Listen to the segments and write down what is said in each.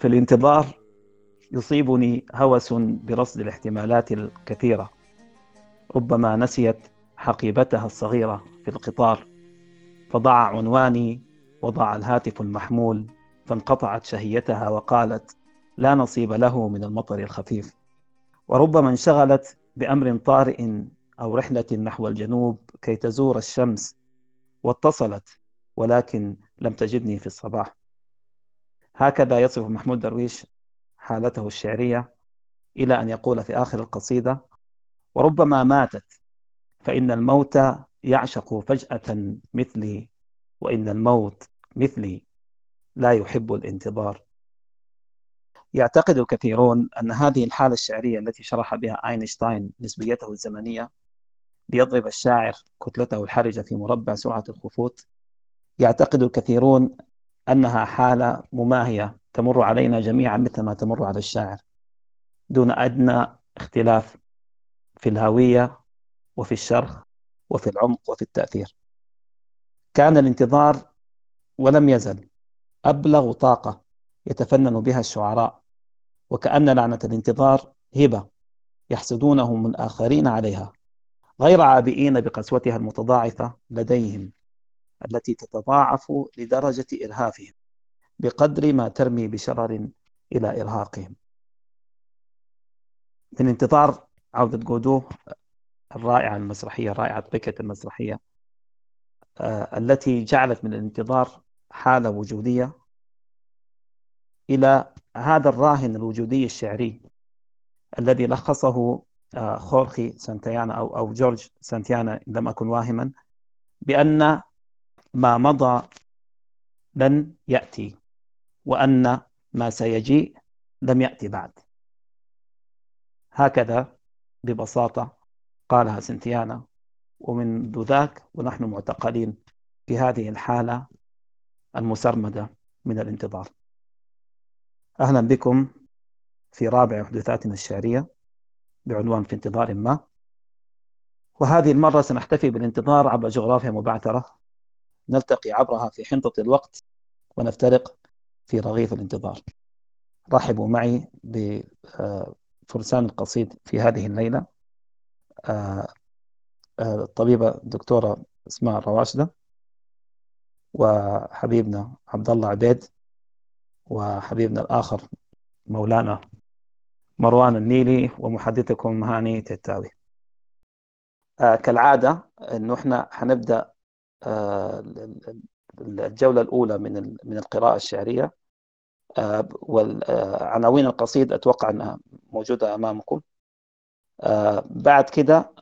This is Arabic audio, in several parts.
في الانتظار يصيبني هوس برصد الاحتمالات الكثيرة ربما نسيت حقيبتها الصغيرة في القطار. فضاع عنواني وضع الهاتف المحمول فانقطعت شهيتها وقالت لا نصيب له من المطر الخفيف. وربما انشغلت بأمر طارئ أو رحلة نحو الجنوب كي تزور الشمس واتصلت ولكن لم تجدني في الصباح. هكذا يصف محمود درويش حالته الشعرية إلى أن يقول في آخر القصيدة وربما ماتت فإن الموت يعشق فجأة مثلي وإن الموت مثلي لا يحب الانتظار. يعتقد الكثيرون أن هذه الحالة الشعرية التي شرح بها أينشتاين نسبيته الزمنية ليضرب الشاعر كتلته الحرجة في مربع سرعة الخفوت يعتقد الكثيرون أنها حالة مماهية تمر علينا جميعا مثل ما تمر على الشاعر دون أدنى اختلاف في الهوية وفي الشرخ وفي العمق وفي التأثير. كان الانتظار ولم يزل أبلغ طاقة يتفنن بها الشعراء وكأن لعنة الانتظار هبة يحسدونهم الآخرين عليها غير عابئين بقسوتها المتضاعفة لديهم. التي تتضاعف لدرجة إرهافهم بقدر ما ترمي بشرر إلى إرهاقهم. من انتظار عودة جودو الرائعة المسرحية رائعة بكت المسرحية آه، التي جعلت من الانتظار حالة وجودية إلى هذا الراهن الوجودي الشعري الذي لخصه آه، خورخي سانتيانا أو أو جورج سانتيانا إن لم أكن واهما بأن ما مضى لن يأتي وأن ما سيجيء لم يأتي بعد. هكذا ببساطة قالها سنتيانا. ومنذ ذاك ونحن معتقلين في هذه الحالة المسرمدة من الانتظار. أهلا بكم في رابع حدوثاتنا الشعرية بعنوان في انتظار ما. وهذه المرة سنحتفي بالانتظار عبر جغرافيا مبعثرة نلتقي عبرها في حنطة الوقت ونفترق في رغيف الانتظار. رحبوا معي بفرسان القصيد في هذه الليلة. آه، آه، الطبيبة الدكتورة اسماء رواشدة وحبيبنا عبد الله عبيد وحبيبنا الآخر مولانا مروان النيلي ومحدثكم هاني تتاوي آه كالعادة انه إحنا حنبدأ آه الجولة الأولى من من القراءة الشعرية. آه والعناوين القصيدة أتوقع أنها موجودة أمامكم. آه بعد كده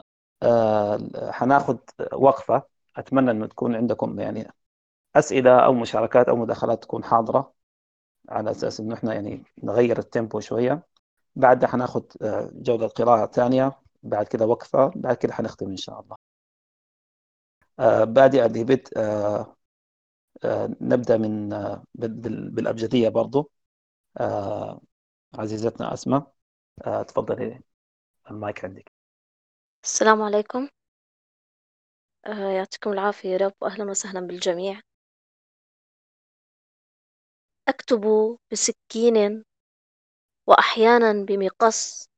آه حناخد وقفة. أتمنى أنه تكون عندكم يعني أسئلة أو مشاركات أو مداخلات تكون حاضرة. على أساس أنه إحنا يعني نغير التيمبو شوية. بعدها حناخد آه، جولة قراءة ثانية بعد كده وقفة. بعد كده حنختم إن شاء الله. آه بادئ ببدء آه آه نبدأ من آه بالأبجدية برضو. آه عزيزتنا أسماء آه تفضلي المايك عندك. السلام عليكم. آه يعطيكم العافية يا رب وأهلا وسهلا بالجميع. أكتب بسكين وأحيانا بمقص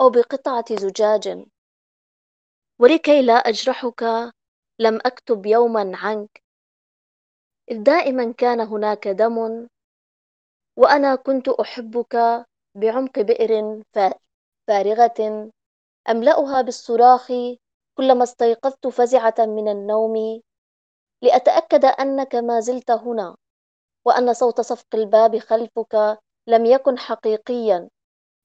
أو بقطعة زجاج. ولكي لا أجرحك لم أكتب يوما عنك. إذ دائما كان هناك دم وأنا كنت أحبك بعمق بئر فارغة. أملأها بالصراخ كلما استيقظت فزعة من النوم لأتأكد أنك ما زلت هنا وأن صوت صفق الباب خلفك لم يكن حقيقيا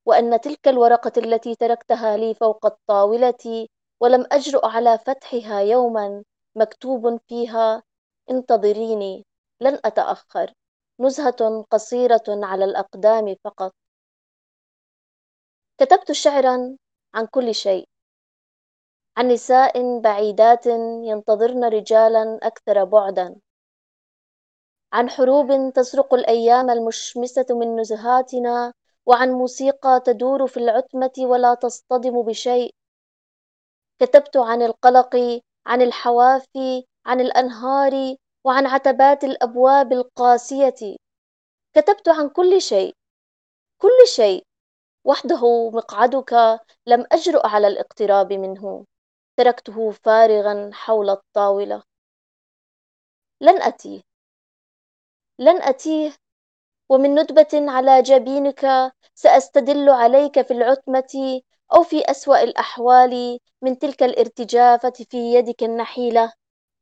وأن تلك الورقة التي تركتها لي فوق الطاولة ولم أجرؤ على فتحها يوما مكتوب فيها انتظريني لن أتأخر. نزهة قصيرة على الأقدام فقط. كتبت شعرا عن كل شيء. عن نساء بعيدات ينتظرن رجالا أكثر بعدا. عن حروب تسرق الأيام المشمسة من نزهاتنا وعن موسيقى تدور في العتمة ولا تصطدم بشيء. كتبت عن القلق عن الحوافي عن الأنهار وعن عتبات الأبواب القاسية. كتبت عن كل شيء كل شيء. وحده مقعدك لم أجرؤ على الاقتراب منه. تركته فارغا حول الطاولة. لن أتيه لن أتيه. ومن ندبة على جبينك سأستدل عليك في العتمة. أو في أسوأ الأحوال من تلك الارتجافة في يدك النحيلة.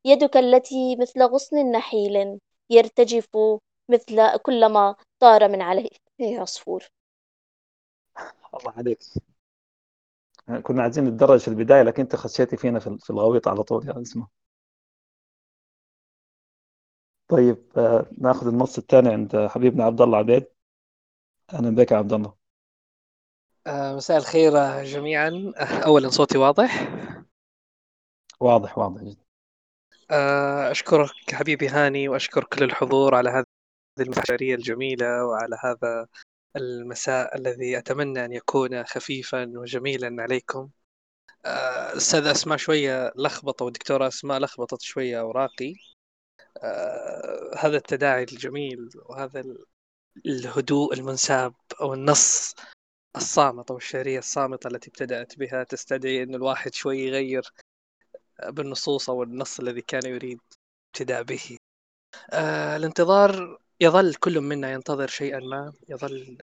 يدك التي مثل غصن نحيل يرتجف مثل كلما طار من عليه. عصفور. الله عليك. كنا عايزين نتدرج في البداية لكن أنت خشيتي فينا في الغويط على طول. يا اسمه طيب آه، ناخذ النص الثاني عند حبيبنا عبد الله عبيد. أهلا بك يا عبد الله. مساء الخير جميعا. أولا صوتي واضح؟ واضح واضح جدا. آه، أشكرك حبيبي هاني وأشكر كل الحضور على هذه المحشرية الجميلة وعلى هذا المساء الذي أتمنى أن يكون خفيفا وجميلا عليكم. أستاذ أسماء شوية لخبطة والدكتورة أسماء لخبطت شوية أوراقي. آه هذا التداعي الجميل وهذا الهدوء المنساب أو النص الصامت أو الشعريه الصامتة التي ابتدأت بها تستدعي إن الواحد شوي يغير بالنصوص أو النص الذي كان يريد ابتداء به. آه الانتظار يظل كل منا ينتظر شيئا ما. يظل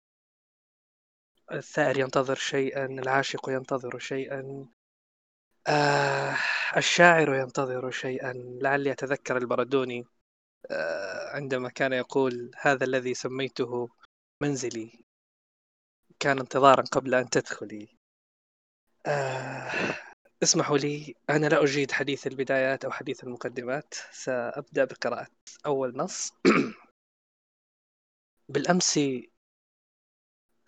الثائر ينتظر شيئا العاشق ينتظر شيئا. آه الشاعر ينتظر شيئا. لعلي أتذكر البردوني آه عندما كان يقول هذا الذي سميته منزلي. كان انتظارا قبل أن تدخلي. آه اسمحوا لي أنا لا أجيد حديث البدايات أو حديث المقدمات. سأبدأ بقراءة أول نص. بالأمس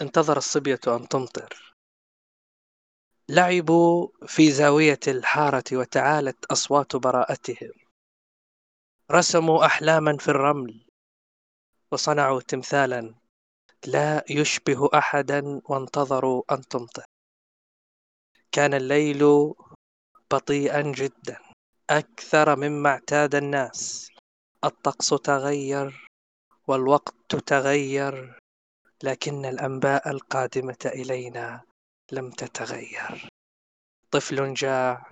انتظر الصبية أن تمطر. لعبوا في زاوية الحارة وتعالت أصوات براءتهم. رسموا أحلاما في الرمل. وصنعوا تمثالا. لا يشبه أحدا وانتظروا أن تمطر. كان الليل بطيئا جدا. أكثر مما اعتاد الناس. الطقس تغير والوقت تغير لكن الأنباء القادمة إلينا لم تتغير. طفل جاع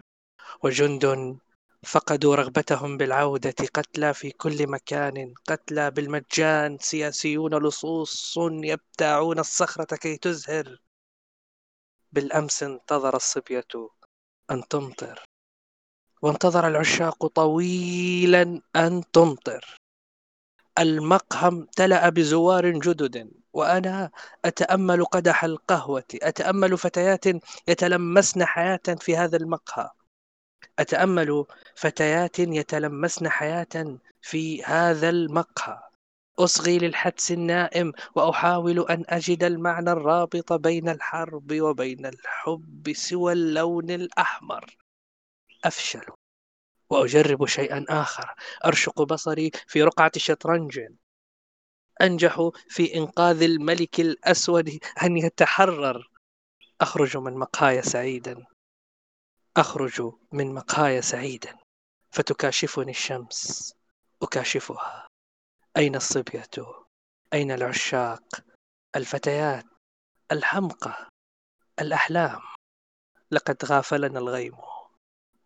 وجند فقدوا رغبتهم بالعودة قتلى في كل مكان قتلى بالمجان سياسيون لصوص يبتاعون الصخرة كي تزهر. بالأمس انتظر الصبية أن تمطر. وانتظر العشاق طويلا أن تمطر. المقهى امتلأ بزوار جدد وأنا أتأمل قدح القهوة أتأمل فتيات يتلمسن حياة في هذا المقهى. أتأمل فتيات يتلمسن حياة في هذا المقهى. أصغي للحدس النائم وأحاول أن أجد المعنى الرابط بين الحرب وبين الحب سوى اللون الأحمر. أفشل وأجرب شيئا آخر. أرشق بصري في رقعة شطرنج. أنجح في إنقاذ الملك الأسود أن يتحرر. أخرج من مقهاي سعيدا. أخرج من مقهاي سعيدا فتكاشفني الشمس. أكاشفها. أين الصبية؟ أين العشاق؟ الفتيات؟ الحمقى؟ الأحلام؟ لقد غافلنا الغيم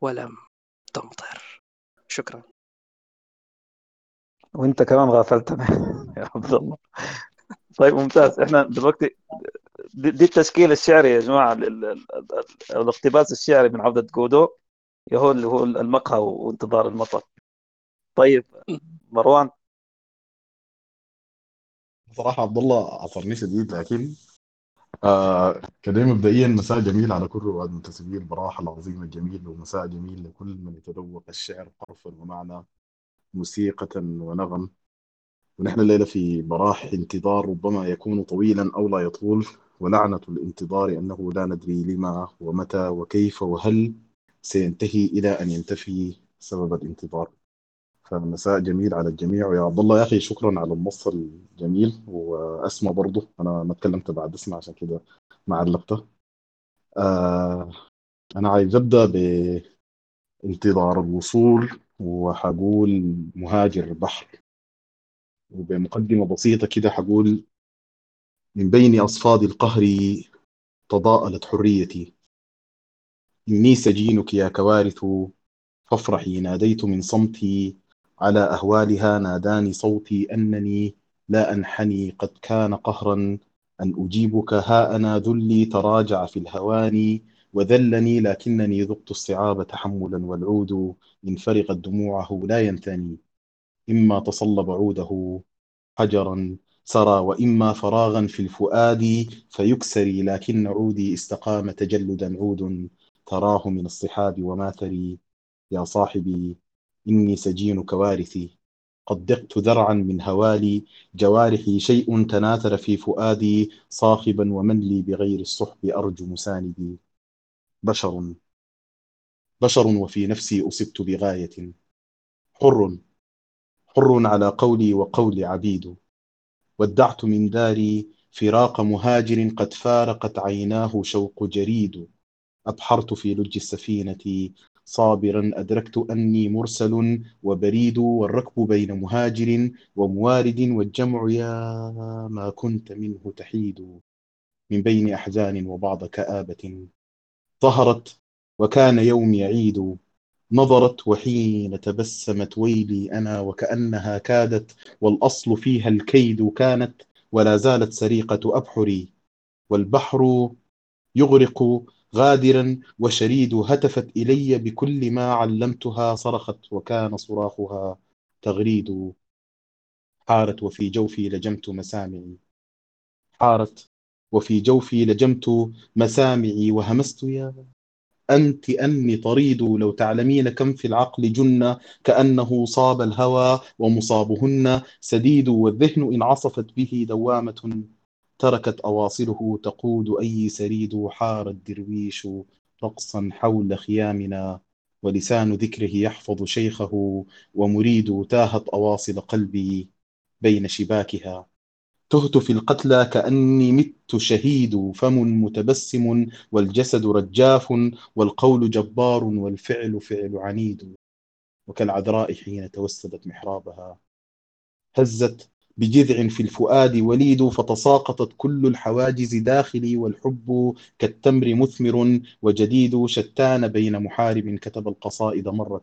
ولم تمطر. شكرا. وأنت كمان غافلتنا يا عبد الله. طيب ممتاز. إحنا دلوقتي دي التشكيل الشعري يا جماعة. الاقتباس الشعري من عودة جودو هو اللي هو المقهى وانتظار المطر. طيب مروان. صراحة عبد الله عصرني شديد لكن آه كده مبدئيا مساء جميل على كل رواد منتسبي البراحة العظيمة الجميل ومساء جميل لكل من يتذوق الشعر حرفا ومعنى موسيقى ونغم. ونحن الليلة في براح انتظار ربما يكون طويلا أو لا يطول. ولعنة الانتظار أنه لا ندري لما ومتى وكيف وهل سينتهي إلى أن ينتفي سبب الانتظار. فمساء جميل على الجميع. ويا عبد الله يا أخي شكرا على النص الجميل. وأسمع برضه. أنا ما تكلمت بعد اسمع عشان كده ما علقته آه أنا عايز أبدأ بانتظار الوصول وحقول مهاجر بحر. وبمقدمة بسيطة كده حقول من بين أصفاد القهر تضاءلت حريتي. إني سجينك يا كوارث فافرحي ناديت من صمتي. على أهوالها ناداني صوتي أنني لا أنحني. قد كان قهرا أن أجيبك ها أنا ذلي تراجع في الهوان وذلني لكنني ذقت الصعاب تحملا والعود إن فرغت دموعه لا ينثني إما تصلب عوده حجرا سرى وإما فراغا في الفؤاد فيكسري لكن عودي استقام تجلدا عود تراه من الصحاب وما تري. يا صاحبي إني سجين كوارثي. قد ضقت ذرعا من هوالي. جوارحي شيء تناثر في فؤادي. صاخبا ومن لي بغير الصحب أرجو مساندي. بشر بشر وفي نفسي أصبت بغاية. حر حر على قولي وقول عبيد. ودعت من داري فراق مهاجر قد فارقت عيناه شوق جريد. أبحرت في لج السفينة صابرا أدركت أني مرسل وبريد والركب بين مهاجر وموارد والجمع يا ما كنت منه تحيد. من بين أحزان وبعض كآبة ظهرت وكان يومي عيد. نظرت وحين تبسمت ويلي أنا وكأنها كادت والأصل فيها الكيد كانت ولا زالت سريقة أبحري. والبحر يغرق غادرا وشريد هتفت إلي بكل ما علمتها صرخت وكان صراخها تغريد. حارت وفي جوفي لجمت مسامعي. حارت وفي جوفي لجمت مسامعي وهمست يا أنت أني طريد لو تعلمين كم في العقل جنة كأنه صاب الهوى ومصابهن سديد والذهن إن عصفت به دوامة تركت أواصره تقود أي سريد حار الدرويش رقصا حول خيامنا ولسان ذكره يحفظ شيخه ومريد تاهت أواصل قلبي بين شباكها. تهت في القتلى كأني مت شهيد فم متبسم والجسد رجاف والقول جبار والفعل فعل عنيد. وكالعذراء حين توسدت محرابها. هزت بجذع في الفؤاد وليد فتساقطت كل الحواجز داخلي والحب كالتمر مثمر وجديد شتان بين محارب كتب القصائد مرة.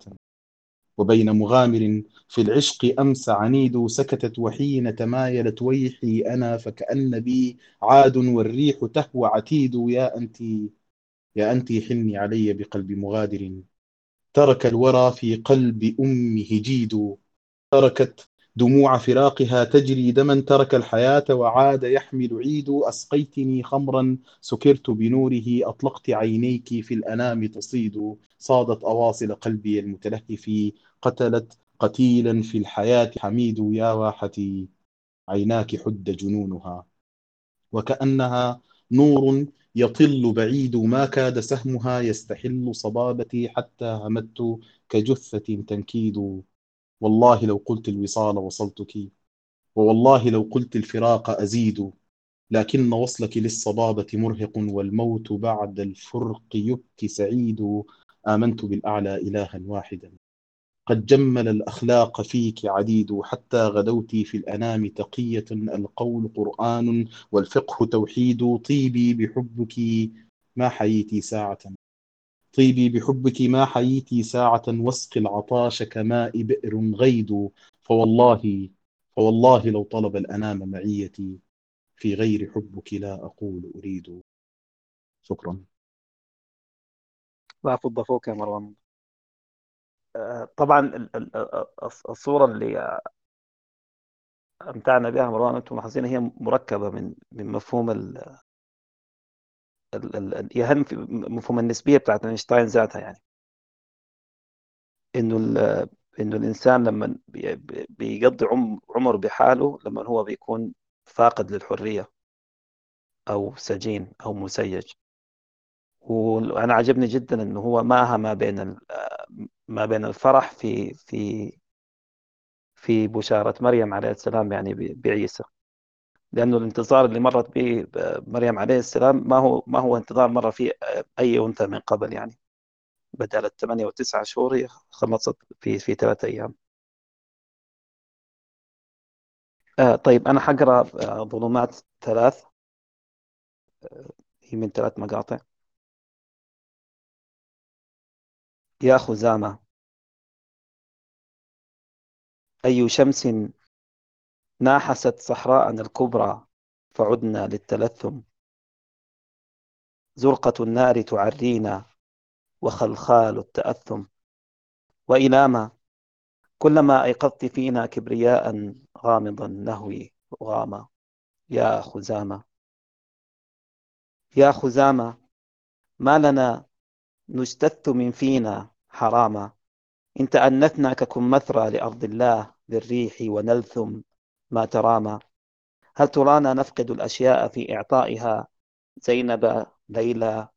وبين مغامر في العشق أمس عنيد سكتت وحين تمايلت ويحي أنا فكأن بي عاد والريح تهوى عتيد يا أنت يا أنت حني علي بقلب مغادر. ترك الورى في قلب أمه جيد. تركت دموع فراقها تجري دما ترك الحياة وعاد يحمل عيد. أسقيتني خمرا سكرت بنوره. أطلقت عينيك في الأنام تصيد. صادت أواصل قلبي المتلهف. قتلت قتيلا في الحياة حميد يا واحتي. عيناك حد جنونها. وكأنها نور يطل بعيد. ما كاد سهمها يستحل صبابتي حتى همدت كجثة تنكيد. والله لو قلت الوصال وصلتك. ووالله لو قلت الفراق أزيد. لكن وصلك للصبابة مرهق والموت بعد الفرق يبكي سعيد. آمنت بالأعلى إلها واحدا. قد جمل الأخلاق فيك عديد. حتى غدوت في الأنام تقية. القول قرآن والفقه توحيد. طيبي بحبك. ما حييتي ساعة. طيبي بحبك ما حييتي ساعة واسق العطاش كماء بئر غيد فوالله فوالله لو طلب الأنام معيتي في غير حبك لا أقول أريد. شكرا. لا فض فوق يا مروان. آه، طبعا الصورة اللي أمتعنا بها مروان أنتم حسين هي مركبة من من مفهوم ال يهم في مفهوم النسبية بتاعت أينشتاين ذاتها يعني. إنه إنه الإنسان لما بيقضي عمر بحاله لما هو بيكون فاقد للحرية أو سجين أو مسيج. وأنا عجبني جدا إنه هو ماها ما بين ما بين الفرح في في في بشارة مريم عليه السلام يعني بعيسى. لأنه الانتظار اللي مرت به مريم عليه السلام ما هو ما هو انتظار مر فيه أي أنثى من قبل يعني. بدل الثمانية وتسعة شهور هي خلصت في في ثلاثة أيام. آه طيب أنا حقرأ آه ظلمات ثلاث. آه هي من ثلاث مقاطع. يا خزامة أي شمس ناحست صحراءنا الكبرى فعدنا للتلثم. زرقة النار تعرينا وخلخال التأثم. وإلى ما كلما أيقظت فينا كبرياء غامضا نهوي غاما. يا خزامة. يا خزامة ما لنا نجتث من فينا حراما. إن تأنثنا ككمثرى لأرض الله بالريح ونلثم. ما ترامى هل ترانا نفقد الأشياء في إعطائها؟ زينب ليلى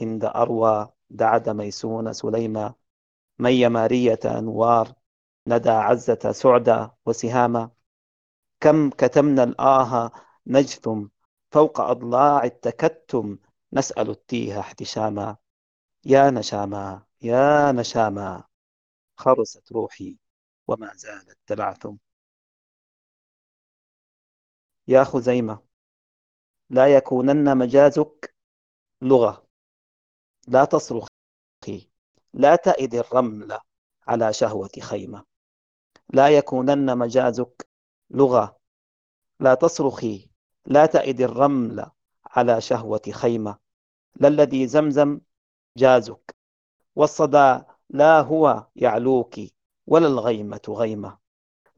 هند أروى دعد ميسون سليمة. مي مارية أنوار ندى عزة سعدى وسهاما كم كتمنا الآه نجثم فوق أضلاع التكتم. نسأل التيه احتشاما. يا نشاما يا نشاما. خرست روحي وما زالت تلعثم يا خزيمة لا يكونن مجازك لغة. لا تصرخي لا تئد الرمل على شهوة خيمة. لا يكونن مجازك لغة. لا تصرخي لا تئد الرمل على شهوة خيمة. لا الذي زمزم جازك والصدى لا هو يعلوك ولا الغيمة غيمة.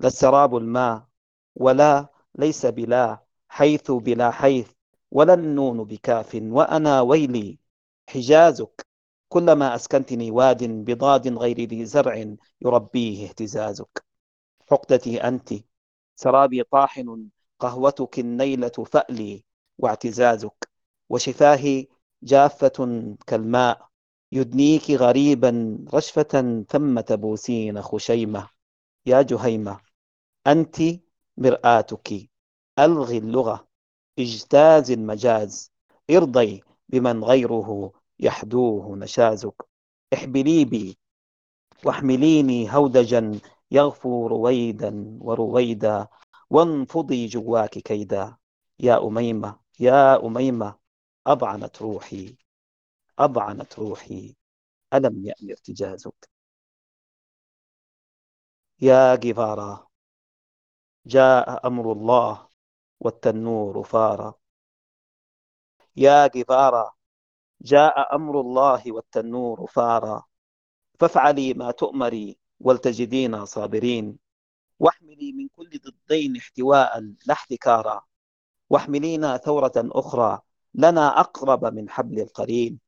لا السراب الماء ولا ليس بلا حيث بلا حيث ولا النون بكاف وأنا ويلي حجازك. كلما أسكنتني واد بضاد غير ذي زرع يربيه اهتزازك. حقدتي أنت. سرابي طاحن قهوتك النيلة فألي واعتزازك. وشفاهي جافة كالماء يدنيك غريبا رشفة ثم تبوسين خشيمة. يا جهيمة أنت مرآتك. ألغي اللغة. اجتاز المجاز. ارضي بمن غيره يحدوه نشازك احبلي بي. واحمليني هودجا يغفو رويدا ورويدا. وانفضي جواك كيدا. يا أميمة. يا أميمة. أضعنت روحي. أضعنت روحي. ألم يأن ارتجازك يا جبارا جاء أمر الله والتنور فارا. يا جبارا جاء أمر الله والتنور فارا. فافعلي ما تؤمري ولتجدينا صابرين. واحملي من كل ضدين احتواء لا احتكارا واحملينا ثورة أخرى لنا أقرب من حبل القرين.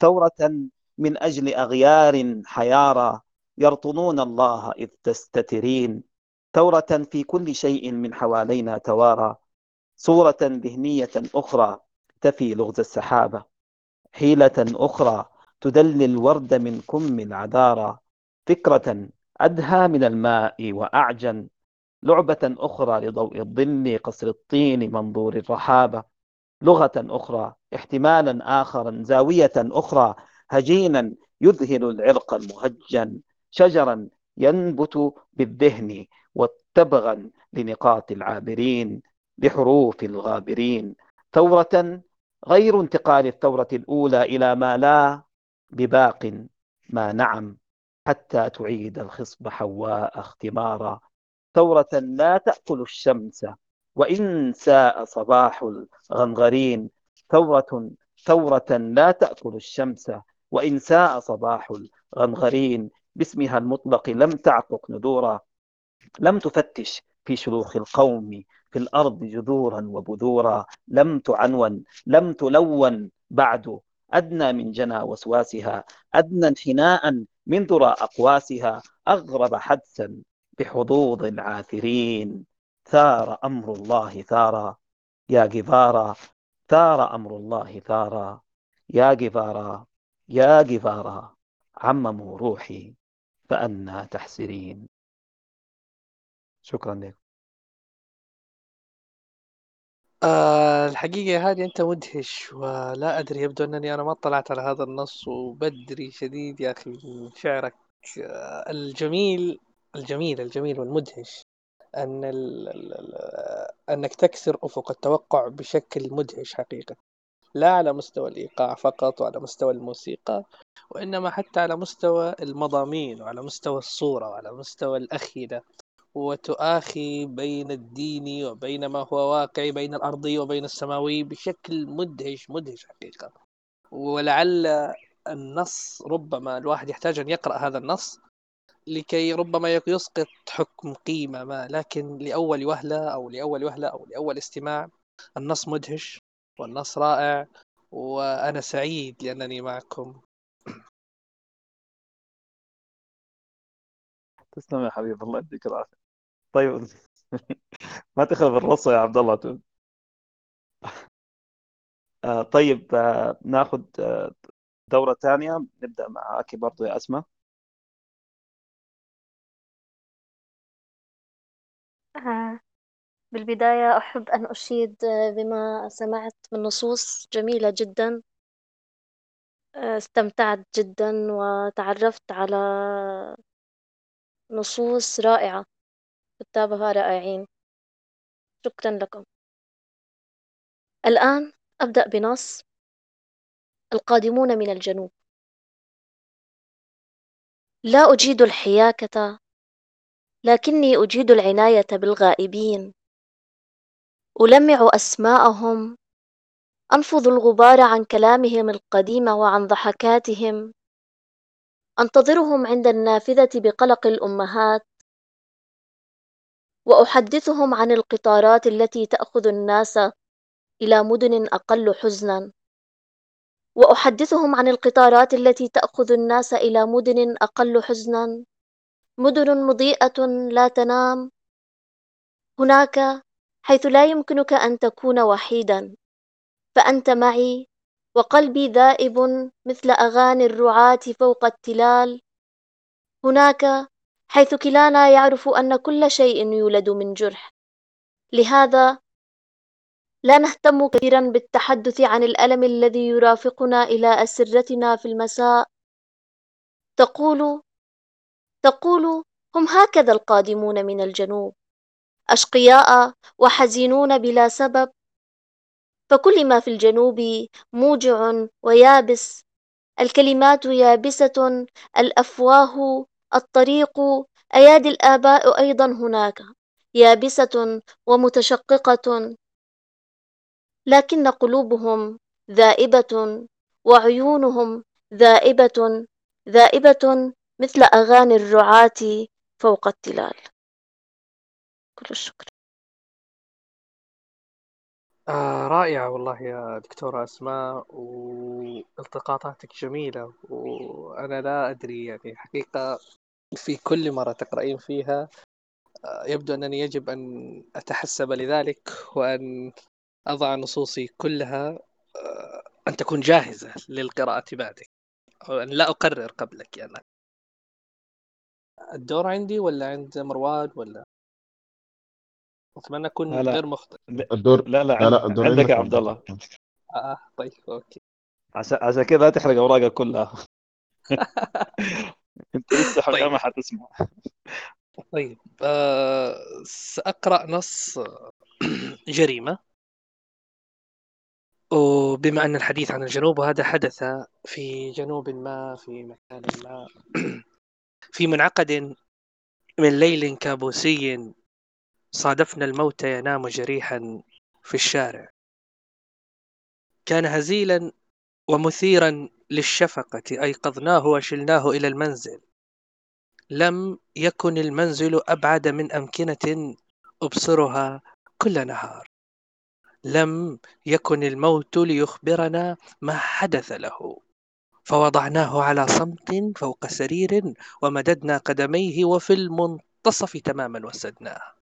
ثورة من أجل أغيار حيارى يرطنون الله إذ تستترين. ثورة في كل شيء من حوالينا توارى صورة ذهنية أخرى تفي لغز السحابة حيلة أخرى تدلي الورد من كم العذارى فكرة أدهى من الماء وأعجن لعبة أخرى لضوء الظل قصر الطين منظور الرحابة لغة أخرى احتمالا آخرا زاوية أخرى هجينا يذهل العرق المهجن شجرا ينبت بالذهن وتبغا لنقاط العابرين بحروف الغابرين. ثورة غير انتقال الثورة الأولى إلى ما لا بباق ما نعم حتى تعيد الخصب حواء اختمارا. ثورة لا تأكل الشمس وإن ساء صباح الغنغرين. ثورة ثورة لا تأكل الشمس وإن ساء صباح الغنغرين. باسمها المطلق لم تعقق ندورا لم تفتش في شلوخ القوم في الأرض جذورا وبذورا لم تعنون لم تلون بعد أدنى من جنى وسواسها أدنى انحناء من ذرى أقواسها أغرب حدسا بحظوظ العاثرين. ثار أمر الله ثارا يا جفارا ثار أمر الله ثارا يا جفارا يا جفارا عمموا روحي. فأنا تحسرين شكرا لكم آه الحقيقة هذه أنت مدهش ولا أدري يبدو أنني أنا ما اطلعت على هذا النص وبدري شديد يا أخي من شعرك. آه الجميل الجميل الجميل والمدهش أن أنك تكسر أفق التوقع بشكل مدهش حقيقة. لا على مستوى الإيقاع فقط وعلى مستوى الموسيقى. وإنما حتى على مستوى المضامين وعلى مستوى الصورة وعلى مستوى الأخيدة. وتؤاخي بين الديني وبين ما هو واقعي بين الأرضي وبين السماوي بشكل مدهش مدهش حقيقة. ولعل النص ربما الواحد يحتاج أن يقرأ هذا النص لكي ربما يسقط حكم قيمة ما. لكن لأول وهلة أو لأول وهلة أو لأول استماع النص مدهش والنص رائع. وأنا سعيد لأنني معكم. تسلم يا حبيبي الله يديك العافية. طيب ما تخاف الرصة يا عبد الله آه طيب آه ناخذ آه دورة ثانية. نبدأ معاكي برضو يا أسماء. آه، بالبداية أحب أن أشيد بما سمعت من نصوص جميلة جدا. استمتعت جدا وتعرفت على نصوص رائعة. كتابها رائعين شكرا لكم. الآن أبدأ بنص. القادمون من الجنوب. لا أجيد الحياكة لكني أجيد العناية بالغائبين. ألمع أسماءهم. أنفض الغبار عن كلامهم القديم وعن ضحكاتهم. أنتظرهم عند النافذة بقلق الأمهات وأحدثهم عن القطارات التي تأخذ الناس إلى مدن أقل حزنا وأحدثهم عن القطارات التي تأخذ الناس إلى مدن أقل حزنا. مدن مضيئة لا تنام هناك حيث لا يمكنك أن تكون وحيدا فأنت معي. وقلبي ذائب مثل أغاني الرعاة فوق التلال. هناك حيث كلانا يعرف أن كل شيء يولد من جرح. لهذا لا نهتم كثيرا بالتحدث عن الألم الذي يرافقنا إلى أسرتنا في المساء. تقول تقول هم هكذا القادمون من الجنوب. أشقياء وحزينون بلا سبب. فكل ما في الجنوب موجع ويابس. الكلمات يابسة الأفواه الطريق أيادي الآباء أيضا هناك. يابسة ومتشققة لكن قلوبهم ذائبة وعيونهم ذائبة. ذائبة مثل أغاني الرعاة فوق التلال. كل الشكر. آه رائعة والله يا دكتورة أسماء والتقاطاتك جميلة وأنا لا أدري يعني حقيقة في كل مرة تقرأين فيها آه يبدو أنني يجب أن أتحسب لذلك وأن أضع نصوصي كلها آه أن تكون جاهزة للقراءة بعدك أن لا أقرر قبلك يعني. الدور عندي ولا عند مروان ولا؟ أتمنى أكون لا لا. غير مخطئ. الدور لا لا, لا لا الدور عندك يا عبد. الله. آه طيب أوكي. عشان عشان كذا لا تحرق أوراقك كلها. أنت لسه طيب. ما حتسمع. طيب آه سأقرأ نص جريمة. وبما أن الحديث عن الجنوب وهذا حدث في جنوب ما في مكان ما. في منعقد من ليل كابوسي صادفنا الموت ينام جريحا في الشارع. كان هزيلا ومثيرا للشفقة أيقظناه وشلناه إلى المنزل. لم يكن المنزل أبعد من أمكنة أبصرها كل نهار. لم يكن الموت ليخبرنا ما حدث له. فوضعناه على صمت فوق سرير ومددنا قدميه وفي المنتصف تماما وسدناه.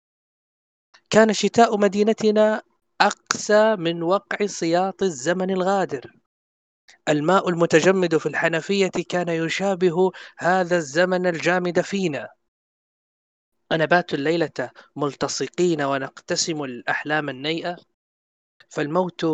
كان شتاء مدينتنا أقسى من وقع سياط الزمن الغادر. الماء المتجمد في الحنفية كان يشابه هذا الزمن الجامد فينا. أنبات الليلة ملتصقين ونقتسم الأحلام النيئة. فالموت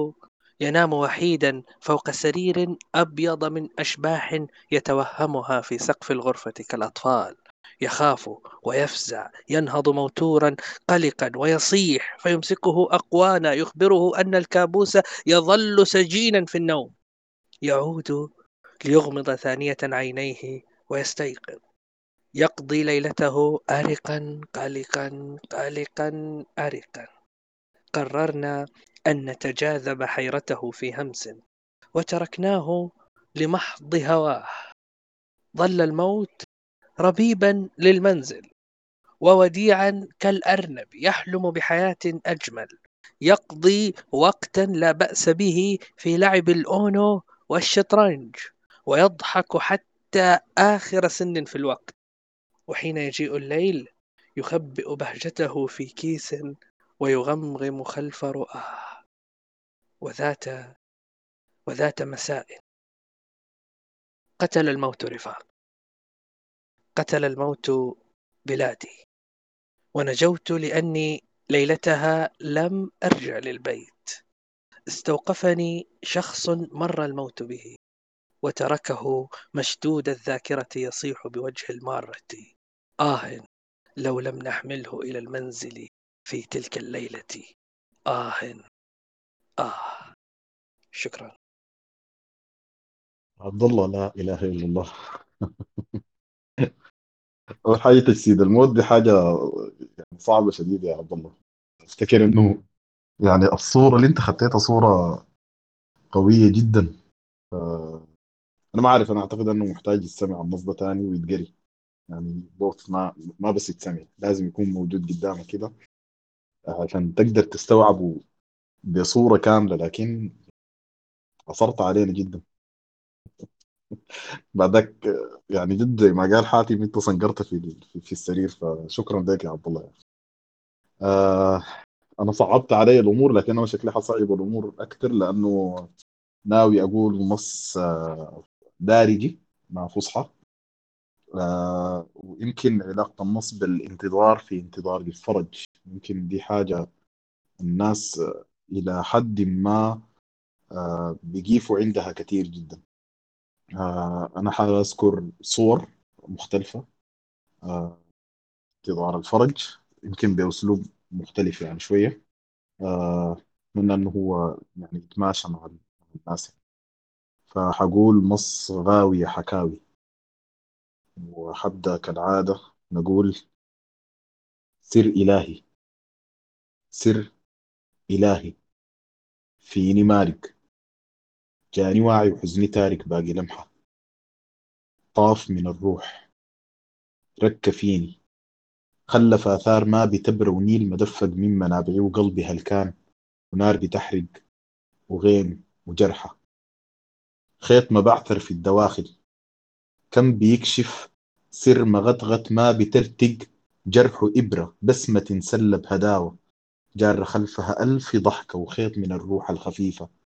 ينام وحيدا فوق سرير أبيض من أشباح يتوهمها في سقف الغرفة كالأطفال. يخاف ويفزع ينهض موتورا قلقا ويصيح فيمسكه أقوانا يخبره أن الكابوس يظل سجينا في النوم. يعود ليغمض ثانية عينيه ويستيقظ. يقضي ليلته أرقا قلقا قلقا أرقا. قررنا أن نتجاذب حيرته في همس وتركناه لمحض هواه. ظل الموت ربيبا للمنزل ووديعا كالأرنب يحلم بحياة أجمل يقضي وقتا لا بأس به في لعب الأونو والشطرنج ويضحك حتى آخر سن في الوقت. وحين يجيء الليل يخبئ بهجته في كيس ويغمغم خلف رؤاه. وذات وذات مساء. قتل الموت رفاق. قتل الموت بلادي. ونجوت لأني ليلتها لم أرجع للبيت. استوقفني شخص مر الموت به وتركه مشدود الذاكرة يصيح بوجه المارة. آه لو لم نحمله إلى المنزل في تلك الليلة. آه آه. شكرا. عبد الله لا إله إلا الله. اول حاجة تجسيد. الموت دي حاجة يعني صعبة شديده يا عبد الله. أفتكر إنه يعني الصورة اللي أنت خطيتها صورة قوية جدا. أنا ما عارف أنا أعتقد إنه محتاج يستمع النص ده تاني ويتقري. يعني بوث ما ما بس يتسمع لازم يكون موجود قدامك كده عشان تقدر تستوعبه بصورة كاملة. لكن أثرت علينا جدا. بعدك يعني جد ما قال حاتم انت صنقرت في في- السرير فشكرا لك يا عبد الله. آه أنا صعبت علي الأمور لكن أنا شكلي حصعب الأمور أكثر لأنه ناوي أقول نص آه دارجي مع فصحى. آه ويمكن علاقة النص بالانتظار في انتظار الفرج. يمكن دي حاجة الناس آه، إلى حد ما آه بيقيفوا عندها كثير جدا. آه أنا حأذكر صور مختلفة آه انتظار الفرج يمكن بأسلوب مختلف يعني شوية. آه من أنه هو يعني يتماشى مع الناس. فحقول نص غاوية حكاوي. وحبدأ كالعادة نقول سر إلهي. سر إلهي. فيني مالك. جاني واعي وحزني تارك باقي لمحة. طاف من الروح. رك فيني. خلف آثار ما بتبر ونيل مدفق من منابعي وقلبي هلكان ونار بتحرق وغيم وجرحة خيط ما بعثر في الدواخل. كم بيكشف سر مغطغط ما بترتق. جرح إبرة بسمة سلب هداوة. جار خلفها ألف ضحكة وخيط من الروح الخفيفة.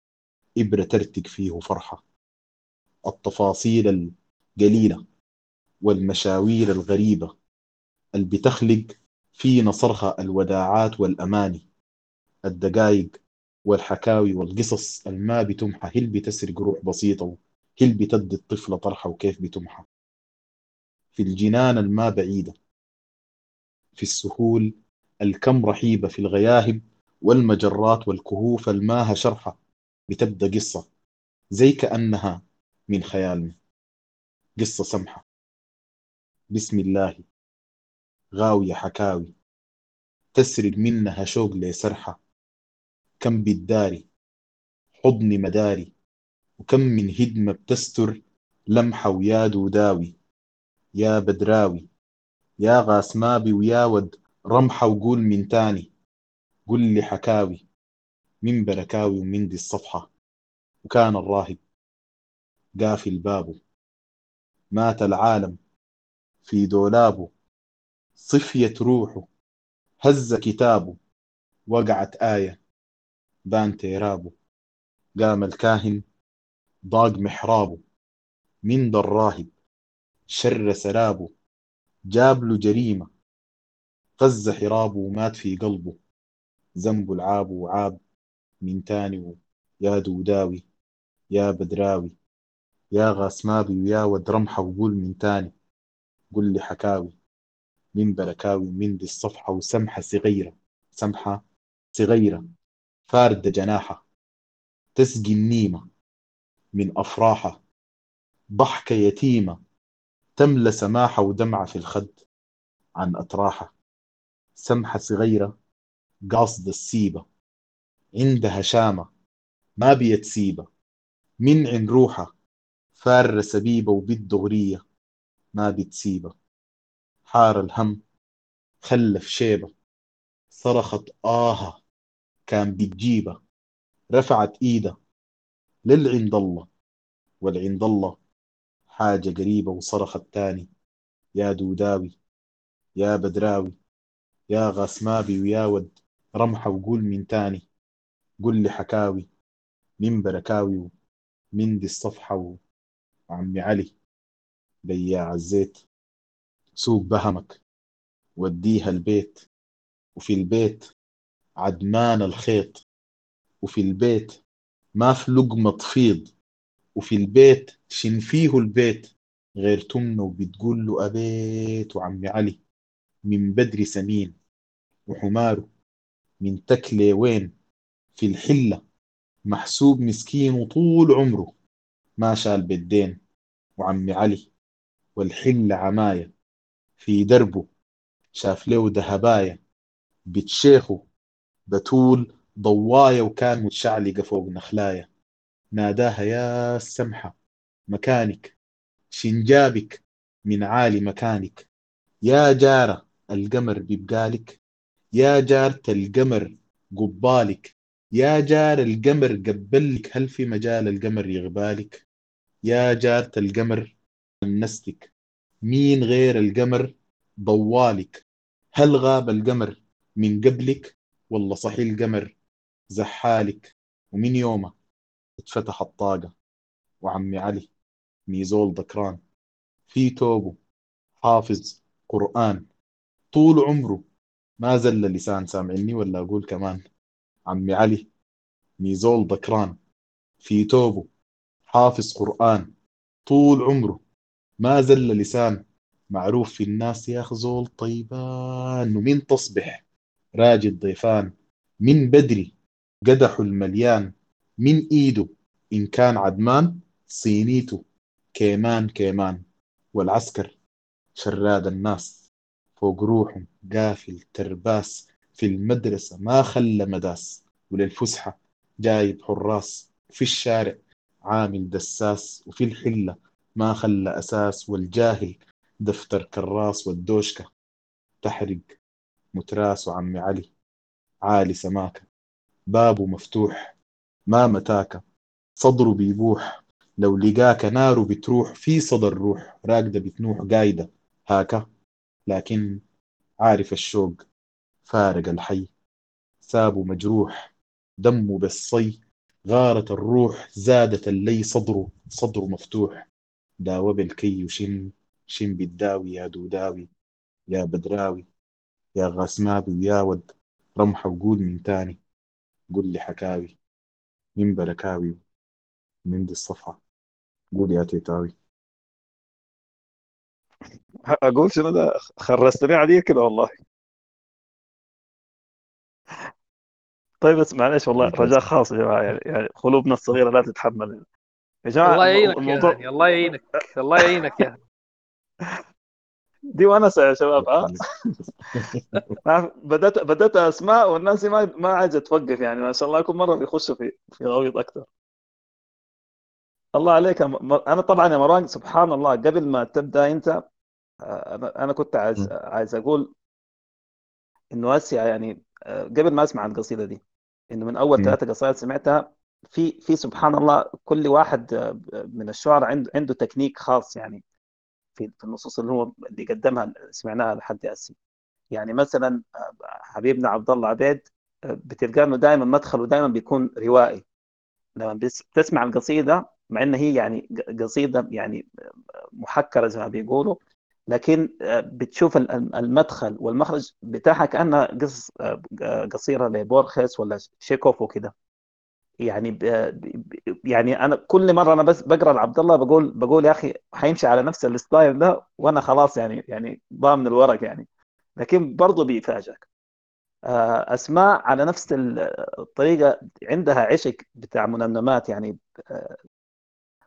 إبرة ترتق فيه فرحة. التفاصيل القليلة والمشاوير الغريبة اللي بتخلق في نصرها الوداعات والأماني. الدقايق والحكاوي والقصص الما بتمحى. هل بتسرق روح بسيطة هل بتدي الطفلة طرحة وكيف بتمحى؟ في الجنان الما بعيدة. في السهول الكم رحيبة. في الغياهب والمجرات والكهوف الماها شرحة بتبدأ قصة زي كأنها من خيالنا قصة سمحة. بسم الله. غاوية حكاوي. تسرق منها شوق لسرحة كم بالداري. حضني مداري. وكم من هدمة بتستر لمحة ويا دوداوي يا بدراوي. يا غاسمابي ويا ود رمحة وقول من تاني. قل لي حكاوي. من بركاوي ومن دي الصفحة وكان الراهب قافل بابه مات العالم في دولابه صفيت روحه هز كتابه وقعت آية بان تيرابه قام الكاهن ضاق محرابه من ذا الراهب شر سرابه جاب له جريمة غز حرابه ومات في قلبه ذنبه العاب وعاب. من تاني يا دوداوي يا بدراوي يا غاسمابي ويا ود رمحة وقول من تاني. قل لي حكاوي من بركاوي ومن دي الصفحة وسمحة صغيرة سمحة صغيرة فاردة جناحة تسقي النيمة من أفراحة ضحكة يتيمة تملى سماحة ودمعة في الخد عن أتراحة سمحة صغيرة قاصدة السيبة عندها شامة ما بيتسيبة من عن روحة. فارة سبيبة وبالدغرية ما بتسيبة حار الهم. خلف شيبة. صرخت آه كان بتجيبة رفعت إيدة. للعند الله. والعند الله. حاجة قريبة وصرخت تاني. يا دوداوي. يا بدراوي. يا غاسمابي ويا ود. رمحة وقول من تاني. قل لي حكاوي. من بركاوي من دي الصفحة وعمي علي. بياع الزيت سوق بهمك. وديها البيت. وفي البيت عدمان الخيط. وفي البيت ما في لقمة تفيض. وفي البيت شن فيه البيت. غير تمنه وبتقول له أبيت وعمي علي. من بدري سمين. وحماره من تكلي وين. في الحلة. محسوب مسكين وطول عمره. ما شال بالدين وعمي علي. والحلة عماية. في دربه شاف له ذهباية. بتشيخه بتول ضواية وكان متشعلقة فوق نخلاية ناداها يا السمحة مكانك. شنجابك من عالي مكانك. يا جارة القمر ببقالك يا جارة القمر قبالك. يا جار القمر قبلك هل في مجال القمر يغبالك؟ يا جارة القمر نستك مين غير القمر ضوالك هل غاب القمر من قبلك؟ والله صحي القمر زحالك. ومن يومه اتفتح الطاقة. وعمي علي ميزول ذكران. في توبه حافظ قرآن. طول عمره ما زل لسان سامعني ولا أقول كمان. عمي علي ميزول ذكران في توبه حافظ قرآن طول عمره ما زل لسان معروف في الناس يا خزول طيبان ومن تصبح؟ راجي الضيفان من بدري قدحه المليان من إيده إن كان عدمان صينيته كيمان كيمان والعسكر شراد الناس فوق روحهم قافل ترباس في المدرسة ما خلى مداس. وللفسحة جايب حراس في الشارع عامل دساس وفي الحلة. ما خلى أساس والجاهل دفتر كراس والدوشكة. تحرق متراس وعمي علي. عالي سماكة. بابه مفتوح ما متاكة. صدره بيبوح. لو لقاك ناره بتروح في صدر روح. راقدة بتنوح قايدة هاكا لكن عارف الشوق. فارق الحي. سابه مجروح دمه بالصي. غارت الروح زادت اللي صدره صدره مفتوح. داوى بالكي وشن شن بالداوي يا دوداوي يا بدراوي يا غاسمابي ويا ود. رمحة وقول من تاني قول لي حكاوي. من بركاوي من دي الصفحة قول يا تيتاوي. أقول شنو ده؟ خرستني عليه كده والله. طيب بس معلش والله رجاء خاص يا جماعة يعني, يعني قلوبنا الصغيرة لا تتحمل. يا جماعة الله يعينك الموضوع يا الله يعينك الله يعينك يا دي ونسه يا شباب ها؟ بدأت بدأت اسماء والناس ما ما عايزه توقف يعني ما شاء الله كل مرة بيخشوا في في غويط أكثر. الله عليك أنا طبعا يا مروان سبحان الله قبل ما تبدأ أنت أنا أنا كنت عايز عايز أقول إنه أسيا يعني قبل ما أسمع القصيدة دي إنه من أول ثلاثة قصائد سمعتها في في سبحان الله كل واحد من الشعراء عنده عنده تكنيك خاص يعني في في النصوص اللي هو اللي قدمها سمعناها لحد هسه. يعني مثلا حبيبنا عبد الله عبيد بتلقى إنه دائما مدخله دائما بيكون روائي. لما بتسمع القصيدة مع ان هي يعني قصيدة يعني محكرة زي ما بيقولوا لكن بتشوف المدخل والمخرج بتاعها كأنها قصص قصيرة لبورخيس ولا شيكوف وكده. يعني. يعني أنا كل مرة أنا بس بقرأ لعبد الله بقول بقول يا أخي حيمشي على نفس الستايل ده وأنا خلاص يعني يعني ضامن الورق يعني. لكن برضه بيفاجئك. آه، أسماء على نفس الطريقة عندها عشق بتاع منمنمات يعني آه،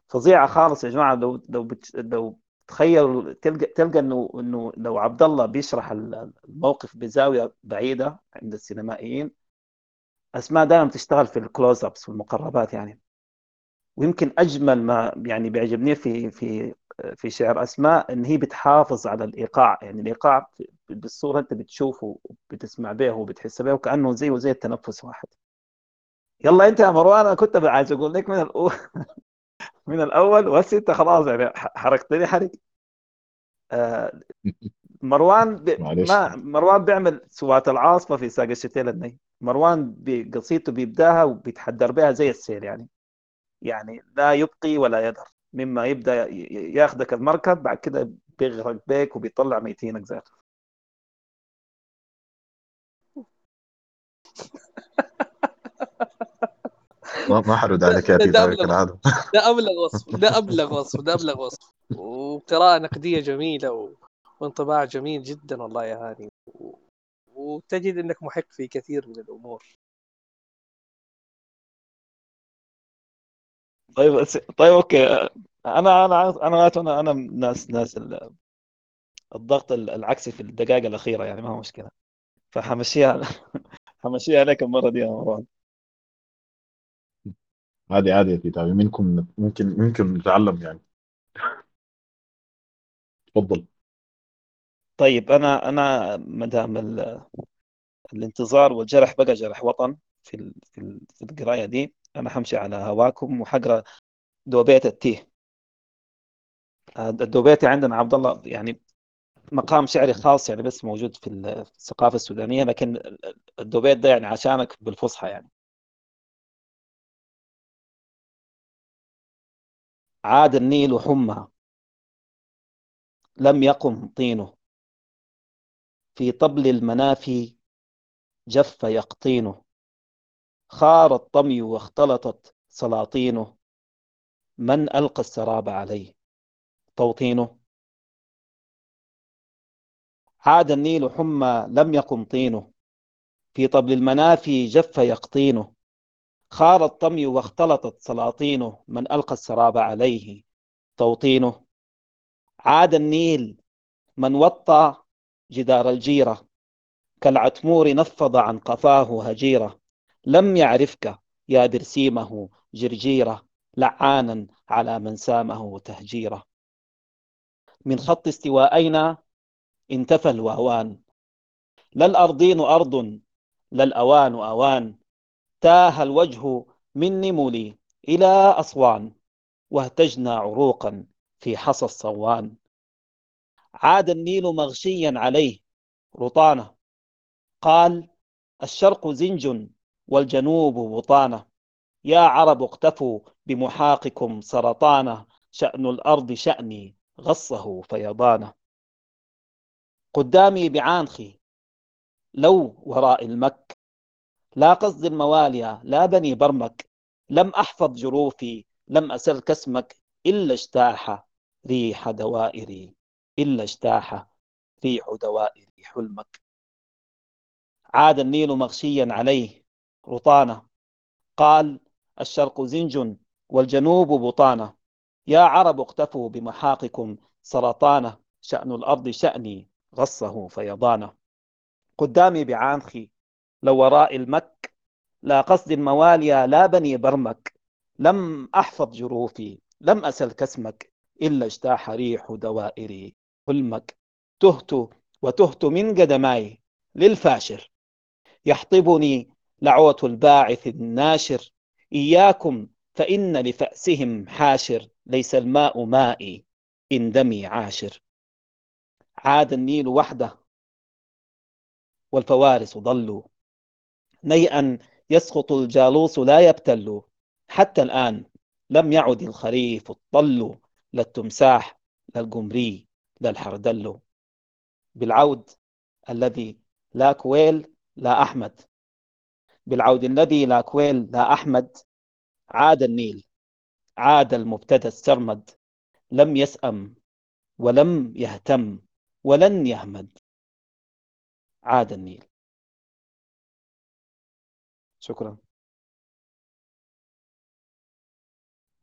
فظيعة خالص يا جماعة. لو لو لو تخيل تلقى تلقى إنه إنه لو عبد الله بيشرح الموقف بزاوية بعيدة عند السينمائيين أسماء دائما تشتغل في الكلوز ابس والمقربات يعني. ويمكن أجمل ما يعني بيعجبني في في في شعر أسماء إن هي بتحافظ على الإيقاع يعني. الإيقاع بالصورة أنت بتشوفه وبتسمع به وبتحس به وكأنه زيه زي التنفس واحد. يلا أنت يا مروان أنا كنت عايز أقول لك من الأول. من الأول. بس أنت خلاص يعني حركتني حرك. آه مروان ب... ما مروان بيعمل سوات العاصفة في ساق الشتيل الني مروان بقصيدته بيبداها وبيتحدر بها زي السيل يعني. يعني لا يبقي ولا يذر مما يبدأ ياخذك المركب بعد كده بيغرق بيك وبيطلع ميتينك ذاته ما حرد عليك يا ده ابلغ ده أبلغ وصف ده أبلغ وصف ده أبلغ وصف. وقراءة نقدية جميلة و... وانطباع جميل جدا والله يا هاني. و... وتجد إنك محق في كثير من الأمور. طيب طيب أوكي. أنا أنا أنا أنا أنا ناس ناس الضغط العكسي في الدقائق الأخيرة يعني ما هو مشكلة. فحمشيها حمشيها عليك المرة دي يا مروان. عادي عادي يا تيتا منكم ممكن ممكن نتعلم يعني. تفضل. طيب أنا أنا ما دام الانتظار والجرح بقى جرح وطن في في في القراية دي أنا حمشي على هواكم وحقرأ دوبيت التيه الدوبيتي عندنا عبد الله يعني مقام شعري خاص يعني بس موجود في الثقافة السودانية لكن الدوبيت ده يعني عشانك بالفصحى يعني. عاد النيل حمى لم يقم طينه. في طبل المنافي جف يقطينه. خار الطمي واختلطت سلاطينه. من ألقى السراب عليه؟ توطينه. عاد النيل حمى لم يقم طينه. في طبل المنافي جف يقطينه. خار الطمي واختلطت سلاطينه من ألقى السراب عليه. توطينه عاد النيل من وطى جدار الجيرة كالعتمور نفض عن قفاه هجيرة. لم يعرفك يا برسيمه جرجيرة لعانا على من سامه تهجيرة. من خط استوائينا انتفى الوهوان. لا الأرضين أرض لا الأوان أوان. تاه الوجه من نمولي إلى أصوان واهتجنا عروقا في حصى الصوان. عاد النيل مغشيا عليه رطانة قال الشرق زنج والجنوب بطانة. يا عرب اقتفوا بمحاقكم سرطانة شأن الأرض شأني غصه فيضانة. قدامي بعانخي لو وراء المك لا قصد الموالية لا بني برمك لم أحفظ جروفي لم أسل كسمك إلا اجتاح ريح دوائري إلا اجتاح ريح دوائري حلمك. عاد النيل مغشيا عليه رطانة قال الشرق زنج والجنوب بطانة. يا عرب اقتفوا بمحاقكم سرطانة شأن الأرض شأني غصه فيضانة. قدامي بعانخي لو وراء المك لا قصد المواليا لا بني برمك. لم أحفظ جروفي لم أسل كسمك إلا اجتاح ريح دوائري. حلمك تهت وتهت من قدماي. للفاشر يحطبني لعوة الباعث الناشر. إياكم فإن لفأسهم حاشر. ليس الماء مائي إن دمي عاشر. عاد النيل وحده والفوارس ضلوا. نيئا يسقط الجالوس لا يبتل. حتى الآن لم يعد الخريف الطل لا التمساح لا القمري لا الحردل. بالعود الذي لا كويل لا أحمد. بالعود الذي لا كويل لا أحمد. عاد النيل عاد المبتدى السرمد. لم يسأم ولم يهتم ولن يهمد. عاد النيل. شكرا.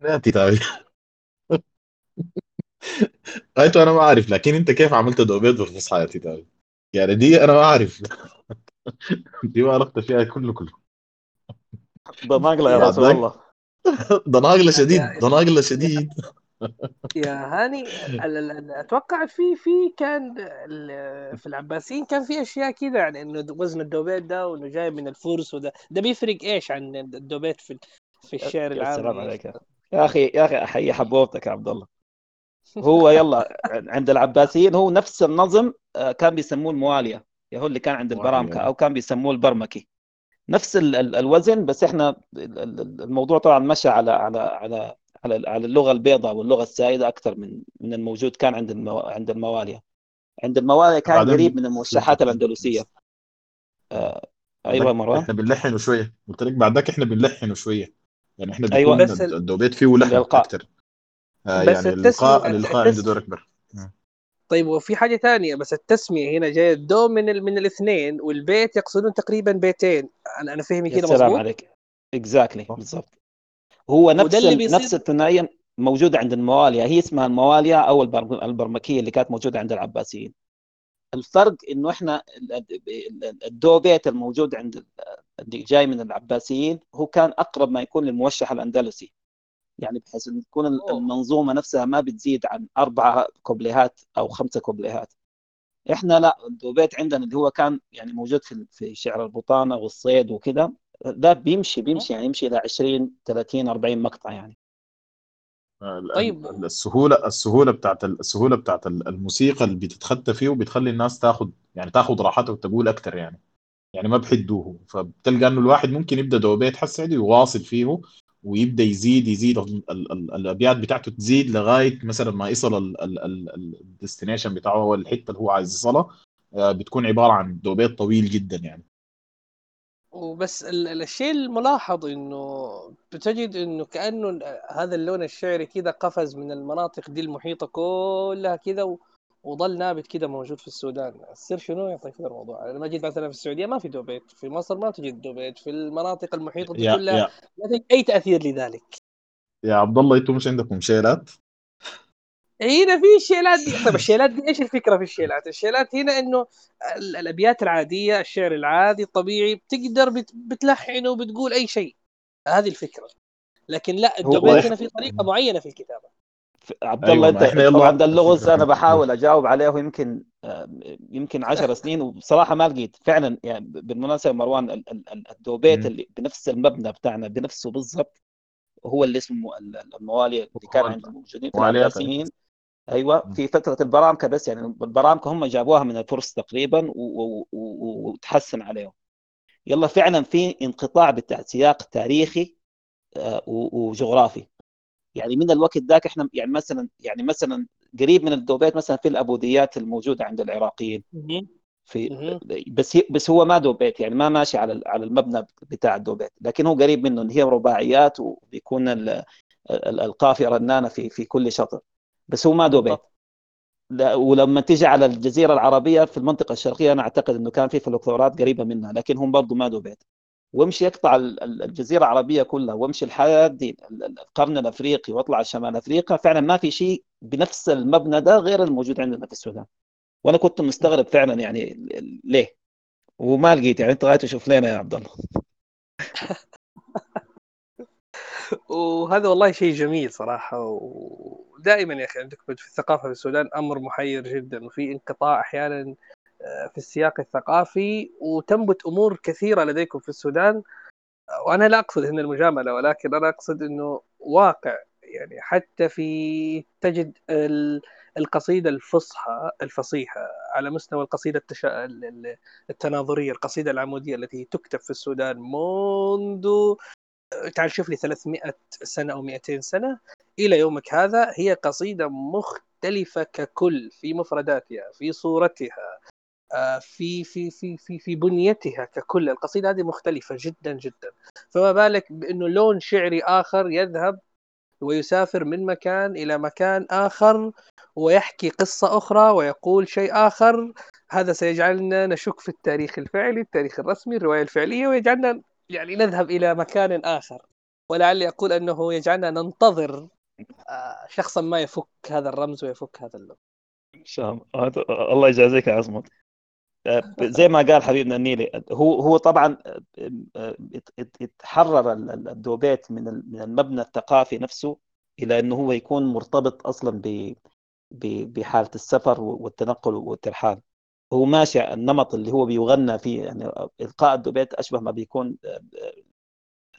ناتي طيب. ايتو أنا ما أعرف لكن أنت كيف عملت دوبيت بالفصحى يا تيتاي يعني دي أنا ما أعرف. دي ما عرفت فيها كله كله ده ناقله يا رسول الله. ده ناقله شديد يا ده ناقله شديد. يا هاني ال- ال- ال- أتوقع في في كان ال- في العباسيين كان في أشياء كذا يعني إنه وزن الدوبيت ده وإنه جاي من الفرس وده. ده بيفرق إيش عن الدوبيت في في الشعر يا سلام العامي عليك يا أخي. يا أخي يا أخي أحيي حبوبتك يا عبد الله. هو يلا عند العباسيين هو نفس النظم آه، كان بيسموه الموالية. يا هو اللي كان عند البرامكه. أو كان بيسموه البرمكي. نفس ال- ال- الوزن بس إحنا ال- ال- الموضوع طبعا مشى على على على على على اللغة البيضاء واللغة السائدة أكثر من من الموجود كان عند المو... عند المواليه عند المواليه كان قريب من الموشحات الأندلسية. آه، أيوه مروان. إحنا بنلحنه شوية. قلت لك بعدك إحنا بنلحنه شوية. يعني إحنا أيوه. بس ال- الدوبيت فيه لحن أكثر آه بس يعني الالقاء التسمية الالقاء عنده. دور اكبر طيب وفي حاجة تانية بس التسمية هنا جاية الدو من ال... من الاثنين والبيت يقصدون تقريبا بيتين. أنا أنا فهمي كده مظبوط؟ عليك. اكزاكتلي صح. بالضبط. هو وده نفس اللي نفس الثنائية موجودة عند الموالية. هي اسمها الموالية أو البر... البرمكية اللي كانت موجودة عند العباسيين. الفرق إنه إحنا ال- ال- الدو بيت الموجود عند ال- اللي جاي من العباسيين هو كان أقرب ما يكون للموشح الأندلسي. يعني بحيث إن تكون. المنظومة نفسها ما بتزيد عن أربعة كوبليهات أو خمسة كوبليهات. إحنا لا الدوبيت عندنا اللي هو كان يعني موجود في في شعر البطانة والصيد وكده ده بيمشي بيمشي يعني يمشي إلى 20 30 40 مقطع يعني. ال- طيب. ال- السهولة السهولة بتاعت ال- السهولة بتاعت ال- الموسيقى اللي بتتخطى فيه وبتخلي الناس تاخد يعني تاخد راحتها وتقول أكتر يعني. يعني ما بحدوه. فبتلقى إنه الواحد ممكن يبدأ دوبيت حس عادي ويواصل فيه ويبدأ يزيد يزيد ال- ال- ال- الأبيات بتاعته تزيد لغاية مثلا ما يصل ال destination بتاعه هو الحتة اللي هو عايز يوصلها آه، بتكون عبارة عن دوبيت طويل جدا يعني. وبس ال... ال- الشيء الملاحظ إنه بتجد إنه كأنه هذا اللون الشعري كذا قفز من المناطق دي المحيطة كلها كذا. وظل نابت كذا موجود في السودان. السر شنو؟ يعطيك كذا الموضوع. لما جيت مثلا في السعودية ما في دوبيت في مصر ما تجد دوبيت في المناطق المحيطة دي كلها لا تجد أي تأثير لذلك. يا عبد الله أنتم مش عندكم شيلات؟ هنا في الشيلات دي. طيب الشيلات دي إيش الفكرة في الشيلات؟ الشيلات هنا إنه ال- الأبيات العادية الشعر العادي الطبيعي بتقدر بت- بتلحن وبتقول أي شيء. هذه الفكرة. لكن لا إح- هنا في طريقة معينة في الكتابة. عبد أيوه الله ما انت يلا ده اللغز أنا بحاول أجاوب عليه يمكن آه، يمكن 10 سنين وبصراحه ما لقيت. فعلا يعني بالمناسبة مروان ال- ال- ال- الدوبيت. اللي بنفس المبنى بتاعنا بنفسه بالضبط هو اللي اسمه ال- ال- الموالي اللي كان هو عند الموجودين في العباسيين أيوه. في فترة البرامكة بس يعني البرامكة هم جابوها من الفرس تقريبا وتحسن عليهم. يلا فعلا في انقطاع بتاع سياق تاريخي آه، وجغرافي. يعني من الوقت ذاك إحنا يعني مثلا يعني مثلا قريب من الدوبيت مثلا في الأبوديات الموجودة عند العراقيين. في. بس بس هو ما دوبيت يعني ما ماشي على على المبنى بتاع الدوبيت. لكن هو قريب منه هي رباعيات وبيكون ال- ال- القافيه رنانه في في كل شطر. بس هو ما دوبيت ولما تيجي على الجزيرة العربية في المنطقة الشرقية أنا أعتقد إنه كان في فلكلورات قريبة منها لكن هم برضه ما دوبيت وامشي ال- الجزيرة العربية كلها وامشي لحد ال- ال- القرن الأفريقي واطلع شمال أفريقيا فعلا ما في شيء بنفس المبنى ده غير الموجود عندنا في السودان. وأنا كنت مستغرب فعلا يعني ليه. وما لقيت يعني أنت غاية تشوف لنا يا عبد الله. وهذا والله شيء جميل صراحة ودائما يا أخي عندكم في الثقافة في السودان أمر محير جدا وفي انقطاع أحيانا آه، في السياق الثقافي وتنبت أمور كثيرة لديكم في السودان. وأنا لا أقصد هنا المجاملة ولكن أنا أقصد إنه واقع يعني حتى في تجد ال- القصيدة الفصحى الفصيحة على مستوى القصيدة التشا... ال- ال- التناظرية القصيدة العمودية التي تكتب في السودان منذ تعال شوف لي 300 سنة أو 200 سنة إلى يومك هذا هي قصيدة مختلفة ككل في مفرداتها في صورتها آه، في في في في في بنيتها ككل. القصيدة هذه مختلفة جدا جدا. فما بالك بأنه لون شعري آخر يذهب ويسافر من مكان إلى مكان آخر ويحكي قصة أخرى ويقول شيء آخر؟ هذا سيجعلنا نشك في التاريخ الفعلي التاريخ الرسمي الرواية الفعلية ويجعلنا يعني نذهب إلى مكان آخر. ولعلي أقول أنه يجعلنا ننتظر آه، شخصا ما يفك هذا الرمز ويفك هذا اللغة ان شاء الله يجازيك يا عصمت آه، زي ما قال حبيبنا النيلي هو هو طبعا آه، يتحرر الدوبيت من من المبنى الثقافي نفسه إلى أنه هو يكون مرتبط أصلا بحالة السفر والتنقل والترحال. هو ماشي النمط اللي هو بيغنى فيه يعني إلقاء الدوبيت أشبه ما بيكون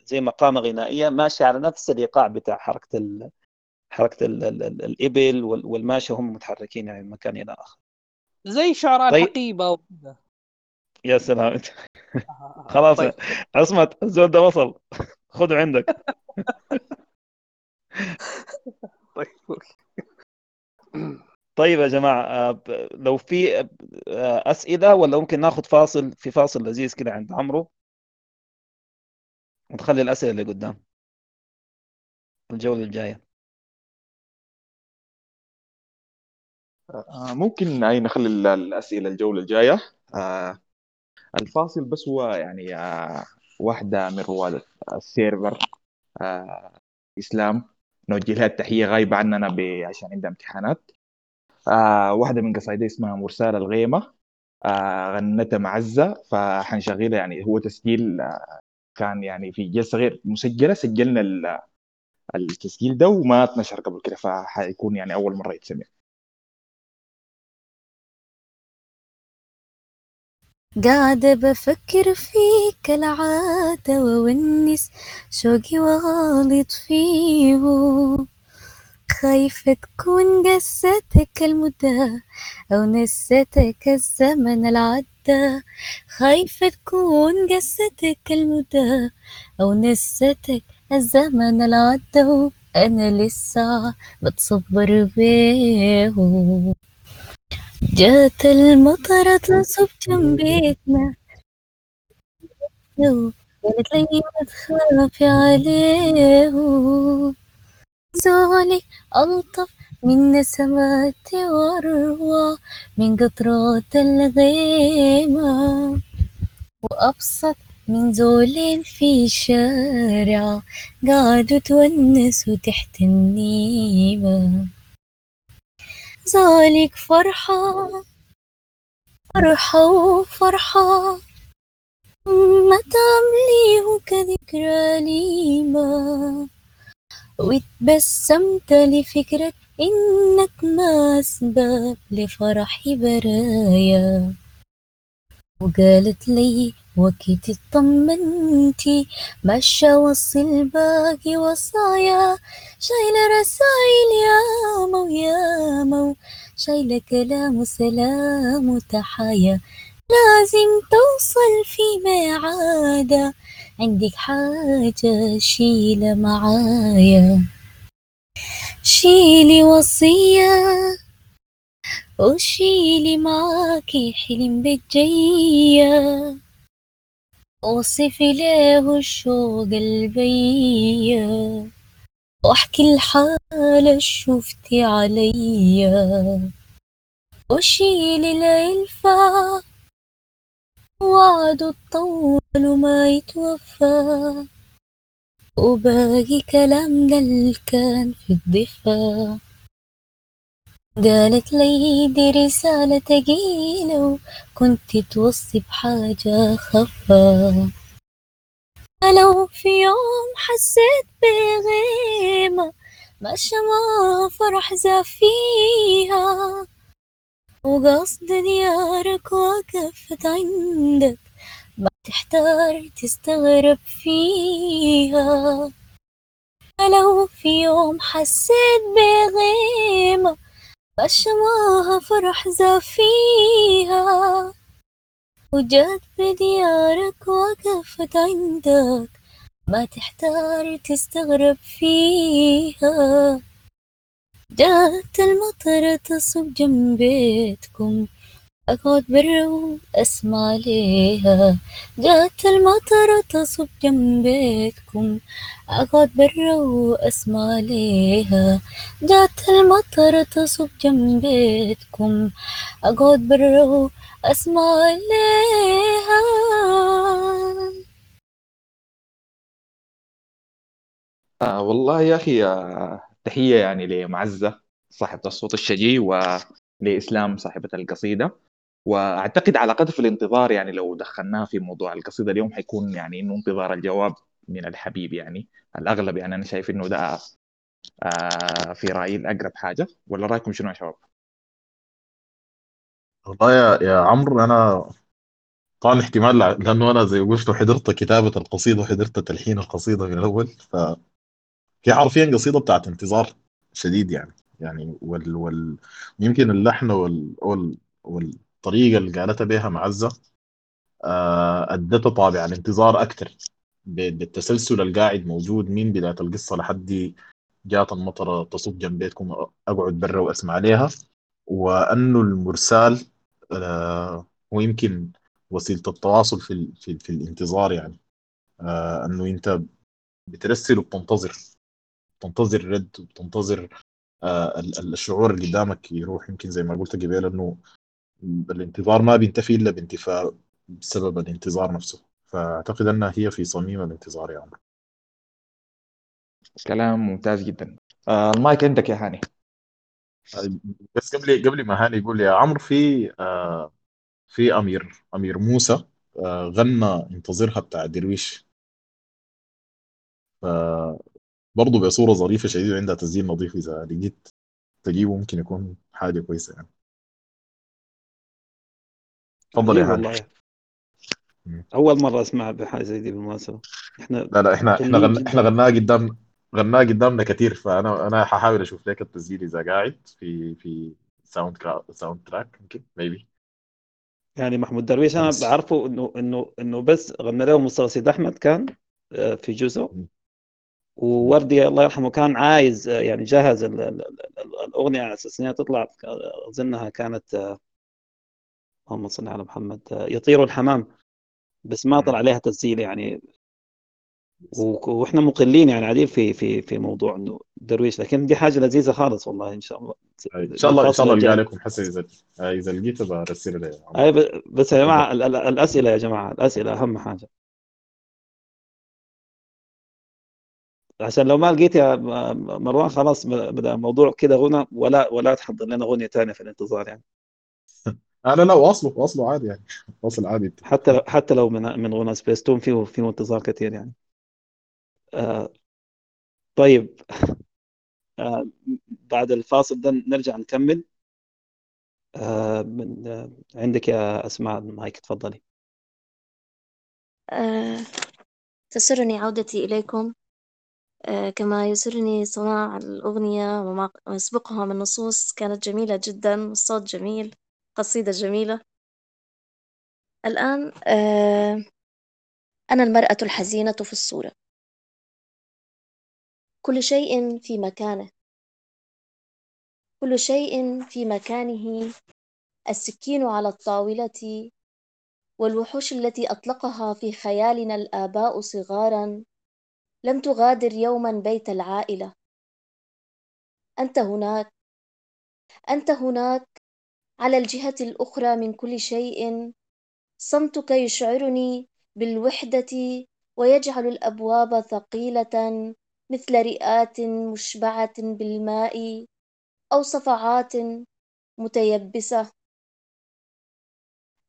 زي مقامة غنائية ماشي على نفس الإيقاع بتاع حركة ال حركة ال ال ال الإبل والماشيه هم متحركين يعني من مكان إلى آخر. زي شعراء طيب. الحقيبه يا سلام. خلاص طيب. عصمت الزول ده وصل. خذه عندك. طيب طيب يا جماعة آه، لو في آه، أسئلة ولا ممكن ناخذ فاصل في فاصل لذيذ كده عند عمرو؟ ونخلي الأسئلة اللي قدام الجولة الجاية. آه، ممكن أي نخلي الأسئلة الجولة الجاية. الفاصل بس هو يعني واحدة من رواد السيرفر. إسلام نوجه لها التحية غايبة عننا عشان عندها امتحانات. آه واحدة من قصايدها اسمها مرسال الغيمة. آه غنتها معزة فحنشغلها يعني هو تسجيل آه كان يعني في جلسة غير مسجلة سجلنا التسجيل ده وما اتنشر قبل كده فحيكون يعني أول مرة يتسمع. قاعدة بفكر فيك العادة وونس شوقي وغالط فيه خايفة تكون قستك المدة أو نستك الزمن العدى خايفة تكون قستك المدة أو نستك الزمن العدى وأنا لسه بتصبر بيه. جات المطرة تصب جنب بيتنا قالت لي ما تخافي عليه. زولك ألطف من نسمات وأروى من قطرات الغيمة وأبسط من زول في شارع قعدوا تونسوا تحت النيمة. زولك فرحة فرحة وفرحة ما تعمليه كذكرى ليمة. واتبسمت لفكرة إنك ما أسباب لفرحي برايا. وقالت لي وكيت اطمنتي مشى وصل باقي وصايا. شايلة رسايل ياما وياما شايلة كلام وسلام وتحايا. لازم توصل في ميعادها عندك حاجة؟ شيلة معايا. شيلي وصية. وشيلي معاكي حلم بالجية. وصفي له الشوق البيا واحكي الحالة شفتي عليا. وشيلي العلفة وعد الطول ما يتوفى. وباقي كلامنا اللي كان في الضفة قالت لي دي رسالة تقيلة وكنت توصي بحاجة خفة لو في يوم حسيت بغيمة ما ما فرح زافيها. وقصد ديارك وقفت عندك. ما تحتار تستغرب فيها. لو في يوم حسيت بغيمة بشماها فرح زافيها وجات بديارك وقفت عندك ما تحتار تستغرب فيها. جات المطر تصب جنب بيتكم. أقعد برا وأسمع ليها جات المطرة تصب جنب بيتكم. أقعد برا وأسمع ليها جات المطرة تصب جنب بيتكم. أقعد برا وأسمع ليها آه والله يا أخي آه تحية يعني لمعزة صاحبة الصوت الشجي ولإسلام صاحبة القصيدة. وأعتقد علاقتها في الانتظار يعني لو دخلناها في موضوع القصيدة اليوم حيكون يعني إنه انتظار الجواب من الحبيب يعني. الأغلب يعني أنا شايف إنه ده آه في رأيي الأقرب حاجة. ولا رأيكم شنو يا شباب؟ والله يا يا عمرو أنا طبعا احتمال لأنه أنا زي ما قلت حضرت كتابة القصيدة وحضرت تلحين القصيدة من الأول فهي حرفيا قصيدة بتاعت انتظار شديد يعني. يعني وال وال يمكن اللحن وال وال والطريقة اللي قالتها بها معزة آه، ادته طابع الانتظار أكثر بالتسلسل القاعد موجود من بداية القصة لحد جات المطرة تصب جنب بيتكم أقعد برا وأسمع عليها. وأنه المرسال آه، هو يمكن وسيلة التواصل في في, في الانتظار يعني. آه، أنه أنت بترسل وبتنتظر. بتنتظر الرد وبتنتظر آه، ال- ال- الشعور اللي قدامك يروح يمكن زي ما قلت قبل إنه الانتظار ما بينتفي إلا بانتفاء بسبب الانتظار نفسه. فأعتقد إنها هي في صميم الانتظار يا عمرو. كلام ممتاز جدا. آه المايك عندك يا هاني. بس قبل قبل ما هاني يقول يا عمرو في آه في أمير أمير موسى آه غنى انتظرها بتاع درويش. برضه بصوره ظريفة شديدة عندها تسجيل نظيف إذا لقيت تجيبه ممكن يكون حاجة كويسة يعني. تفضل يا والله. مم. أول مرة أسمع بحاجة زي دي بالمناسبة. إحنا لا لا إحنا إحنا غن... إحنا غناها قدام غناها قدامنا كثير فأنا أنا ححاول أشوف لك التسجيل إذا قاعد في في sound cra... soundtrack يمكن maybe يعني محمود درويش بس. بعرفه إنه إنه إنه بس غنى له مصطفى سيد أحمد كان آه، في جزء. ووردي الله يرحمه كان عايز يعني جهز ال- ال- ال- ال- الأغنية على أساس إنها تطلع أظنها كانت اللهم صل على محمد يطير الحمام بس ما طلع. عليها تسجيل يعني. وإحنا مقلين يعني عديل في في في موضوع إنه درويش لكن دي حاجة لذيذة خالص والله إن شاء الله. إن شاء الله إن شاء الله القى لكم حسن إذا إذا لقيته برسل لي بس يا جماعة ال- ال- الأسئلة يا جماعة الأسئلة أهم حاجة. عشان لو ما لقيت يا م- مروان خلاص بدا الموضوع كده غنى ولا ولا تحضر لنا أغنية ثانية في الانتظار يعني. أنا لا واصله واصله عادي يعني. واصل عادي. حتى لو حتى لو من من غنى سبيستون فيه فيه انتظار كثير يعني. آه طيب. آه بعد الفاصل ده نرجع نكمل. آه من آه عندك يا أسماء المايك تفضلي. آه، تسرني عودتي إليكم. آه، كما يسرني صناع الأغنية وما يسبقها من نصوص كانت جميلة جدا الصوت جميل قصيدة جميلة. الآن آه، أنا المرأة الحزينة في الصورة. كل شيء في مكانه. كل شيء في مكانه. السكين على الطاولة والوحوش التي أطلقها في خيالنا الآباء صغارا. لم تغادر يوما بيت العائلة. أنت هناك. أنت هناك. على الجهة الأخرى من كل شيء. صمتك يشعرني بالوحدة ويجعل الأبواب ثقيلة مثل رئات مشبعة بالماء أو صفعات متيبسة.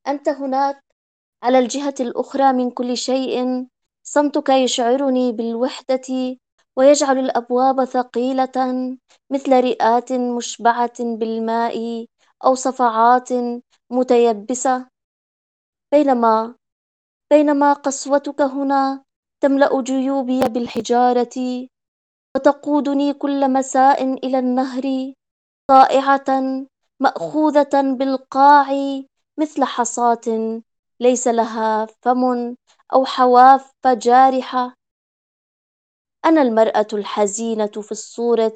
أنت هناك. على الجهة الأخرى من كل شيء. صمتك يشعرني بالوحدة ويجعل الأبواب ثقيلة مثل رئات مشبعة بالماء أو صفعات متيبسة. بينما بينما قسوتك هنا تملأ جيوبي بالحجارة وتقودني كل مساء إلى النهر طائعة مأخوذة بالقاع مثل حصاة ليس لها فم. أو حواف جارحة. أنا المرأة الحزينة في الصورة.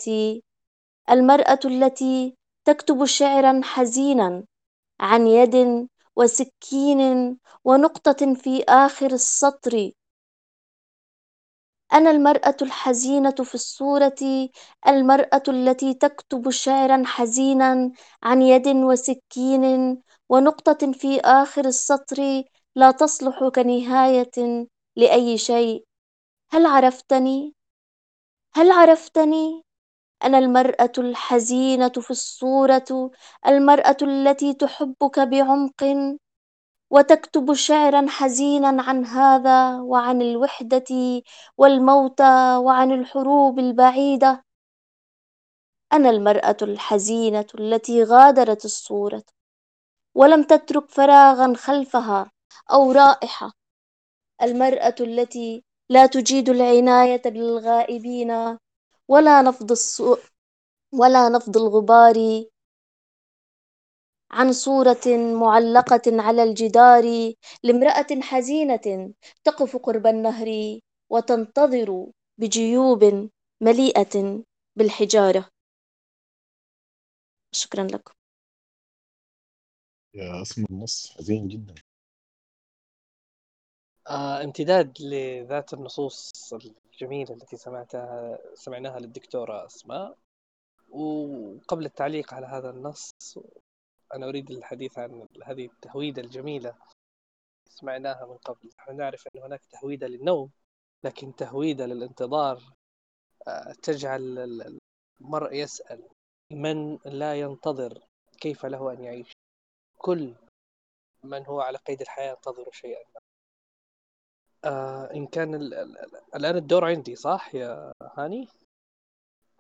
المرأة التي تكتب شعرا حزينا عن يد وسكين ونقطة في آخر السطر. أنا المرأة الحزينة في الصورة. المرأة التي تكتب شعرا حزينا عن يد وسكين ونقطة في آخر السطر. لا تصلح كنهاية لأي شيء هل عرفتني؟ هل عرفتني؟ أنا المرأة الحزينة في الصورة المرأة التي تحبك بعمق وتكتب شعرا حزينا عن هذا وعن الوحدة والموتى وعن الحروب البعيدة أنا المرأة الحزينة التي غادرت الصورة ولم تترك فراغا خلفها أو رائحة. المرأة التي لا تجيد العناية بالغائبين ولا نفض الصو ولا نفض الغبار عن صورة معلقة على الجدار لامرأة حزينة تقف قرب النهر وتنتظر بجيوب مليئة بالحجارة. شكرا لكم. يا اسم النص حزين جدا. آه امتداد لذات النصوص الجميلة التي سمعتها سمعناها للدكتورة أسماء. وقبل التعليق على هذا النص أنا أريد الحديث عن هذه التهويدة الجميلة سمعناها من قبل. نحن نعرف أن هناك تهويدة للنوم لكن تهويدة للانتظار آه، تجعل المرء يسأل من لا ينتظر كيف له أن يعيش. كل من هو على قيد الحياة ينتظر شيئا. آه إن كان ال ال الآن الدور عندي صح يا هاني؟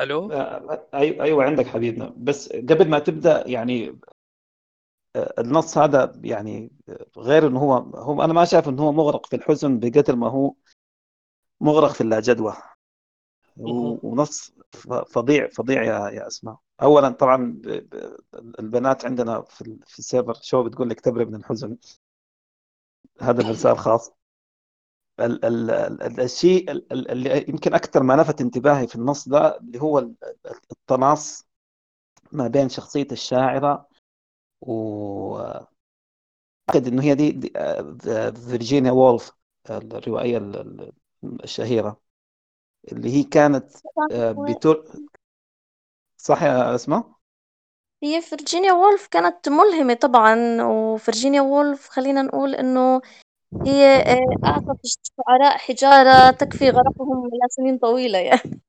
ألو؟ آه، أيوة أيوة عندك حبيبنا بس قبل ما تبدأ يعني آه، النص هذا يعني غير إنه هو هو أنا ما شايف إنه هو مغرق في الحزن بقدر ما هو مغرق في اللاجدوى. ونص فظيع فظيع يا يا أسماء اولا طبعا البنات عندنا في ال- في السيرفر شو بتقول لك تبرئ من الحزن هذا الإرسال خاص ال ال ال الشيء ال- ال- اللي يمكن أكثر ما لفت انتباهي في النص ده اللي هو ال- التناص ما بين شخصية الشاعرة و أعتقد إنه هي دي, دي آه، فيرجينيا وولف الروائية ال- ال- الشهيرة اللي هي كانت آه، بتر... صح يا أسماء؟ هي فيرجينيا وولف كانت ملهمة طبعا وفيرجينيا وولف خلينا نقول إنه هي آه، أعطت الشعراء حجارة تكفي غرقهم إلى سنين طويلة يعني.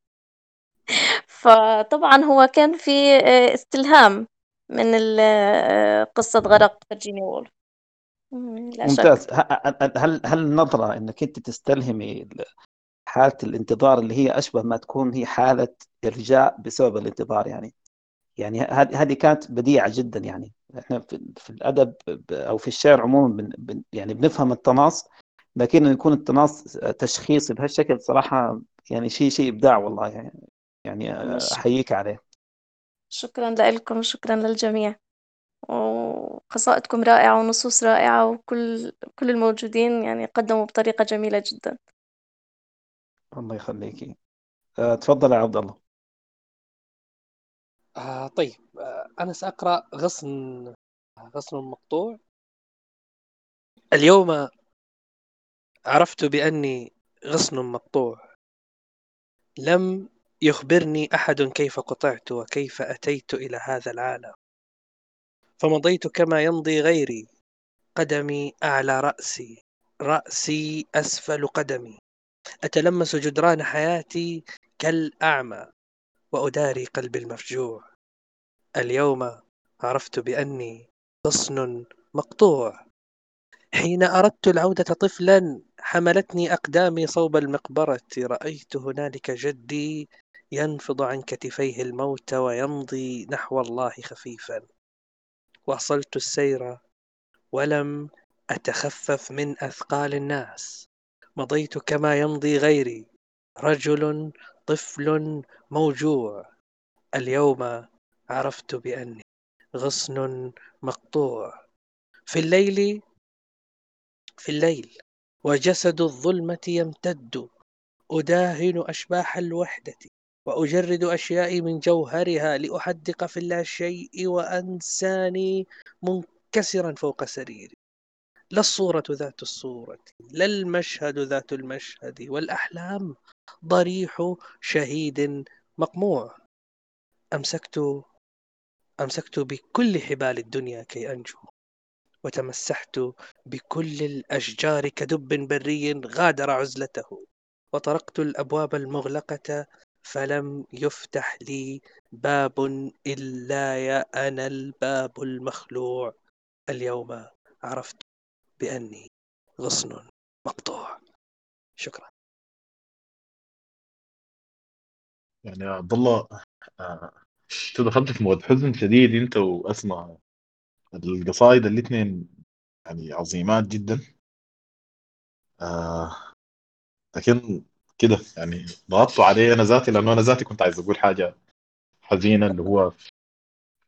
فطبعا هو كان في آه، استلهام من آه، قصة غرق فيرجينيا وولف. ممتاز. هل هل النظرة إنك أنت تستلهمي حالة الانتظار اللي هي أشبه ما تكون هي حالة إرجاء بسبب الانتظار يعني؟ يعني هذه كانت بديعة جدا يعني. إحنا في, في الأدب أو في الشعر عموما بن بن يعني بنفهم التناص لكن يكون التناص تشخيصي بهالشكل صراحة يعني شيء شيء إبداع والله يعني يعني أحييك عليه. شكرا لكم شكرا للجميع. وقصائدكم رائعة ونصوص رائعة وكل كل الموجودين يعني قدموا بطريقة جميلة جدا. الله يخليكي. آه، تفضل يا عبد الله. آه طيب آه أنا سأقرأ غصن غصن مقطوع. اليوم عرفت بأني غصن مقطوع. لم يخبرني أحد كيف قطعت وكيف أتيت إلى هذا العالم. فمضيت كما يمضي غيري. قدمي أعلى رأسي. رأسي أسفل قدمي. أتلمس جدران حياتي كالأعمى. وأداري قلبي المفجوع. اليوم عرفت بأني غصن مقطوع. حين أردت العودة طفلا حملتني أقدامي صوب المقبرة. رأيت هنالك جدي ينفض عن كتفيه الموت ويمضي نحو الله خفيفا. واصلت السير ولم أتخفف من أثقال الناس. مضيت كما يمضي غيري. رجل طفل موجوع. اليوم عرفت بأني غصن مقطوع. في الليل في الليل وجسد الظلمة يمتد. أداهن أشباح الوحدة وأجرد أشيائي من جوهرها لأحدق في اللاشيء وأنساني منكسرا فوق سريري. لا الصورة ذات الصورة لا المشهد ذات المشهد والأحلام ضريح شهيد مقموع. أمسكت أمسكت بكل حبال الدنيا كي أنجو وتمسحت بكل الأشجار كدب بري غادر عزلته. وطرقت الأبواب المغلقة فلم يفتح لي باب إلا يا أنا الباب المخلوع. اليوم عرفت بأني غصن مقطوع. شكرا. يعني يا عبد الله آه، انت دخلت في مود حزن شديد أنت واسمع القصائد الاثنين يعني عظيمات جدا. آه لكن كده يعني ضغطوا علي أنا ذاتي لأنه أنا ذاتي كنت عايز أقول حاجة حزينة اللي هو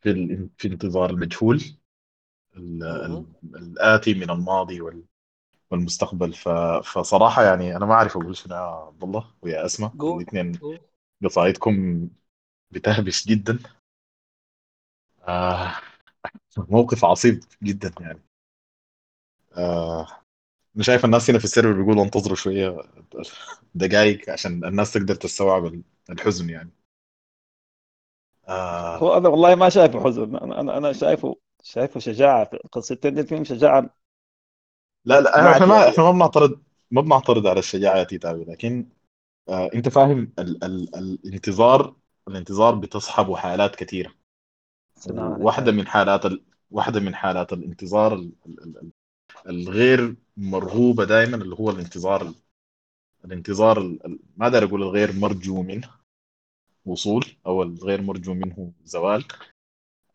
في ال... في انتظار المجهول ال... ال... الآتي من الماضي وال... والمستقبل. ف... فصراحة يعني أنا ما أعرف أقول شنو يا عبد الله ويا أسماء الاثنين قول. قصايدكم بتهبش جدا. آه موقف عصيب جدا يعني. آه أنا شايف الناس هنا في السيرفر بيقولوا انتظروا شوية. دقائق عشان الناس تقدر تستوعب الحزن يعني. آه هو أنا والله ما شايفه حزن. أنا أنا شايفه شايفه شجاعة. في القصتين دي فيهم شجاعة. لا لا إحنا ما إحنا ما بنعترض ما بنعترض على الشجاعة يا تيتابي لكن آه انت فاهم ال ال الانتظار الانتظار بتصحبه حالات كثيرة. واحدة من حالات ال... واحدة من حالات الانتظار ال... ال... ال... الغير مرغوبة دائما اللي هو الانتظار ال... الانتظار ال... ال- ما أقدر أقول الغير مرجو منه وصول أو الغير مرجو منه زوال.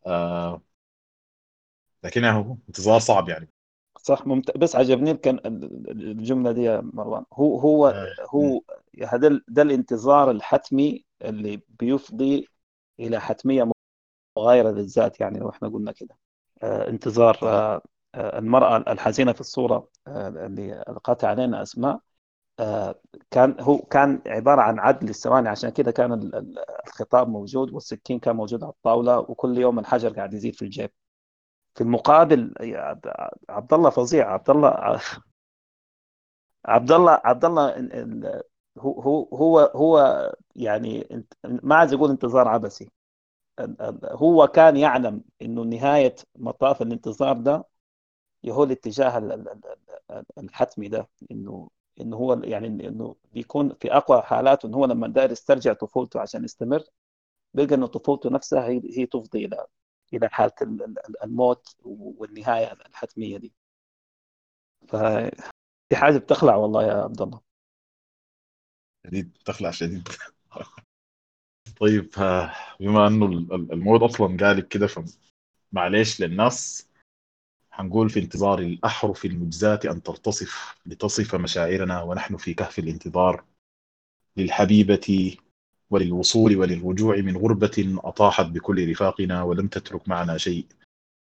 آه لكن هو انتظار صعب يعني. صح ممت... بس عجبني كان ال- ال- الجملة دي يا مروان. هو هو آه. هو هذا ده الانتظار الحتمي اللي بيفضي إلى حتمية مغايرة للذات يعني لو إحنا قلنا كده. آه انتظار آه المرأة الحزينة في الصورة آه اللي القتها علينا أسماء. آه كان هو كان عبارة عن عد للثواني عشان كده كان ال- ال- الخطاب موجود والسكين كان موجود على الطاولة وكل يوم الحجر قاعد يزيد في الجيب. في المقابل عبد- الله فظيع عبد الله عبد الله عبد الله ال- ال- هو هو هو يعني ما عايز أقول انتظار عبثي. هو كان يعلم إنه نهاية مطاف الانتظار ده هو الاتجاه ال- ال- ال- الحتمي ده إنه إنه هو يعني إنه بيكون في أقوى حالاته إنه هو لما داير يسترجع طفولته عشان يستمر بيلقى إنه طفولته نفسها هي هي تفضي إلى إلى حالة ال- ال- الموت والنهاية الحتمية دي. ف دي حاجة بتخلع والله يا عبد الله. شديد تخلع شديد. طيب آه، بما إنه ال- ال- الموت أصلا قالب كده فمعليش للناس حنقول في انتظار الأحرف المجزاة أن ترتصف لتصف مشاعرنا ونحن في كهف الانتظار للحبيبة وللوصول وللرجوع من غربة أطاحت بكل رفاقنا ولم تترك معنا شيء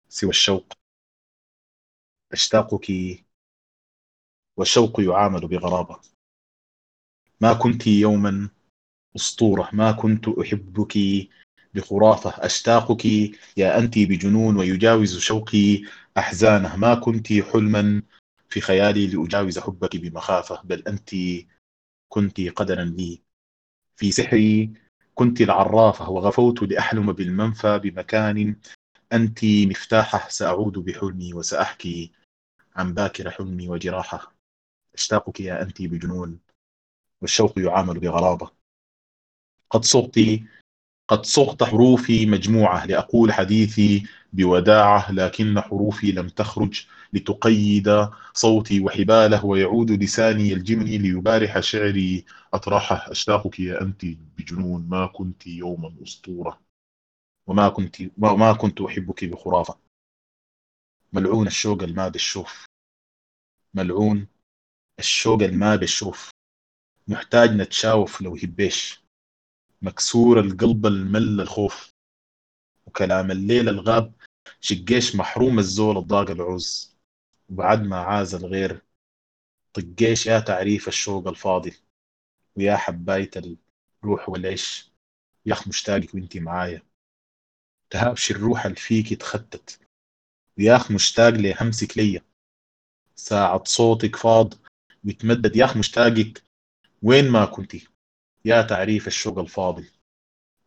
سوى الشوق. أشتاقك والشوق يعامل بغرابة. ما كنت يوما أسطورة ما كنت أحبك بخرافة. أشتاقك يا أنت بجنون ويجاوز شوقي أحزانه. ما كنت حلما في خيالي لأجاوز حبك بمخافة بل أنت كنت قدرا لي. في سحري كنت العرافة وغفوت لأحلم بالمنفى بمكان أنت مفتاحه سأعود بحلمي وسأحكي عن باكر حلمي وجراحه. أشتاقك يا أنت بجنون والشوق يعامل بغرابة قد صغت قد صغت حروفي مجموعة لأقول حديثي بوداعة لكن حروفي لم تخرج لتقيد صوتي وحباله ويعود لساني يلجمني ليبارح شعري. أطرحه أشتاقك يا أنت بجنون ما كنت يوما أسطورة. وما كنت وما كنت أحبك بخرافة. ملعون الشوق الما بالشوف. ملعون الشوق الما بالشوف. محتاج نتشاوف لو هبيش مكسور القلب المل الخوف وكلام الليل الغاب شقيش محروم الزول الضاق العوز. وبعد ما عاز الغير طقيش يا تعريف الشوق الفاضي ويا حباية الروح والعيش. يا أخ مشتاقك وإنتي معايا. تهابش الروح اللي فيك تختت وياخ مشتاق لهمسك ليا. ساعة صوتك فاض ويتمدد. ياخ مشتاقك وين ما كنتي؟ يا تعريف الشوق الفاضل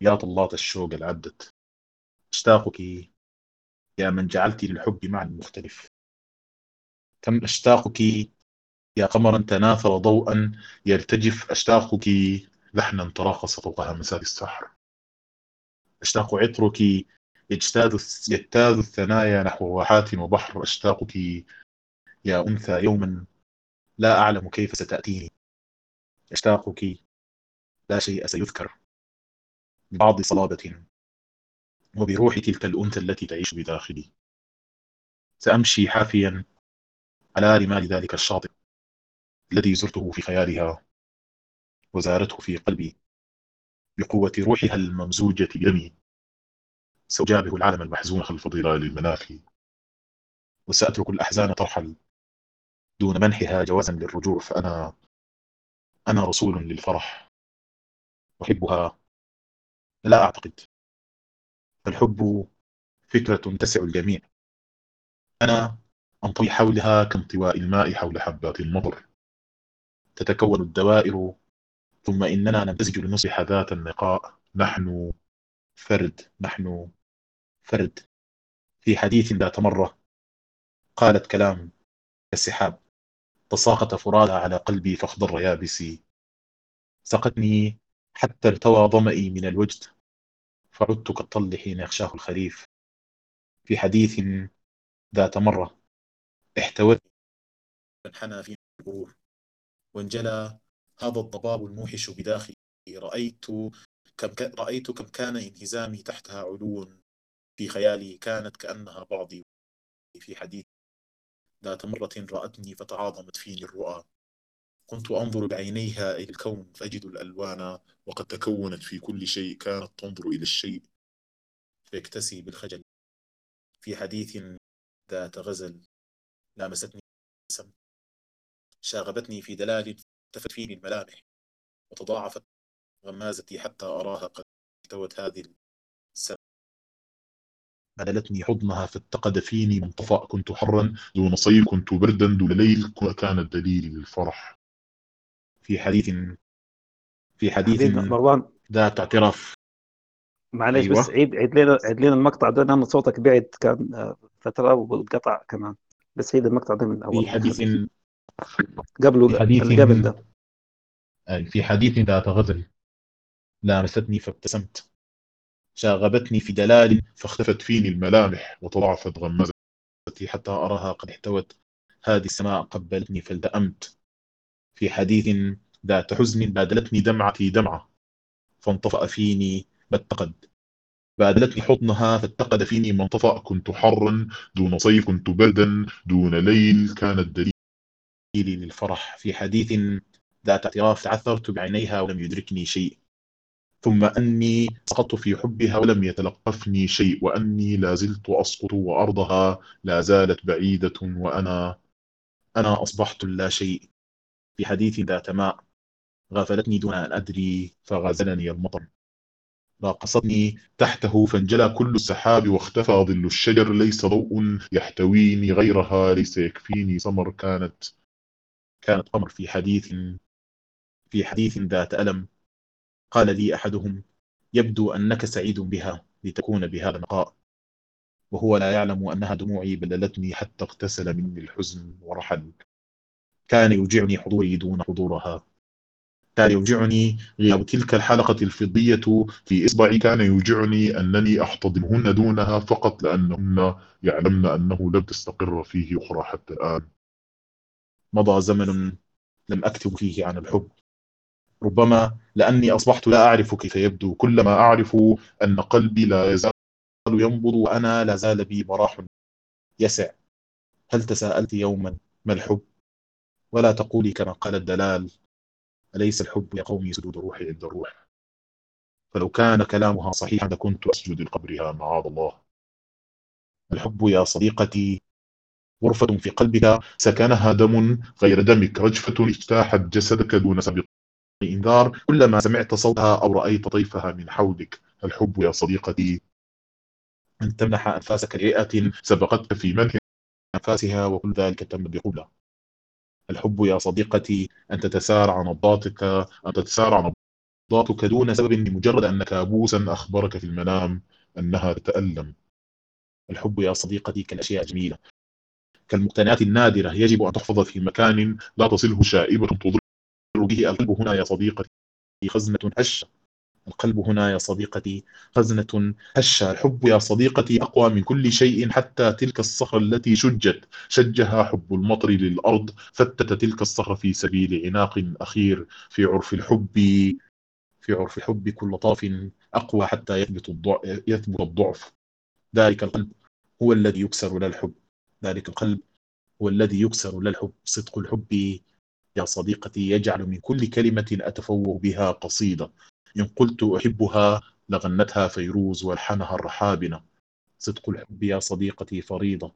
يا طلات الشوق العدت. أشتاقك يا من جعلت للحب معنى مختلف. كم أشتاقك يا قمرا تناثر ضوءا يرتجف. أشتاقك لحنا تراقص فوق همسات السحر. أشتاق عطرك يجتاز يجتاز الثنايا نحو واحات وبحر. أشتاقك يا أنثى يوما لا أعلم كيف ستأتيني. أشتاقك لا شيء سيذكر ببعض صلابة. وبروح تلك الأنثى التي تعيش بداخلي. سأمشي حافيا على رمال ذلك الشاطئ الذي زرته في خيالها وزارته في قلبي بقوة روحها الممزوجة بدمي. سأجابه العالم المحزون خلف ظلال المناخ. وسأترك الأحزان ترحل دون منحها جوازا للرجوع. فأنا أنا رسول للفرح. أحبها. لا أعتقد. الحب فكرة تسع الجميع. أنا أنطوي حولها كانطواء الماء حول حبات المطر. تتكون الدوائر. ثم إننا نمتزج لنصبح ذات النقاء نحن فرد. نحن فرد. في حديث ذات مرة قالت كلام كالسحاب تساقط فرادها على قلبي فاخضر يابسي. سقتني حتى ارتوى ظمئي من الوجد. فعدت كالطل حين يخشاه الخريف. في حديث ذات مرة احتوت. فانحنى في الغرور وانجلى هذا الضباب الموحش بداخلي. رأيت كم ك... رأيت كم كان انهزامي تحتها علو في خيالي كانت كأنها بعضي. في حديث ذات مرة رأتني فتعاظمت فيني الرؤى. كنت أنظر بعينيها إلى الكون فأجد الألوان وقد تكونت في كل شيء كانت تنظر إلى الشيء فيكتسي بالخجل. في حديث ذات غزل لامستني سم شاغبتني في دلال التفت فيني الملامح وتضاعفت غمازتي حتى أراها قد احتوت هذه السم. مللتني حضنها فاتقد فيني منطفأ كنت حرا دون صيف كنت بردا دون ليل وكان الدليل للفرح. في حديث في حديث مروان. ذات اعتراف. معلش أيوة. بس عيد عيد لنا عيد لنا المقطع ده لأن صوتك بعد كان آه، فترة وانقطع كمان. بس عيد المقطع ده من أول في حديث قبله في حديث قبل ده. في حديث ذات غزل لامستني فابتسمت. شاغبتني في دلال فاختفت فيني الملامح وتضاعفت غمازتي حتى أراها قد احتوت. هذه السماء قبلتني فالتأمت في حديث ذات حزن بادلتني دمعتي دمعة فانطفأ فيني ما اتقد بادلتني حضنها فاتقد فيني ما انطفأ. كنت حرا دون صيف كنت بردا دون ليل. كان الدليل للفرح. في حديث ذات اعتراف تعثرت بعينيها ولم يدركني شيء. ثم أني سقطت في حبها ولم يتلقفني شيء. وأني لا زلت أسقط وأرضها. لا زالت بعيدة وأنا أنا أصبحت لا شيء. في حديث ذات ماء غافلتني دون أن أدري فغازلني المطر. راقصتني تحته فانجلى كل السحاب واختفى ظل الشجر ليس ضوء يحتويني غيرها ليس يكفيني سمر كانت. كانت قمر في حديث في حديث ذات ألم. قال لي أحدهم يبدو أنك سعيد بها لتكون بهذا النقاء وهو لا يعلم أنها دموعي بللتني حتى اغتسل مني الحزن ورحل. كان يوجعني حضوري دون حضورها. كان يوجعني غياب تلك الحلقة الفضية في إصبعي كان يوجعني أنني أحتضنهن دونها فقط لأنهن يعلمن أنه لم تستقر فيه أخرى حتى الآن. مضى زمن لم أكتب فيه عن الحب. ربما لأني أصبحت لا أعرف كيف يبدو. كلما أعرف أن قلبي لا يزال ينبض وأنا لا زال بي براح يسع. هل تساءلت يوما ما الحب؟ ولا تقولي كما قال الدلال أليس الحب يا قومي سدود روحي عند الروح؟ فلو كان كلامها صحيحا لكنت أسجد لقبرها معاذ الله. الحب يا صديقتي غرفة في قلبك سكنها دم غير دمك رجفة اجتاحت جسدك دون سابق إنذار كلما سمعت صوتها أو رأيت طيفها من حولك الحب يا صديقتي أن تمنح أنفاسك لرئة سبقتك في منح أنفاسها وكل ذلك تم بقبلة. الحب يا صديقتي أن تتسارع نبضاتك أن تتسارع نبضاتك دون سبب لمجرد أن كابوسا أخبرك في المنام أنها تتألم. الحب يا صديقتي كالأشياء الجميلة كالمقتنيات النادرة يجب أن تحفظ في مكان لا تصله شائبة تضر به القلب. هنا يا صديقتي خزنة هشة القلب هنا يا صديقتي خزنة هشة. الحب يا صديقتي أقوى من كل شيء حتى تلك الصخرة التي شجت. شجها حب المطر للأرض فتت تلك الصخرة في سبيل عناق أخير. في عرف الحب في عرف الحب كل طرف أقوى حتى يثبت الضعف, يثبت الضعف. ذلك القلب هو الذي يكسر لا الحب. ذلك القلب هو الذي يكسر لا الحب. صدق الحب يا صديقتي يجعل من كل كلمة أتفوه بها قصيدة. إن قلت أحبها لغنتها فيروز والحنها الرحابنة. صدق الحب يا صديقتي فريضة.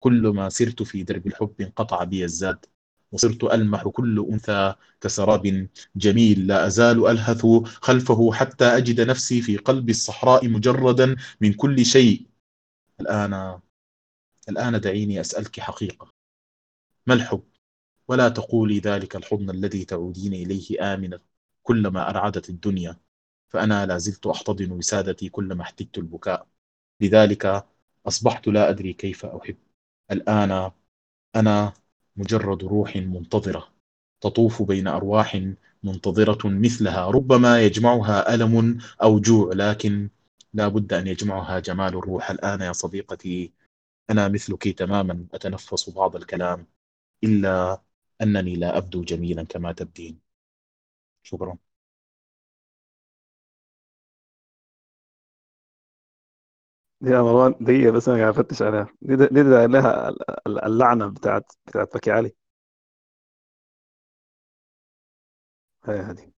كل ما سرت في درب الحب انقطع بي الزاد. وصرت ألمح كل أنثى كسراب جميل. لا أزال ألهث خلفه حتى أجد نفسي في قلب الصحراء مجردا من كل شيء. الآن الآن دعيني أسألك حقيقة. ما الحب؟ ولا تقولي ذلك الحضن الذي تعودين إليه آمنة. كلما أرعدت الدنيا فأنا لا زلت أحتضن وسادتي كلما احتجت البكاء. لذلك أصبحت لا أدري كيف أحب. الآن أنا مجرد روح منتظرة. تطوف بين أرواح منتظرة مثلها. ربما يجمعها ألم أو جوع لكن لا بد أن يجمعها جمال الروح. الآن يا صديقتي أنا مثلك تماما. أتنفس بعض الكلام إلا أنني لا أبدو جميلا كما تبدين. شكرا. يا مروان دقيقة بس أنا قاعد أفتش عليها. دي دي, دي لها اللعنة بتاعت بتاعت فكي علي. هي هذه.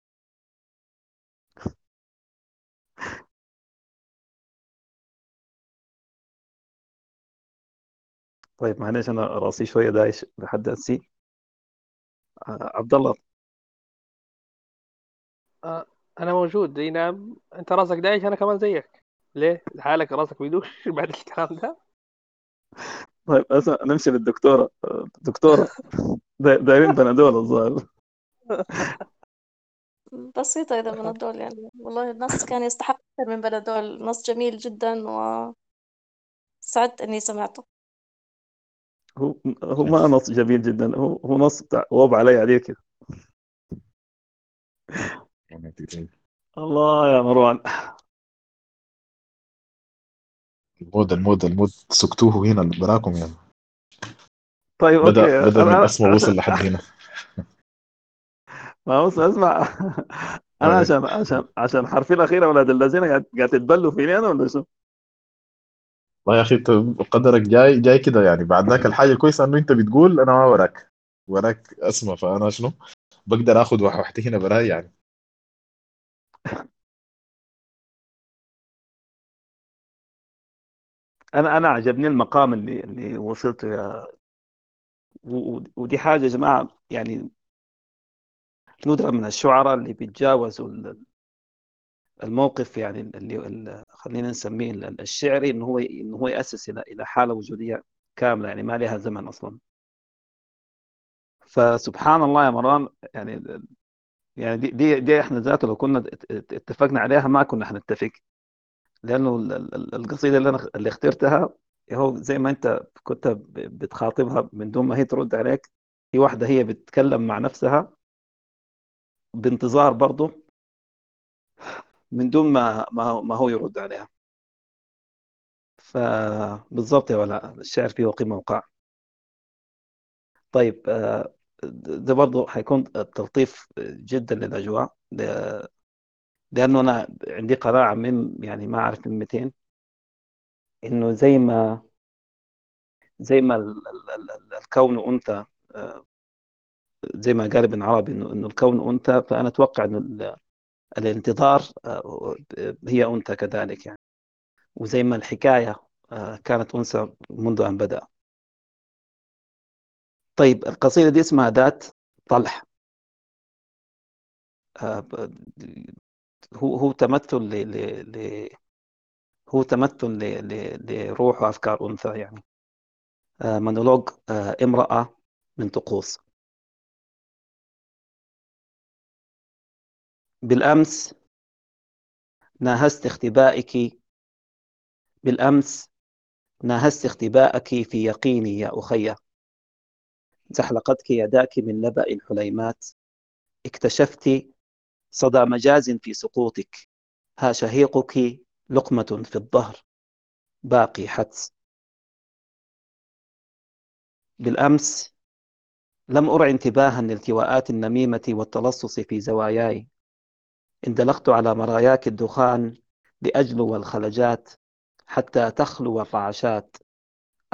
طيب معلش أنا راسي شوية دايش لحد السي عبد الله. آه أنا موجود. أي نعم. أنت راسك دايش أنا كمان زيك. ليه؟ حالك راسك بيدوش بعد الكلام ده؟ طيب اسمع نمشي للدكتورة. دكتورة دايرين بنادول الظاهر. بسيطة إذا بنادول يعني. والله النص كان يستحق أكثر من بنادول. نص جميل جدا و سعدت إني سمعته. هو هو ما نص جميل جدا. هو هو نص بتاع وضع علي عليه كده. الله يا مروان. المود المود المود. سكتوه هنا براكم يعني طيب بدأ أوكي. بدأ من أنا أسمى وصل لحد هنا. ما بص اسمع أنا طيب. عشان عشان عشان حرفي الأخير أولاد الذين قاعد تتبلوا فيني أنا ولا شو؟ والله يا أخي أنت قدرك جاي جاي كده يعني. بعد ذاك الحاجة الكويسة إنه أنت بتقول أنا ما وراك. وراك أسمى فأنا شنو؟ بقدر آخذ واحدة هنا براي يعني. أنا أنا عجبني المقام اللي اللي وصلت يا ودي حاجة يا جماعة يعني ندرة من الشعراء اللي بيتجاوزوا ال- الموقف يعني اللي خلينا نسميه ال- الشعري إنه هو إنه هو يأسس إلى إلى حالة وجودية كاملة يعني ما لها زمن أصلا. فسبحان الله يا مروان يعني يعني دي دي, دي إحنا ذاته لو كنا ات- ات- اتفقنا عليها ما كنا حنتفق. لأنه ال- ال- القصيدة اللي أنا اللي اخترتها هو زي ما أنت كنت بتخاطبها من دون ما هي ترد عليك هي واحدة هي بتتكلم مع نفسها بانتظار برضه من دون ما ما هو يرد عليها. فبالضبط يا ولاء الشعر فيه قيمه وقع طيب آه، ده برضه حيكون تلطيف جدا للأجواء ل- لأنه أنا عندي قناعه من يعني ما أعرف من 200 إنه زي ما زي ما ال- ال- ال- ال- الكون أنثى آه، زي ما قال ابن عربي إنه الكون أنثى فأنا أتوقع إنه ال- الانتظار آه، هي أنثى كذلك يعني. وزي ما الحكاية آه، كانت أنثى منذ أن بدأ. طيب القصيدة دي اسمها ذات طلح. آه، هو هو تمثل ل ل هو تمثل ل- لروح وأفكار أنثى يعني. آه، مونولوج آه، امرأة من طقوس. بالأمس ناهزت اختبائك بالأمس ناهزت اختباءك في يقيني يا أخي. زحلقتك يداك من نبأ الحليمات. اكتشفت صدى مجاز في سقوطك. ها شهيقك لقمة في الظهر. باقي حدس بالأمس لم أرع انتباها لالتواءات النميمة والتلصص في زواياي. اندلقت على مراياك الدخان لأجلو الخلجات حتى تخلو الرعشات.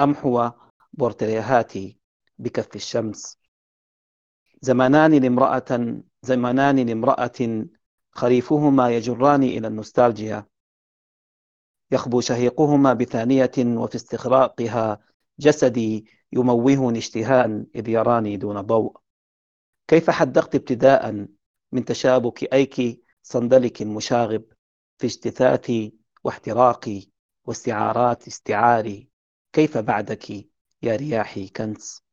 أمحو بورتريهاتي. بكف الشمس. زمانان لامرأة زمانان لامرأة خريفهما يجراني إلى النوستالجيا. يخبو شهيقهما بثانية وفي استغراقها جسدي يموهني اشتهاء إذ يراني دون ضوء. كيف حدقت ابتداء من تشابك أيك صندلك مشاغب في اجتثاثي واحتراقي واستعارات استعاري؟ كيف بعدك يا رياحي كنس؟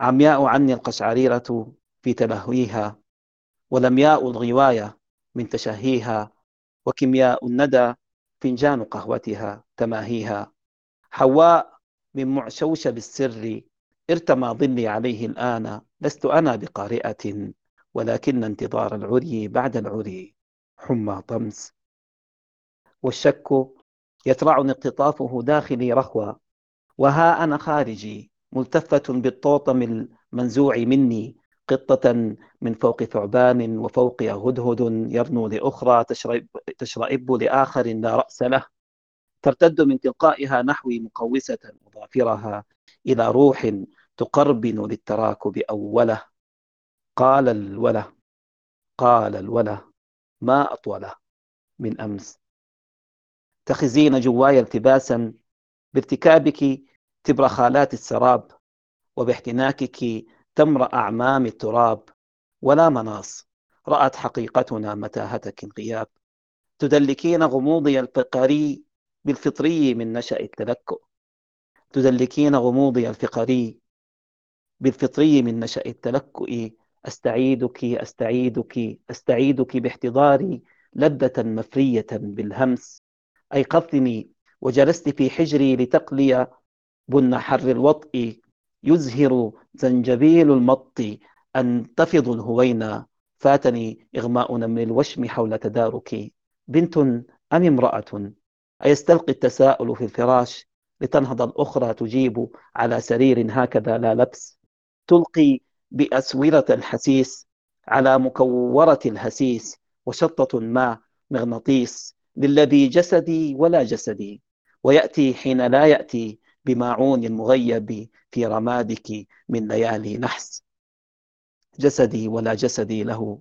عمياء عني القشعريرة في تلهويها ولمياء الغواية من تشهيها وكيمياء الندى فنجان قهوتها تماهيها. حواء من معشوشب السر ارتمى ظلي عليه الآن لست أنا بقارئة ولكن انتظار العري بعد العري. حمى طمس. والشك يترعني اقتطافه داخلي رخوة وها أنا خارجي. ملتفة بالطوطم المنزوع مني قطة من فوق ثعبان وفوقها هدهد يرنو لأخرى تشرب, تشرئب لآخر لا رأس له. ترتد من تلقائها نحوي مقوسة مضافرها إلى روح تقربن للتراكب أوله. قال الوله قال الوله ما أطوله من أمس. تخزين جواي التباسا بارتكابك تبرخالات السراب وباحتناكك تمر أعمام التراب ولا مناص. رأت حقيقتنا متاهتك الغياب تدلكين غموضي الفقري بالفطري من نشأ التلكؤ تدلكين غموضي الفقري بالفطري من نشأ التلكؤ. أستعيدك أستعيدك أستعيدك باحتضاري لذة مفرية بالهمس. أيقظتني وجلست في حجري لتقلي بن حر الوطء يزهر زنجبيل المط أن تفض الهوينا فاتني إغماء نمر الوشم حول تداركي بنت أم امرأة؟ أيستلقي التساؤل في الفراش لتنهض الأخرى تجيب على سرير هكذا لا لبس. تلقي بأسورة الحسيس على مكورة الهسيس وشطة ما مغناطيس للذي جسدي ولا جسدي. ويأتي حين لا يأتي بماعون المغيب في رمادك من ليالي نحس. جسدي ولا جسدي له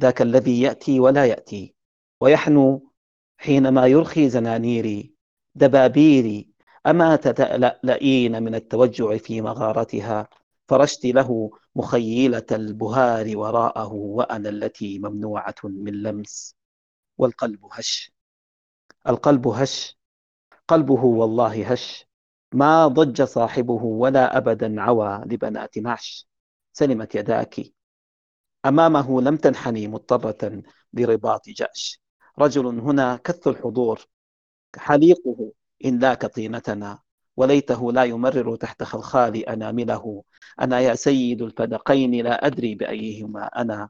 ذاك الذي يأتي ولا يأتي. ويحنو حينما يرخي زنانيري دبابيري أما تتلألئين من التوجع في مغارتها؟ فرشت له مخيلة البهار وراءه وأنا التي ممنوعة من لمس. والقلب هش. القلب هش. قلبه والله هش. ما ضج صاحبه ولا أبدا عوى لبنات معش سلمت يداك. أمامه لم تنحني مضطرة لرباط جأش. رجل هنا كث الحضور. حليقه إن لاك طينتنا. وليته لا يمرر تحت خلخال أنامله. أنا يا سيد الفدقين لا أدري بأيهما أنا.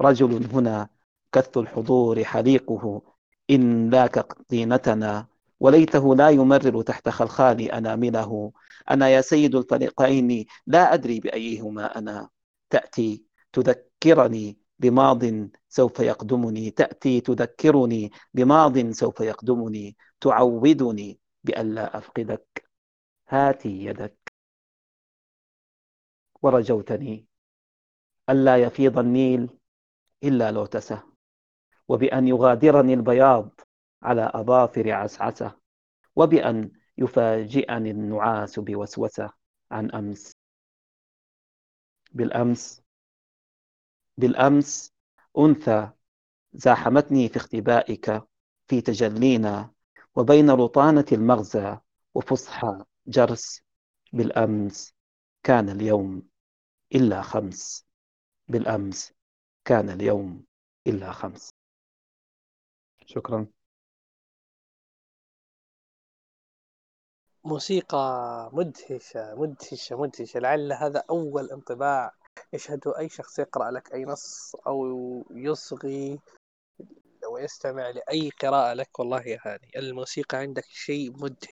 رجل هنا كث الحضور. حليقه إن لاك طينتنا. وليته لا يمرر تحت خلخال أنامله. أنا يا سيد الفريقين لا أدري بأيهما أنا. تأتي تذكرني بماض سوف يقدمني. تأتي تذكرني بماض سوف يقدمني. تعودني بألا أفقدك. هاتي يدك. ورجوتني. ألا يفيض النيل إلا لوتسه. وبأن يغادرني البياض. على أظافر عسعسة وبأن يفاجئني النعاس بوسوسة عن أمس. بالأمس بالأمس أنثى زاحمتني في اختبائك في تجلينا وبين رطانة المغزى وفصحى جرس. بالأمس كان اليوم إلا خمس. بالأمس كان اليوم إلا خمس. شكرا. موسيقى مدهشة مدهشة مدهشة. لعل هذا أول انطباع يشهده أي شخص يقرأ لك أي نص أو يصغي ويستمع لأي قراءة لك. والله يا هاني الموسيقى عندك شيء مدهش.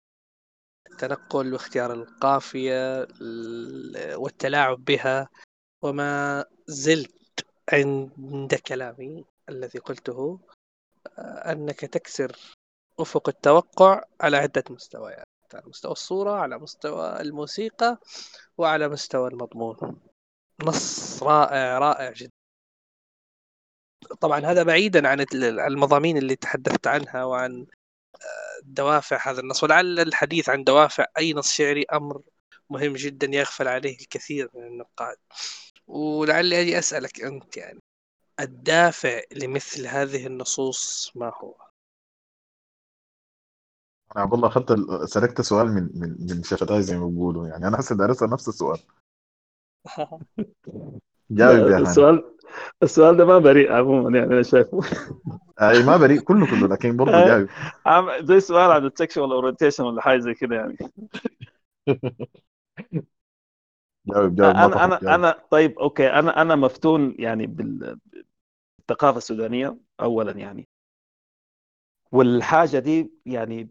التنقل واختيار القافية والتلاعب بها. وما زلت عند كلامي الذي قلته أنك تكسر أفق التوقع على عدة مستويات. على مستوى الصورة على مستوى الموسيقى وعلى مستوى المضمون. نص رائع رائع جدا. طبعا هذا بعيدا عن المضامين اللي تحدثت عنها وعن دوافع هذا النص. ولعل الحديث عن دوافع أي نص شعري أمر مهم جدا يغفل عليه الكثير من النقاد. ولعلي أجي أسألك أنت يعني الدافع لمثل هذه النصوص ما هو؟ أنا والله اخذت سلكت سؤال من من من شفتاي زي ما بيقولوا. يعني أنا هسه دارس نفس السؤال. جاوب يا السؤال السؤال ده ما بريء عموما يعني أنا شايفه. أي ما بريء كله كله لكن برضه جاوب. زي سؤال عن ال sexual orientation ولا حاجة زي كده يعني. جاوب جاوب أنا أنا أنا طيب okay أنا أنا مفتون يعني بالثقافة السودانية اولا يعني. والحاجة دي يعني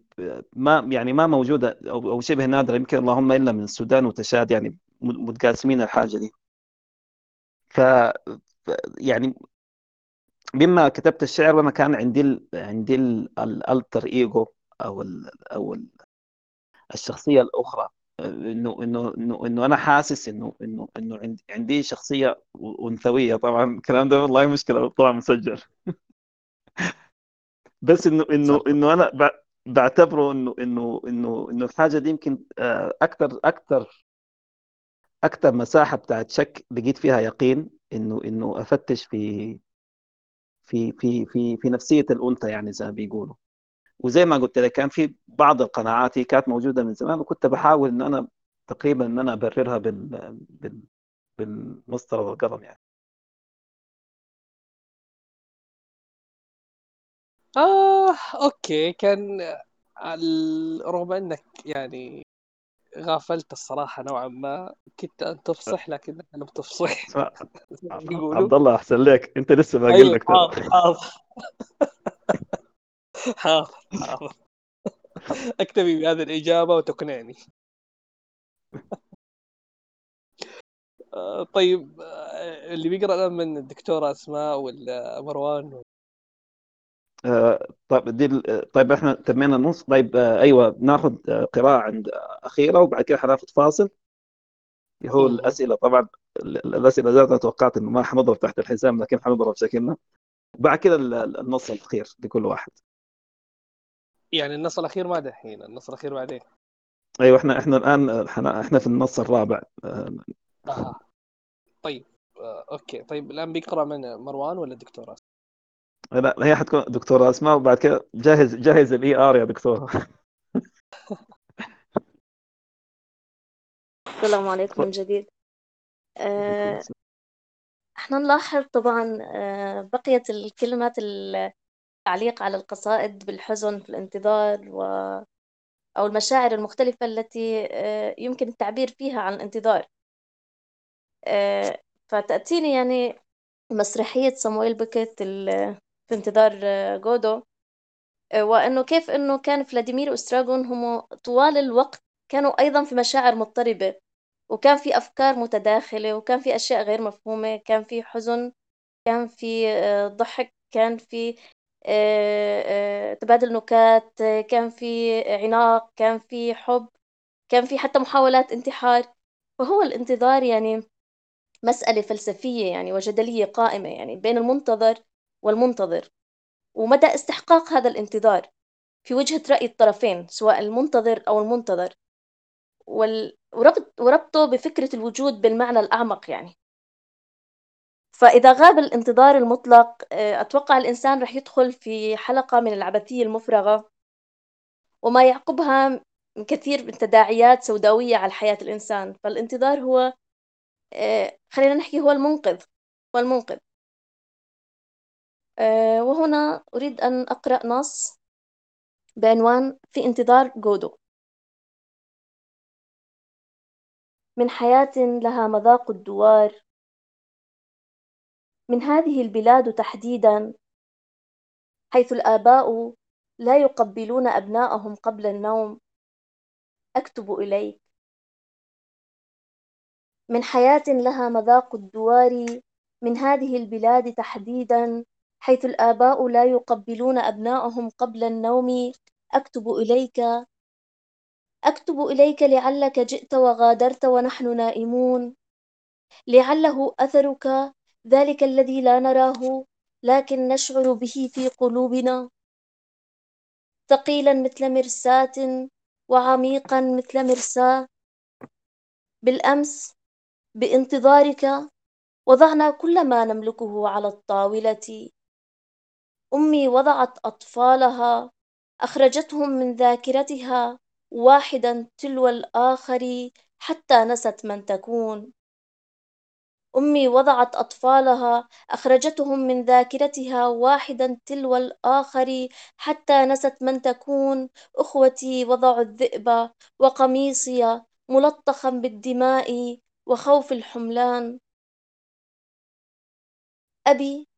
ما يعني ما موجودة أو شبه نادرة يمكن اللهم إلا من السودان وتشاد يعني متقاسمين الحاجة دي. ف يعني مما كتبت الشعر وأنا كان عندي ال عندي الألتر ايجو أو ال أو ال الشخصية الأخرى. انه انه انه إنه أنا حاسس انه انه إنه عندي عندي شخصية أنثوية. طبعا الكلام ده والله مشكلة طبعا مسجل. بس انه انه إنه أنا بعتبره إنه إنه إنه إنه الحاجة دي يمكن أكثر أكثر أكثر مساحة بتاعت شك لقيت فيها يقين إنه إنه أفتش في في في في في نفسية الأنثى يعني زي ما بيقولوا. وزي ما قلت لك كان في بعض القناعات هي كانت موجودة من زمان وكنت بحاول إن أنا تقريبا إن أنا أبررها بال بال بالمسطره والقلم يعني. آه أوكي. كان رغم أنك يعني غافلت الصراحة نوعا ما كنت أن تفصح لكنك لم تفصح. عبد الله أحسن لك. أنت لسه باقي أيوة لك حاضر حاضر. حاضر أكتفي بهذه الإجابة وتقنعني. طيب اللي بيقرأ الآن من الدكتورة أسماء ولا مروان؟ آه طيب دي طيب إحنا تمينا النص. طيب آه أيوه ناخذ قراءة عند أخيرة وبعد كده حناخذ فاصل. هو الأسئلة طبعا الأسئلة ذاتها توقعت إنه ما حنضرب تحت الحزام لكن حنضرب شكلنا وبعد كده النص الأخير لكل واحد. يعني النص الأخير ما دحين النص الأخير بعدين. أيوه إحنا إحنا الآن إحنا في النص الرابع. آه. طيب آه. okay. طيب الآن بيقرأ من مروان ولا الدكتوره لا هي حتكون دكتورة اسماء وبعد كده جهز جهز ال air يا دكتورة. السلام عليكم من جديد. آه إحنا نلاحظ طبعا آه بقيت الكلمات التعليق على القصائد بالحزن في الانتظار و أو المشاعر المختلفة التي آه يمكن التعبير فيها عن الانتظار. فتأتيني يعني مسرحية صامويل بوكيت في انتظار جودو. وأنه كيف أنه كان فلاديمير وإستراغون هم طوال الوقت كانوا أيضا في مشاعر مضطربة وكان في أفكار متداخلة وكان في أشياء غير مفهومة كان في حزن كان في ضحك كان في تبادل نكات كان في عناق كان في حب كان في حتى محاولات انتحار. فهو الانتظار يعني مسألة فلسفية يعني وجدلية قائمة يعني بين المنتظر والمنتظر ومدى استحقاق هذا الانتظار في وجهة رأي الطرفين سواء المنتظر أو المنتظر. وال... وربط وربطه بفكرة الوجود بالمعنى الأعمق يعني. فإذا غاب الانتظار المطلق آه، أتوقع الإنسان رح يدخل في حلقة من العبثية المفرغة وما يعقبها كثير من تداعيات سوداوية على حياة الإنسان. فالانتظار هو آه، خلينا نحكي هو المنقذ هو المنقذ. وهنا أريد أن أقرأ نص بعنوان في انتظار جودو. من حياة لها مذاق الدوار. من هذه البلاد تحديدا حيث الآباء لا يقبلون أبناءهم قبل النوم. أكتب إليك. من حياة لها مذاق الدوار. من هذه البلاد تحديدا حيث الآباء لا يقبلون أبناءهم قبل النوم. أكتب إليك أكتب إليك لعلك جئت وغادرت ونحن نائمون. لعله أثرك ذلك الذي لا نراه لكن نشعر به في قلوبنا. ثقيلا مثل مرساة وعميقا مثل مرساة. بالأمس بانتظارك وضعنا كل ما نملكه على الطاولة. أمي وضعت أطفالها أخرجتهم من ذاكرتها واحدا تلو الآخر حتى نست من تكون. أمي وضعت أطفالها أخرجتهم من ذاكرتها واحدا تلو الآخر حتى نست من تكون. أخوتي وضعوا الذئب وقميصي ملطخا بالدماء وخوف الحملان. أبي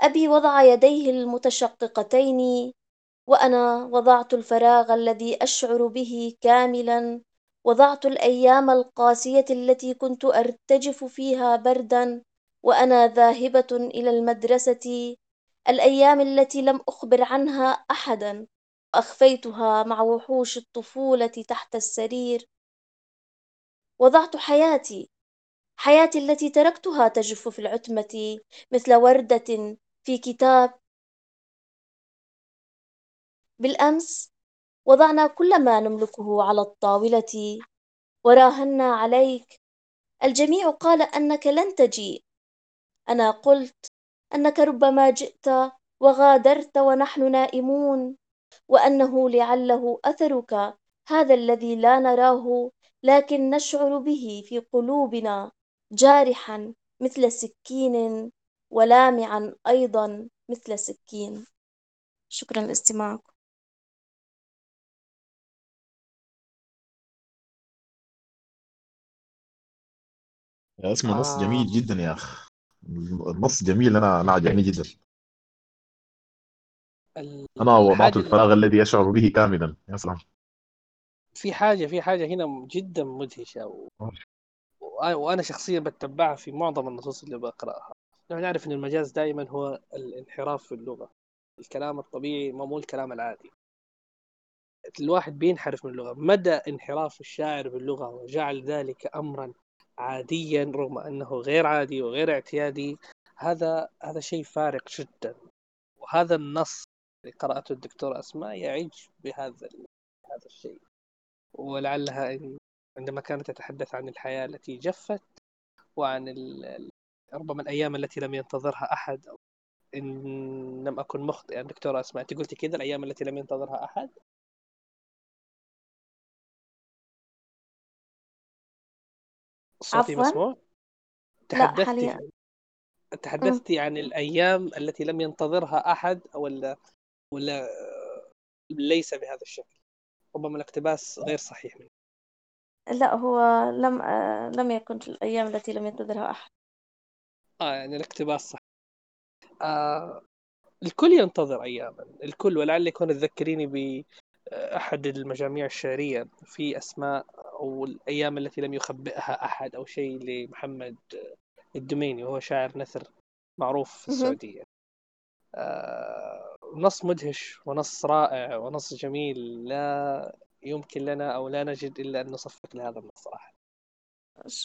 أبي وضع يديه المتشققتين وأنا وضعت الفراغ الذي أشعر به كاملا. وضعت الأيام القاسية التي كنت أرتجف فيها بردا وأنا ذاهبة إلى المدرسة. الأيام التي لم أخبر عنها أحدا وأخفيتها مع وحوش الطفولة تحت السرير. وضعت حياتي حياتي التي تركتها تجف في العتمة مثل وردة في كتاب بالأمس وضعنا كل ما نملكه على الطاولة. وراهنا عليك. الجميع قال أنك لن تجيء. أنا قلت أنك ربما جئت وغادرت ونحن نائمون وأنه لعله أثرك هذا الذي لا نراه لكن نشعر به في قلوبنا جارحا مثل سكين ولامعا أيضا مثل سكين شكرا لاستماعكم. يا اسمه نص آه. جميل جدا يا أخ. النص جميل أنا أنا عجبني جدا. أنا وضعت الفراغ الذي اشعر به كاملا. يا سلام. في حاجة في حاجة هنا جدا مدهشة و... وأ- وأنا شخصيا بتبعها في معظم النصوص اللي بقرأها. نحن نعرف أن المجاز دائما هو الانحراف في اللغة. الكلام الطبيعي ما مو الكلام العادي. الواحد بينحرف من اللغة. مدى انحراف الشاعر باللغة وجعل ذلك أمرا عاديا رغم أنه غير عادي وغير اعتيادي هذا هذا شيء فارق جدا. وهذا النص اللي قرأته الدكتورة أسماء يعج بهذا هذا الشيء. ولعلها عندما كانت تتحدث عن الحياة التي جفت وعن ربما الأيام التي لم ينتظرها أحد أو إن لم أكن مخطئا دكتورة أسماء أنت قلتي كذا الأيام التي لم ينتظرها أحد صوتي عفواً؟ مسموع؟ لا تحدثتي حاليا تحدثتي عن الأيام التي لم ينتظرها أحد ولا ولا ليس بهذا الشكل ربما الاقتباس غير صحيح منه. لا هو لم آه، لم يكن في الأيام التي لم ينتظرها أحد آه يعني الاقتباس صح آه الكل ينتظر اياما. الكل ولعل يكون تذكريني باحد المجاميع الشعرية في أسماء أو الأيام التي لم يخبئها أحد أو شيء لمحمد الدميني وهو شاعر نثر معروف في. السعودية. آه نص مدهش ونص رائع ونص جميل. لا يمكن لنا أو لا نجد إلا أن نصفق لهذا النص صراحة.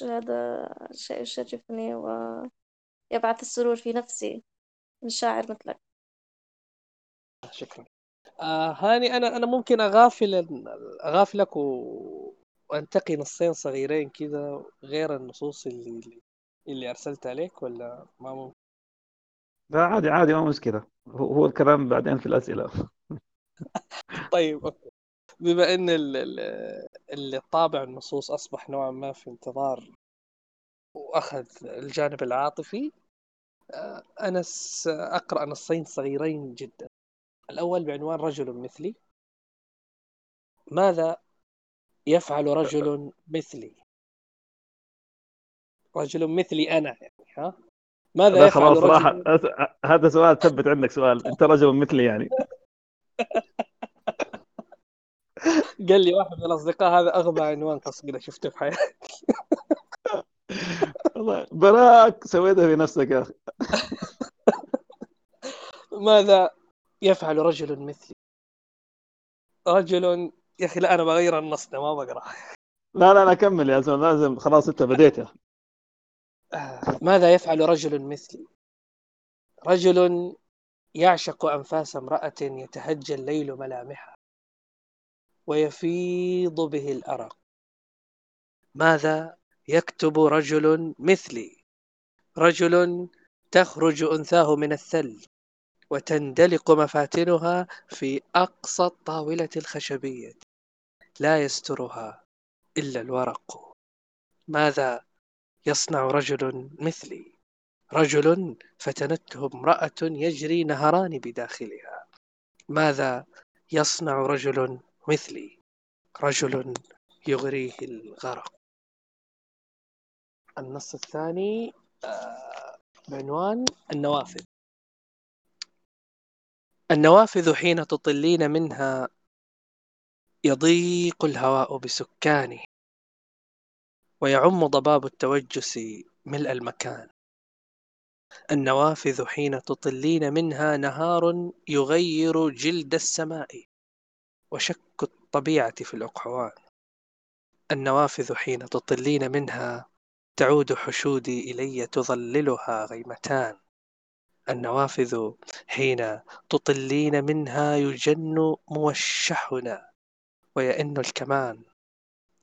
هذا شيء يشرفني ويبعث السرور في نفسي من شاعر مثلك شكرا. آه هاني أنا أنا ممكن أغافل أغافلك و... وأنتقي نصين صغيرين كذا غير النصوص اللي اللي اللي أرسلت عليك ولا ما ممكن؟ لا عادي عادي ما مشكلة. هو هو الكلام بعدين في الأسئلة. طيب أوكي. بما إن ال- ال- اللي طابع النصوص أصبح نوعا ما في انتظار وأخذ الجانب العاطفي. آه، أنا ساقرا نصين صغيرين جدا. الأول بعنوان رجل مثلي. ماذا يفعل رجل مثلي؟ رجل مثلي أنا يعني ها؟ ماذا لا يفعل خلاص أس- هذا سؤال ثبت عندك سؤال. أنت رجل مثلي يعني. قال لي واحد من الأصدقاء هذا أغبى عنوان قصيده شفته في حياتي. والله براك سويتها في نفسك يا أخي. ماذا يفعل رجل مثلي؟ رجل يا أخي لا أنا بغير النص ده ما بقرأ. لا لا لا كمل يا زلمة لازم خلاص أنت بديت يا آه، ماذا يفعل رجل مثلي؟ رجل يعشق أنفاس امرأة يتهجى الليل ملامحها ويفيض به الأرق. ماذا يكتب رجل مثلي. رجل تخرج أنثاه من الثلج وتندلق مفاتنها في أقصى الطاولة الخشبية. لا يسترها إلا الورق. ماذا يصنع رجل مثلي؟ رجل فتنته امرأة يجري نهران بداخلها. ماذا يصنع رجل مثلي؟ رجل يغريه الغرق. النص الثاني آه، بعنوان النوافذ. النوافذ حين تطلين منها يضيق الهواء بسكانه ويعم ضباب التوجس ملء المكان. النوافذ حين تطلين منها نهار يغير جلد السماء وشك الطبيعة في الأقحوان. النوافذ حين تطلين منها تعود حشودي إلي تظللها غيمتان. النوافذ حين تطلين منها يجن موشحنا ويئن الكمان.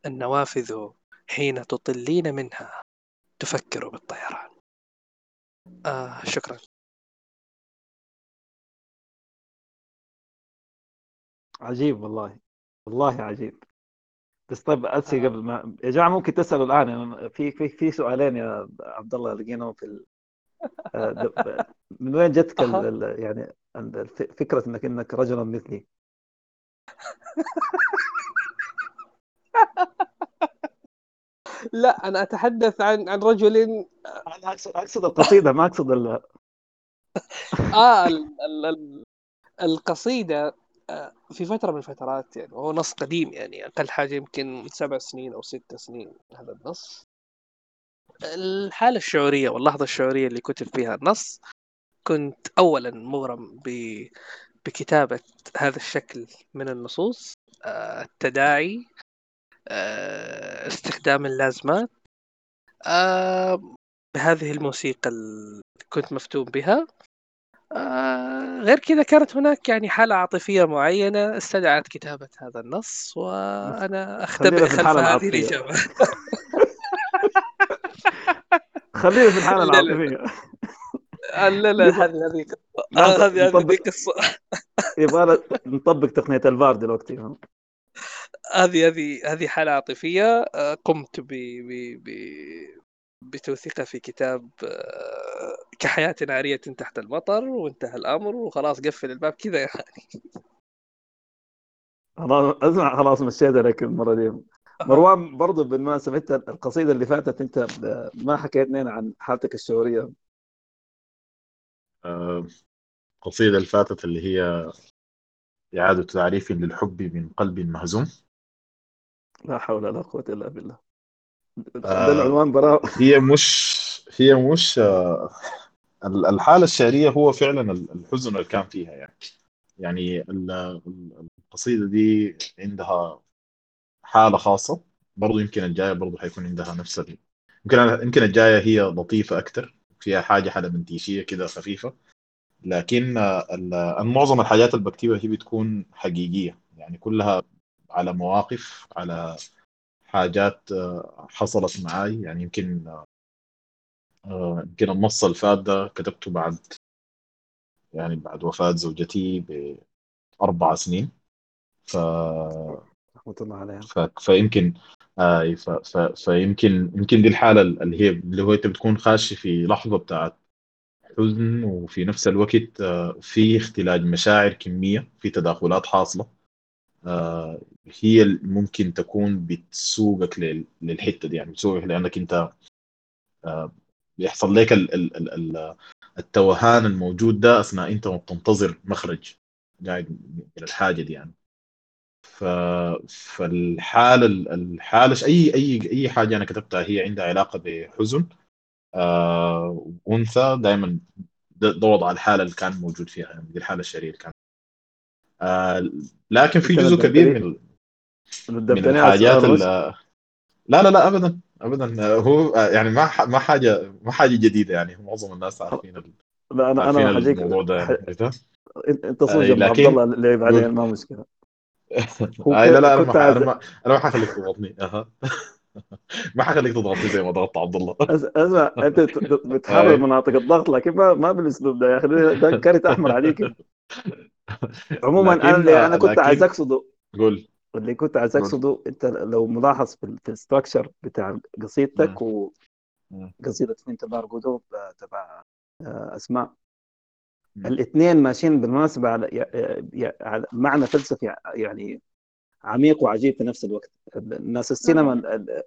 النوافذ حين تطلين منها تفكر بالطيران. آه شكرا. عجيب والله. والله عجيب. بس طيب أسي آه. قبل ما يا جماعة ممكن تسألوا الآن يعني في في في سؤالين يا عبد الله لقيناهم في ال... آه، من وين جتك ال... يعني فكرة إنك إنك رجل مثلي؟ لا أنا أتحدث عن عن رجل أنا أقصد أقصد القصيدة ما أقصد ال... آه ال ال ال القصيدة. آه، في فترة من الفترات يعني وهو نص قديم يعني أقل حاجة يمكن سبع سنين أو ست سنين هذا النص. الحالة الشعورية واللحظة الشعورية اللي كتب فيها النص كنت أولا مغرم ب... بكتابة هذا الشكل من النصوص آه، التداعي آه، استخدام اللازمات آه، بهذه الموسيقى اللي كنت مفتون بها آه، غير كذا كانت هناك يعني حالة عاطفية معينة استدعت كتابة هذا النص وأنا أختبئ خلف الحالة هذه. الإجابة خلينا في الحالة. العاطفية. آه، لا لا هذه هذه آه، هذه هذه قصة. يبغى نطبق تقنية الفار دلوقتي هذه هذه هذه حالة عاطفية آه، قمت ب ب بتوثيقها في كتاب آه، كحياة عارية تحت المطر وانتهى الأمر وخلاص قفل الباب كذا يعني. خلاص أسمع خلاص مشيت عليك المرة دي. مروان برضو بالمناسبة انت القصيدة اللي فاتت أنت ما حكيت لنا عن حالتك الشعورية؟ آه، القصيدة اللي فاتت اللي هي إعادة تعريف للحب من قلب مهزوم. لا حول ولا قوة إلا بالله. ده آه. العنوان برا هي مش هي مش آه، الحالة الشعرية هو فعلا الحزن اللي كان فيها يعني. يعني ال- ال- القصيدة دي عندها حالة خاصة. برضو يمكن الجاية برضو حيكون عندها نفس ال... يمكن يمكن الجاية هي لطيفة أكتر. فيها حاجة حلمنتيشية كده خفيفة. لكن آه، معظم الحاجات اللي بكتبها هي بتكون حقيقية. يعني كلها على مواقف على حاجات آه، حصلت معاي. يعني يمكن آه، يمكن النص اللي فات ده كتبته بعد يعني بعد وفاة زوجتي بأربع سنين. ف... رحمة الله عليها. ف... فيمكن آه ف... ف... فيمكن يمكن دي الحالة اللي هي اللي هو انت بتكون خاش في لحظة بتاعت حزن وفي نفس الوقت آه في اختلاج مشاعر كمية في تداخلات حاصلة. آه هي اللي ممكن تكون بتسوقك لل... للحتة دي يعني بتسوقك لأنك أنت آه بيحصل لك ال... ال... ال... ال... التوهان الموجود ده أثناء أنت ما بتنتظر مخرج قاعد من الحاجة دي يعني. ف... فالحالة الحالة أي أي أي حاجة أنا كتبتها هي عندها علاقة بحزن آه انثى دائما ده, وضع الحالة اللي كان موجود فيها يعني دي الحالة الشريرة كان. آه لكن في جزء كبير من من الحاجات لا لا لا ابدا ابدا. هو يعني ما ما حاجة ما حاجة جديدة يعني. معظم الناس عارفين ال... لا أنا عارفين أنا حجيك الموضوع ده يعني؟ إنت صوت أي جنب عبد الله اللي بعدين؟ قول. ما مشكلة. أي لا لا أنا ما عايز أنا ما حخليك تضغطني. أها. ما حخليك تضغطني زي ما ضغطت عبد الله أسمع أنت بتحرر مناطق الضغط لكن ما ما بالأسلوب ده يا أخي. ده كارت أحمر عليك. عموما أنا اللي أنا كنت عايز لكن أقصده قول. اللي كنت عايز اقصده انت لو ملاحظ في, ال- في الستراكشر بتاع. قصيدتك. وقصيده من تبار قلوب آه، تبع آه، أسماء. الاثنين ماشيين بالمناسبة على على معنى فلسفي يعني عميق وعجيب في نفس الوقت الناس السينما ال-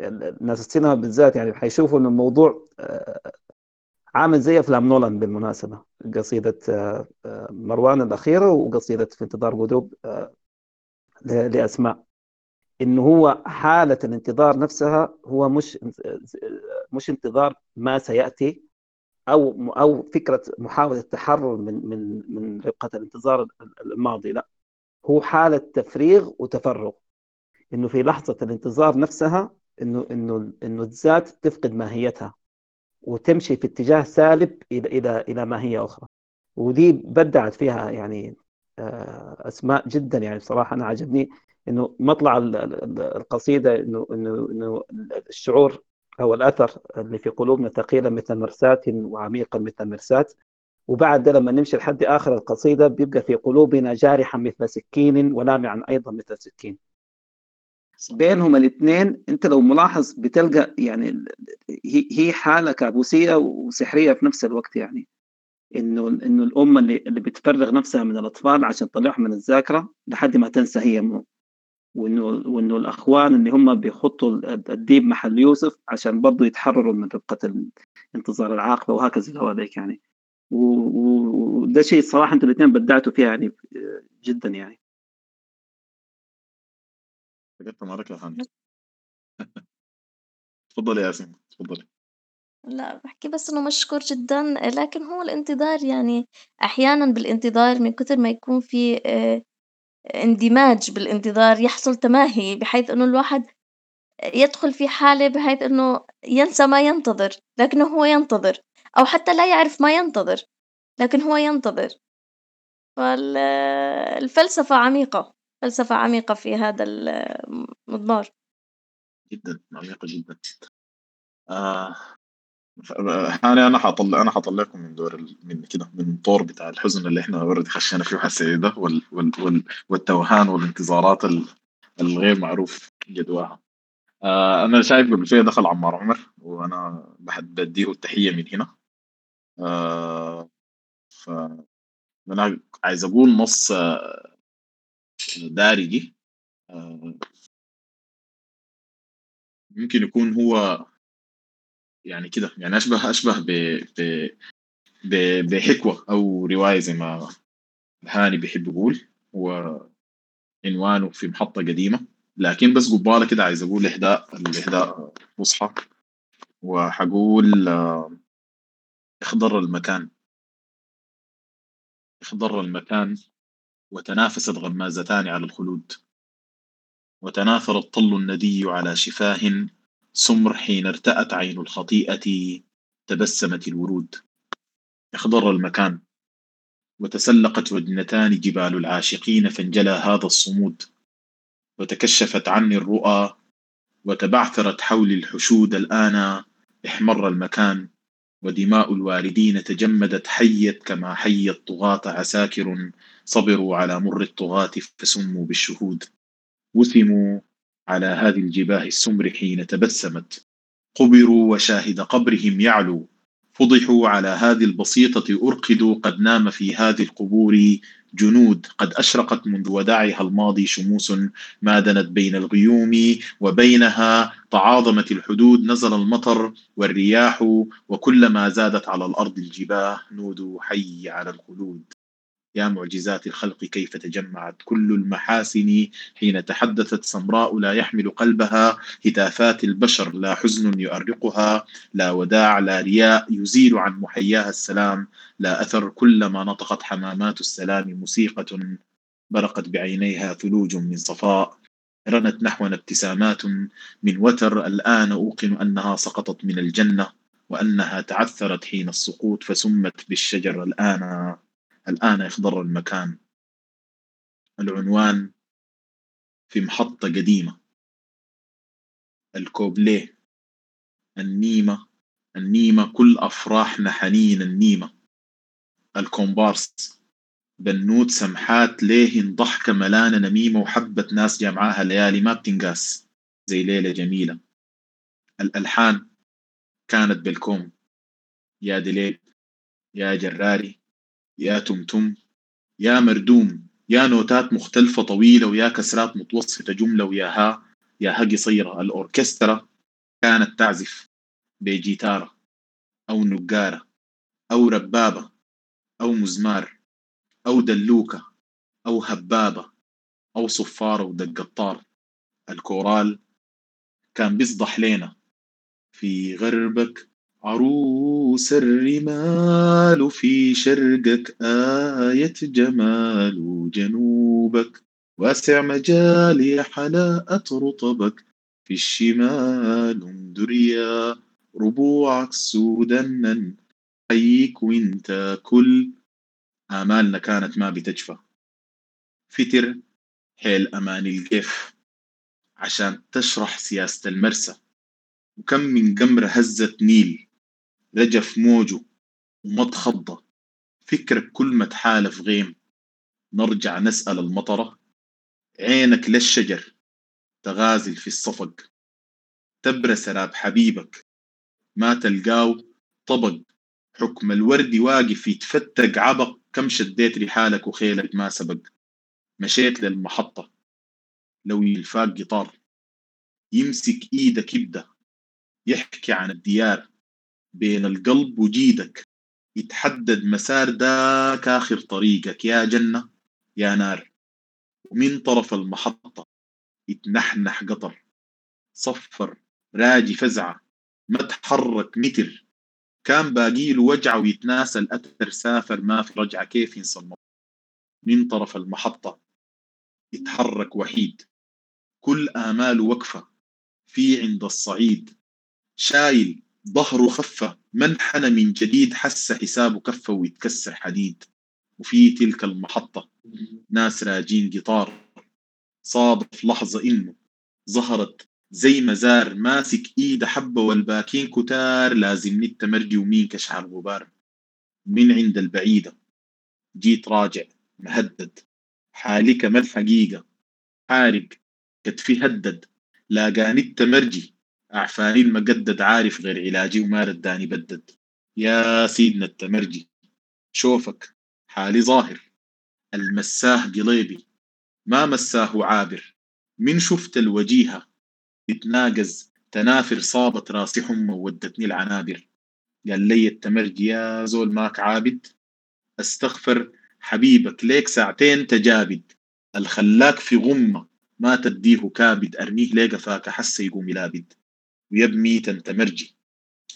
ال- الناس السينما بالذات يعني حيشوفوا ان الموضوع آه، عامل زي أفلام نولان بالمناسبة قصيدة مروان الأخيرة وقصيدة في انتظار ل- لأسماء. انه هو حالة الانتظار نفسها هو مش مش انتظار ما سيأتي أو أو فكرة محاولة التحرر من من من رقه الانتظار الماضي لا. هو حالة تفريغ وتفرغ. إنه في لحظة الانتظار نفسها انه إنه إنه الذات تفقد ماهيتها وتمشي في اتجاه سالب إلى إلى إلى ماهية أخرى. ودي بدعت فيها يعني أسماء جدا يعني بصراحة أنا عجبني إنه مطلع ال- ال- القصيدة انه انه إنه الشعور أو الأثر اللي في قلوبنا ثقيلا مثل مرساة وعميقا مثل مرساة وبعد لما نمشي لحد آخر القصيدة بيبقى في قلوبنا جارحا مثل سكين ولامعا أيضا مثل سكين. بينهم الاثنين أنت لو ملاحظ بتلقى يعني هي حاله كابوسيه وسحرية في نفس الوقت يعني. إنه إنه الام اللي اللي بتفرغ نفسها من الأطفال عشان تطلعهم من الذاكرة لحد ما تنسى هي منه وإنه وإنه الأخوان اللي هم بيخطوا ال- الديب محل يوسف عشان برضه يتحرروا من ربقه انتظار العاقبة وهكذا هذيك يعني. وده شيء صراحة أنتوا الاثنين بدعتوا فيها يعني جدا يعني. فقدت معركة يا هاني تفضلي يا ياسين تفضلي لا بحكي بس إنه مشكور جدا لكن هو الانتظار يعني أحيانا بالانتظار من كتر ما يكون في آه، اندماج بالانتظار يحصل تماهي بحيث إنه الواحد يدخل في حالة بحيث إنه ينسى ما ينتظر لكنه هو ينتظر أو حتى لا يعرف ما ينتظر لكن هو ينتظر. فالفلسفة عميقة فلسفة عميقة في هذا المضمار جدا عميقة جدا. آه هاني أنا حاطلع أنا حاطلع لكم من دور من كده من الطور بتاع الحزن اللي إحنا اوريدي خشينا فيه حسي ده وال وال وال والتوهان والانتظارات ال- الغير معروف جدواها. آه أنا شايف قبل شوية دخل عمار عمر وأنا بديه التحية من هنا. آه ف أنا عايز أقول نص آه، دارجي آه ممكن يكون هو يعني كده يعني أشبه أشبه ب ب ب- بحكوة أو رواية زي ما هاني بيحب يقول هو عنوانه في محطة قديمة. لكن بس قبالة كده عايز أقول اهداء الاهداء فصحى وحقول آه، اخضر المكان. اخضر المكان وتنافست غمازتان على الخلود. وتناثر الطل الندي على شفاه سمر حين ارتأت عين الخطيئة تبسمت الورود. اخضر المكان وتسلقت وجنتان جبال العاشقين فانجلى هذا الصمود. وتكشفت عني الرؤى وتبعثرت حولي الحشود الآن احمر المكان ودماء الواردين تجمدت حيت كما حي الطغاة عساكر صبروا على مر الطغاة فسموا بالشهود. وثموا على هذه الجباه السمر حين تبسمت. قبروا وشاهد قبرهم يعلو. فضحوا على هذه البسيطة أرقدوا قد نام في هذه القبور. جنود قد أشرقت منذ وداعها الماضي شموس ما دنت بين الغيوم وبينها تعاظمت الحدود نزل المطر والرياح وكلما زادت على الأرض الجباه نودوا حي على الخلود. يا معجزات الخلق كيف تجمعت كل المحاسن حين تحدثت سمراء لا يحمل قلبها هتافات البشر لا حزن يؤرقها لا وداع لا رياء يزيل عن محياها السلام لا أثر كلما نطقت حمامات السلام موسيقى برقت بعينيها ثلوج من صفاء رنت نحونا ابتسامات من وتر الآن أوقن أنها سقطت من الجنة وأنها تعثرت حين السقوط فسمت بالشجر الآن الآن يخضر المكان. العنوان في محطة قديمة. الكوبليه. النيمة. النيمة كل أفراحنا حنين النيمة. الكومبارس. بنوت سمحات ليه ضحكة ملانة نميمة وحبة ناس جمعاها ليالي ما بتنقاس. زي ليلة جميلة. الألحان كانت بالكوم. يا دليل. يا جراري. يا تمتم يا مردوم يا نوتات مختلفة طويلة ويا كسرات متوسطة جملة ويا ها يا ها قصيرة الأوركسترا كانت تعزف بجيتارة أو نقارة أو ربابة أو مزمار أو دلوكة أو هبابة أو صفارة ودق الطار الكورال كان بيصدح لينا في غربك عروس الرمال في شرقك آية جمال جنوبك. واسع مجال يا حلاءة رطبك في الشمال انظر يا ربوعك سودنا حيك وانت كل. آمالنا كانت ما بتجفى. فتر حيل أمان القيف عشان تشرح سياسة المرسى. وكم من قمرة هزت نيل. رجف موجه وما تخضى فكرك كل ما تحالف غيم نرجع نسأل المطرة. عينك للشجر تغازل في الصفق. تبرى سراب حبيبك. ما تلقاو طبق. حكم الورد واقف يتفتق. عبق. كم شديت رحالك وخيلك ما سبق. مشيت للمحطة. لو يلفاق قطار. يمسك إيدك يبدأ. يحكي عن الديار. بين القلب وجيدك. يتحدد مسار داك آخر طريقك. يا جنة يا نار. ومن طرف المحطة. يتنحنح قطر. صفر. راجي فزعة. ما تحرك متر. كان باقيله وجعة ويتناسى الأثر. سافر ما في رجعة. كيف ينصمم من طرف المحطة. يتحرك وحيد. كل آماله وقفة. في عند الصعيد. شايل. ظهره خفة منحنى من جديد حس حسابه كفة ويتكسر حديد. وفي تلك المحطة ناس راجين قطار. صادف لحظة إنه ظهرت زي مزار ماسك إيده حبة والباكين كتار لازم نتمرجي ومين كشع الغبار من عند البعيدة جيت راجع مهدد. حالك ما الحقيقة؟ حارق كتفي هدد. لاقاني التمرجي. أعفاني المقدد عارف غير علاجي وما رداني بدد. يا سيدنا التمرجي شوفك حالي ظاهر. المساه قليبي ما مساه عابر. من شفت الوجيهة؟ يتناقز تنافر صابت راسي حمى وودتني العنابر. قال لي التمرجي يا زول ماك عابد أستغفر حبيبك ليك ساعتين تجابد. الخلاك في غمة ما تديه كابد. أرميه ليك فاك حس يقوم يلابد. ويبمي تنتمرجي.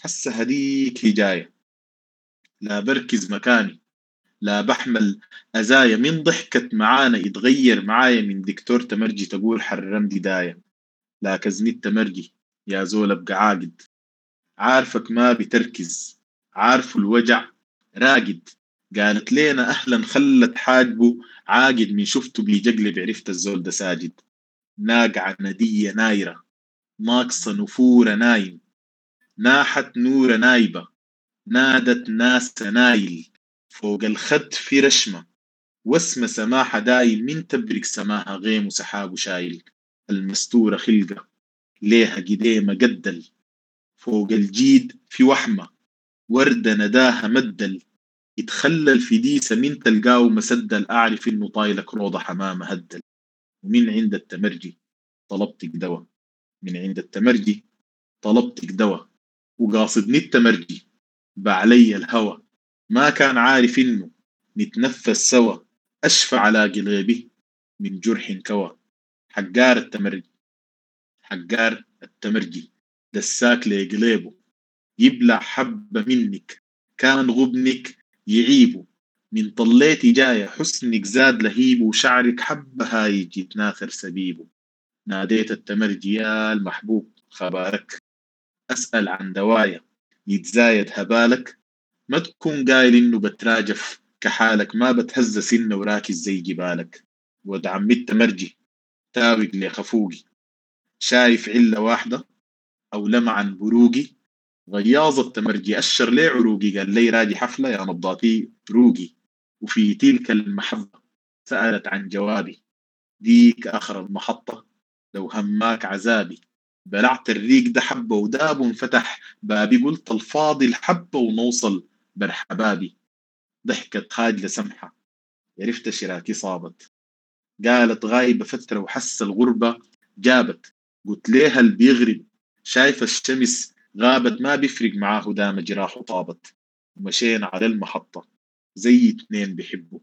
حس هديك هجاية لا بركز مكاني. لا بحمل أزايا. من ضحكت معانا يتغير معايا من دكتور تمرجي تقول حرم داية. لا كزني التمرجي يا زول أبقى عاقد. عارفك ما بتركز. عارف الوجع. راقد. قالت لينا أهلا خلت حاجبه عاقد من شفته بيجقلب عرفت الزول ده ساجد. ناقعة ندية نايرة. ناقصة نفورة نايم ناحت نورة نايبة. نادت ناس نايل. فوق الخد في رشمة. واسم سماحة دايل. من تبرك سماها غيم وسحاب وشايل. المستورة خلقة. ليها قديمة قدل. فوق الجيد في وحمة. وردة نداها مدل. يتخلل في ديسة من تلقاه مسدل. أعرف إنه طايلك روضة حمامة هدل. ومن عند التمرجي. طلبتك دوا من عند التمرجي طلبتك دوا وقاصدني التمرجي بعلي الهوى. ما كان عارف إنه نتنفس سوا أشفى على قلبي من جرح كوى. حقار التمرجي حقار التمرجي دساك لقليبه يبلع حبة منك كان غبنك يعيبه. من طليتي جاية حسنك زاد لهيبه وشعرك حبة هايج يتناثر سبيبه. ناديت التمرجي يا المحبوب خبارك. أسأل عن دوايا يتزايد هبالك. ما تكون قايل إنه بتراجف كحالك ما بتهز سنة وراكز زي جبالك. ود عمي التمرجي تاوق لي خفوقي شايف علة واحدة أو لمعا بروقي. غياظ التمرجي أشر لي عروقي؟ قال لي راجي حفلة يا نبضاتي روقي. وفي تلك المحبة سألت عن جوابي. ديك آخر المحطة لو هماك عذابي. بلعت الريق ده حبة وداب وانفتح. بابي قلت الفاضي الحبة ونوصل. برحبابي. ضحكت خاجلة سمحة. عرفت شراكي صابت. قالت غايبة فترة وحس الغربة. جابت. قلت ليها اللي بيغرب. شايفة الشمس. غابت ما بيفرق معاه دام جراحه طابت. ومشينا على المحطة. زي اتنين بيحبوا.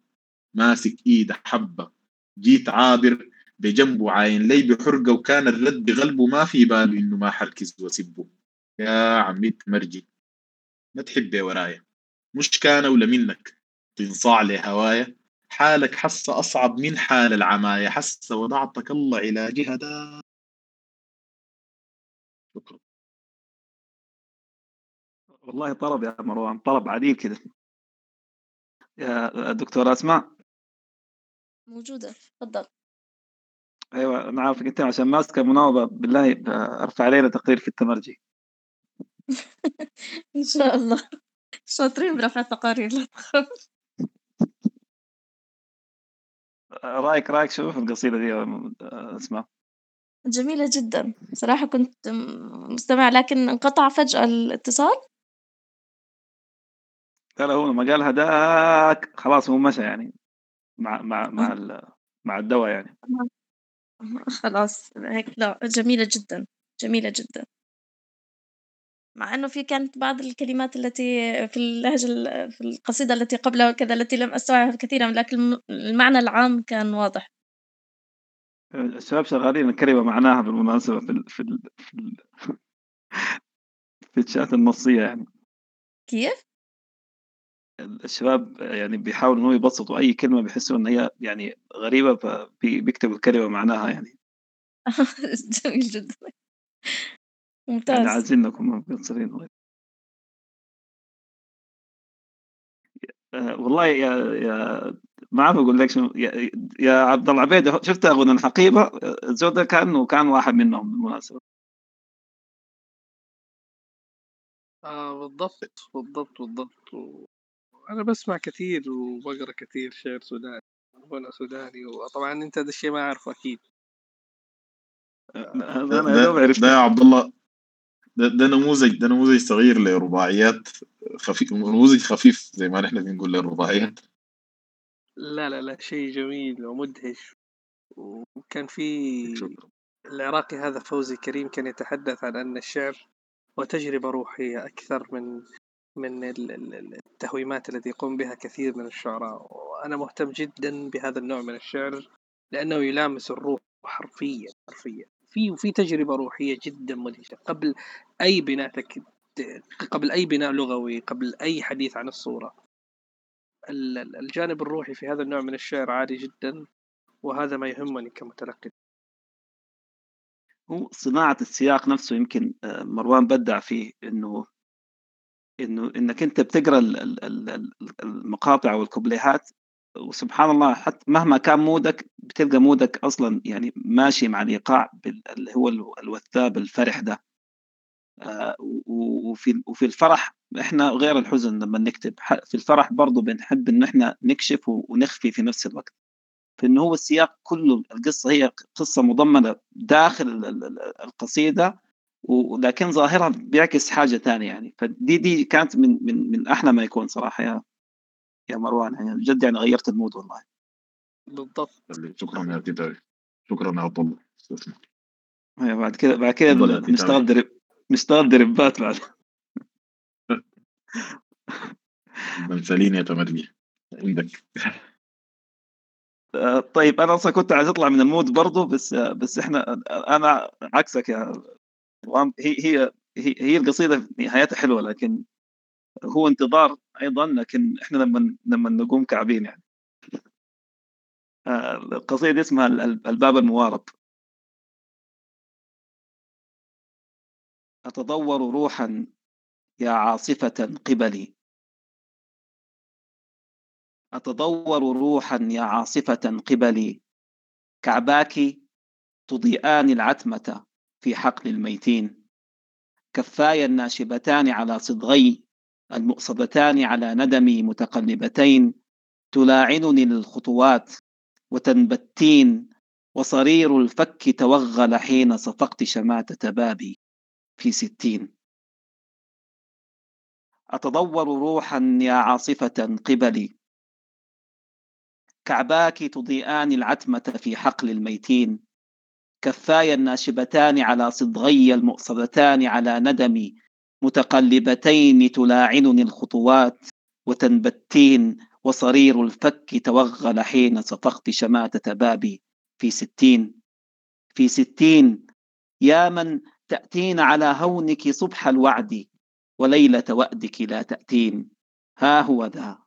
ماسك إيده حبة. جيت عابر. بجنبه عاين لي بحرقة وكان الرد بقلبه ما في باله إنه ما حركز واسبه يا عمي مرجي. ما تحبي ورايا. مش كان ولا منك. تنصاع لي هوايا. حالك حس أصعب من حال العماية حس وضعتك الله علاجها ده شكرا. والله طلب يا مروان طلب عديل كده. يا دكتور أسماء. موجودة. تفضل. أيوه أنا عارفك أنت عشان ماسكه مناوبة بالله أرفع علينا تقرير في التمرجي. إن شاء الله. شاطرين برفع التقارير لا تخاف. رأيك رأيك شو في القصيدة دي؟ يا اسماء جميلة جدا. صراحة كنت مستمع لكن انقطع فجأة الاتصال؟ لا لا هو لما قالها داك خلاص هو مشى يعني مع مع مع مع الدواء يعني. خلاص هيك لا جميلة جدا جميلة جدا. مع إنه في كانت بعض الكلمات التي في اللهجة ال- في القصيدة التي قبلها وكذا التي لم استوعب كثيرا لكن الم- المعنى العام كان واضح. الشباب شغالين الكلمة معناها بالمناسبة في ال في ال في, ال في الشات النصية يعني. كيف؟ الشباب يعني بيحاولوا انه يبسطوا أي كلمة بيحسوا إن هي يعني غريبة فبيكتبوا الكلمة معناها يعني. جميل جدا. يعني ممتاز. عايزينكم مبسطين آه، والله يا يا ما اعرف أقول لك شنو يا, يا عبد الله عبيد شفت اغنى الحقيبة؟ الزود ده كان واحد منهم بالمناسبة. آه بالضبط بالضبط بالضبط. أنا بسمع كثير وبقرأ كثير شعر سوداني غنى سوداني وطبعا أنت هذا الشيء ما أعرفه أكيد. هذا ده, أنا ده, عرفت ده يا عبد الله ده, ده نموذج ده نموذج صغير لرباعيات خفيف نموذج خفيف زي ما نحن بنقول للرباعيات لا لا لا شيء جميل ومدهش. وكان في العراقي هذا فوزي كريم كان يتحدث عن أن الشعر هو تجربة روحية أكثر من من ال- ال- ال- التهويمات التي يقوم بها كثير من الشعراء وأنا مهتم جدا بهذا النوع من الشعر لأنه يلامس الروح حرفيا حرفيا. في وفي تجربة روحية جدا مدهشة. قبل أي بناء. قبل أي بناء لغوي قبل أي حديث عن الصورة. ال- ال- الجانب الروحي في هذا النوع من الشعر عالي جدا وهذا ما يهمني كمتلقي. هو صناعة السياق نفسه يمكن آه، مروان بدع فيه إنه إنه إنك أنت بتقرأ ال- ال- ال- ال- المقاطع والكوبليهات وسبحان الله حتى مهما كان مودك بتلقى مودك أصلا يعني ماشي مع الإيقاع اللي هو ال- الوثاب الفرح ده. آه، وفي وفي الفرح إحنا غير الحزن لما نكتب في الفرح برضه بنحب إن إحنا نكشف ونخفي في نفس الوقت. فإنه هو السياق كله القصة هي قصة مضمنة داخل القصيدة ولكن ظاهرها بيعكس حاجة ثانية يعني. فدي دي كانت من من من أحلى ما يكون صراحة يا يا مروان. يعني جد يعني غيرت المود والله. بالضبط. شكرا يا بداية شكرا يا عبد الله. أيوة، بعد كده بعد كده نشتغل درب نشتغل دربات بعد. بنسالين يا تمري عندك. آه، طيب أنا أصلا كنت عايز أطلع من المود برضه بس بس إحنا أنا عكسك يا هي هي هي, القصيدة نهايتها حلوة لكن هو انتظار أيضا لكن إحنا لما لما نقوم كعبين يعني. آه، القصيدة اسمها الباب الموارب. أتضور روحا يا عاصفة قبلي. أتضور روحا يا عاصفة قبلي. كعباك تضيئان العتمة. في حقل الميتين. كفاي الناشبتان على صدغي المؤصدتان على ندمي متقلبتين تلاعنني الخطوات وتنبتين وصرير الفك توغل حين صفقت شماتة بابي في ستين. أتضور روحا يا عاصفة قبلي. كعباك تضيئان العتمة في حقل الميتين. كفاي الناشبتان على صدغي المؤصدتان على ندمي متقلبتين تلاعنني الخطوات وتنبتين وصرير الفك توغل حين صفقت شماتة بابي في ستين. في ستين. يا من تأتين على هونك صبح الوعد وليلة وأدك لا تأتين. ها هو ذا.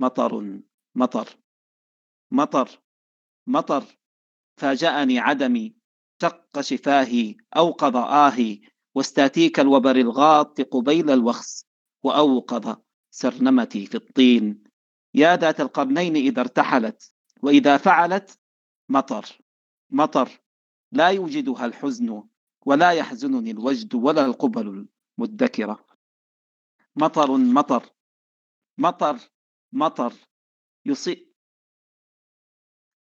مطر مطر مطر مطر. فاجأني عدمي شق شفاهي أوقظ آهي واستاتيك الوبر الغاط قبيل الوخس وأوقظ سرنمتي في الطين. يا ذات القرنين إذا ارتحلت وإذا فعلت مطر مطر. لا يوجدها الحزن ولا يحزنني الوجد ولا القبل المدكرة. مطر مطر مطر مطر. يصيب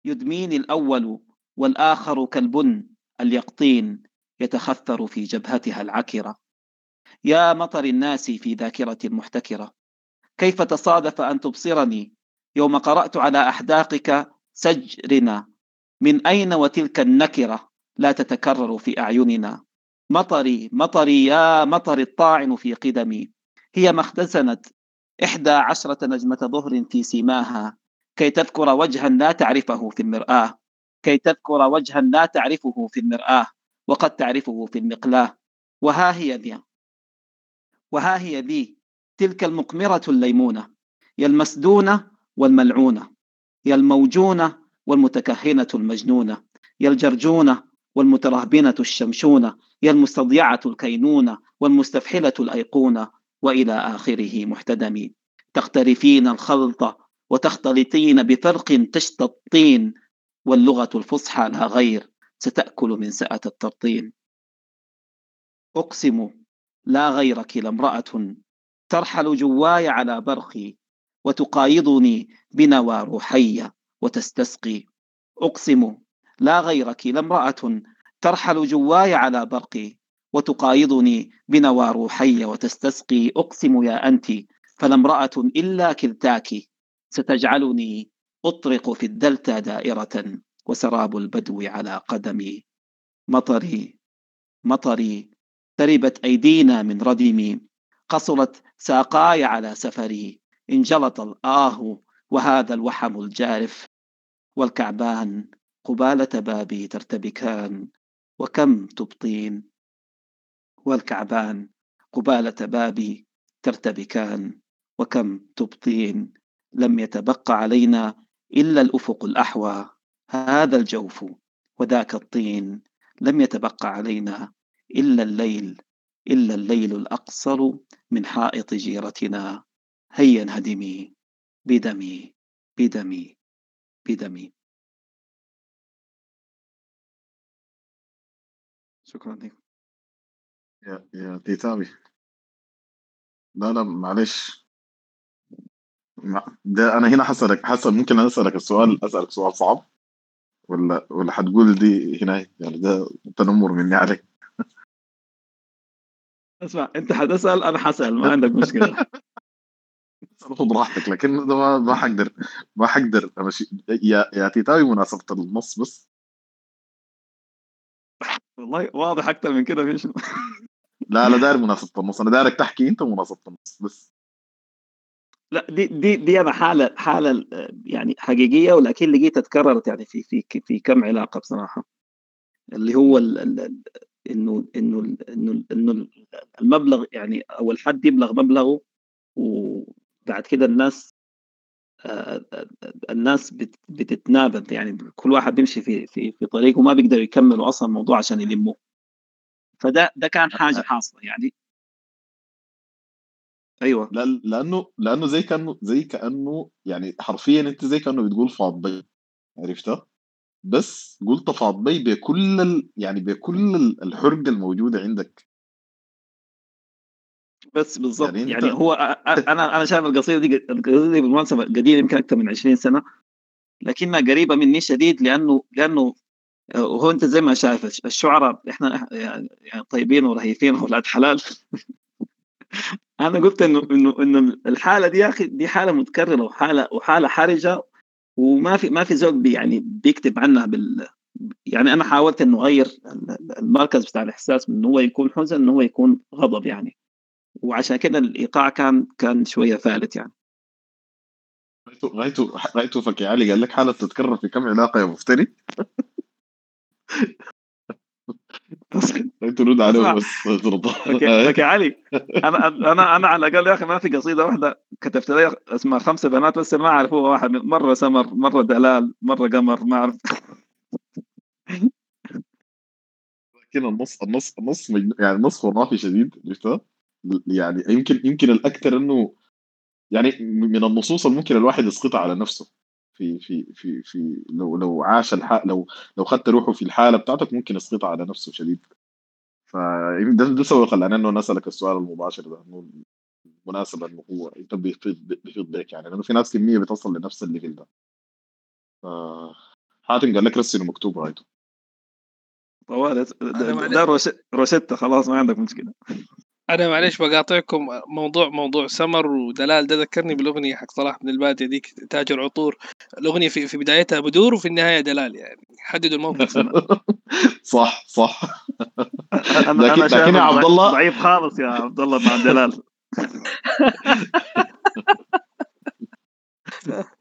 يدميني الأول والآخر كالبن اليقطين يتخثر في جبهتها العكرة. يا مطر الناس في ذاكرة محتكرة. كيف تصادف أن تبصرني يوم قرأت على أحداقك سجرنا؟ من أين وتلك النكرة لا تتكرر في أعيننا؟ مطري مطري يا مطر الطاعن في قدمي. هي ما اختزنت إحدى عشرة نجمة ظهر في سيماها. كي تذكر وجها لا تعرفه في المرآة. كي تذكر وجها لا تعرفه في المرآة وقد تعرفه في المقلاة. وها هي ذي. وها هي ذي. تلك المقمرة الليمونة يا المسدونة والملعونة يا الموجونة والمتكهنة المجنونة يا الجرجونة والمترهبنة الشمشونة يا المستضيعة الكينونة والمستفحلة الأيقونة وإلى آخره محتدم تخترفين الخلط وتختلطين بفرق تشتطين. واللغة الفصحى لا غير. ستأكل من سأة الترطين أقسم. لا غيرك لامرأة ترحل جواي على برقي وتقايضني بنوى روحي وتستسقي. أقسم. لا غيرك لامرأة ترحل جواي على برقي وتقايضني بنوى روحي وتستسقي. أقسم يا أنت فلا امرأة إلا كلتاك. ستجعلني أطرق في الدلتا دائرة وسراب البدو على قدمي مطري. مطري. تربت أيدينا من ردمي قصرت ساقاي على سفري. انجلط الآه وهذا الوحم الجارف. والكعبان قبالة بابي ترتبكان. وكم تبطين. والكعبان قبالة بابي ترتبكان. وكم تبطين. لم يتبق علينا إلا الأفق الأحوى هذا الجوف وذاك الطين لم يتبق علينا إلا الليل إلا الليل الأقصر من حائط جيرتنا. هيا انهدمي بدمي بدمي بدمي. شكرا لكم يا يا تيتامي لا لا معلش. مع- ده أنا هنا حسألك حسن ممكن أسألك السؤال أسألك سؤال صعب؟ ولا ولا حتقول دي هنا يعني ده تنمر مني عليك. اسمع أنت حتسال أنا حسال ما عندك مشكلة. خذ راحتك لكن ده ما ما حقدر ما حقدر أمشي. يا يا تيتاوي مناسبة النص بس. والله واضح أكثر من كده في شنو لا لا داير مناسبة النص. أنا دايرك تحكي أنت مناسبة النص بس. لا دي دي دي أنا حالة حالة يعني حقيقية ولكن لقيتها تكررت يعني في في في كم علاقة بصراحة. اللي هو ال- ال- إنه إنه إنه إنه المبلغ يعني أو الحد يبلغ مبلغه وبعد كده الناس آه، آه، الناس بت- بتتنابذ يعني كل واحد بيمشي في في في طريقه وما بيقدروا يكملوا أصلا الموضوع عشان يلموه. فده ده كان حاجة حاصلة يعني. أيوه. لا لأنه لأنه زي كأنه زي كأنه يعني حرفيا أنت زي كأنه بتقول فاض بي عرفتها بس قلت فاض بي بكل ال... يعني بكل ال- الحرقه الموجوده عندك. بس بالضبط يعني يعني, هو أنا أنا شايف القصيدة دي القصيدة دي بالمناسبة قديمة يمكن أكثر من 20 سنة لكنها قريبة مني شديد لأنه لأنه آه، وهو أنت زي ما شايف الش- الشعراء إحنا يعني يعني طيبين ورهيفين واولاد حلال. أنا قلت انه انه إنه الحالة دي يا أخي دي حالة متكررة وحاله وحالة حرجة وما في ما في زول بي يعني بيكتب عنها بال يعني أنا حاولت إنه أغير ال- ال- المركز بتاع الإحساس من إنه هو يكون حزن إنه هو يكون غضب يعني. وعشان كده الإيقاع كان كان شوية ثالث يعني. غايته غايته غايته فك يا علي قال لك حالة تتكرر في كم علاقة يا مفتري؟ بس غايته رد عليه اسمع. بس لك يا علي أنا أنا أنا على الأقل يا أخي ما في قصيدة واحدة كتبت لها اسمها خمسه بنات بس ما أعرف هو واحد مرة سمر مرة دلال مرة قمر ما أعرف. لكن النص النص النص. يعني النص خرافي شديد عرفتها يعني يمكن يمكن الأكثر إنه يعني من النصوص اللي ممكن الواحد يسقطها على نفسه. في في في في لو لو عاش الح... لو لو خدت روحه في الحالة بتاعتك ممكن يسقطها على نفسه شديد. ف ده ده سبب خلاني إنه نسالك السؤال المباشر ده إنه المناسبه إنه هو انت بيفيد بيفيد بيك يعني لأنه في ناس كمية بتصل لنفس ال level ده. ف حاتم قال لك رسل مكتوب رايته. طوال ده, معلش- ده روش- روشتة خلاص ما عندك مشكلة. أنا معلش بقاطعكم موضوع موضوع سمر ودلال ده ذكرني بالأغنية حق صلاح بن البادية ديك تاج العطور. الأغنية في, في بدايتها بدور وفي النهاية دلال يعني. حددوا الموقف. صح صح. أنا لكن- لكن يا عبد الله- ضعيف خالص يا عبد الله مع دلال.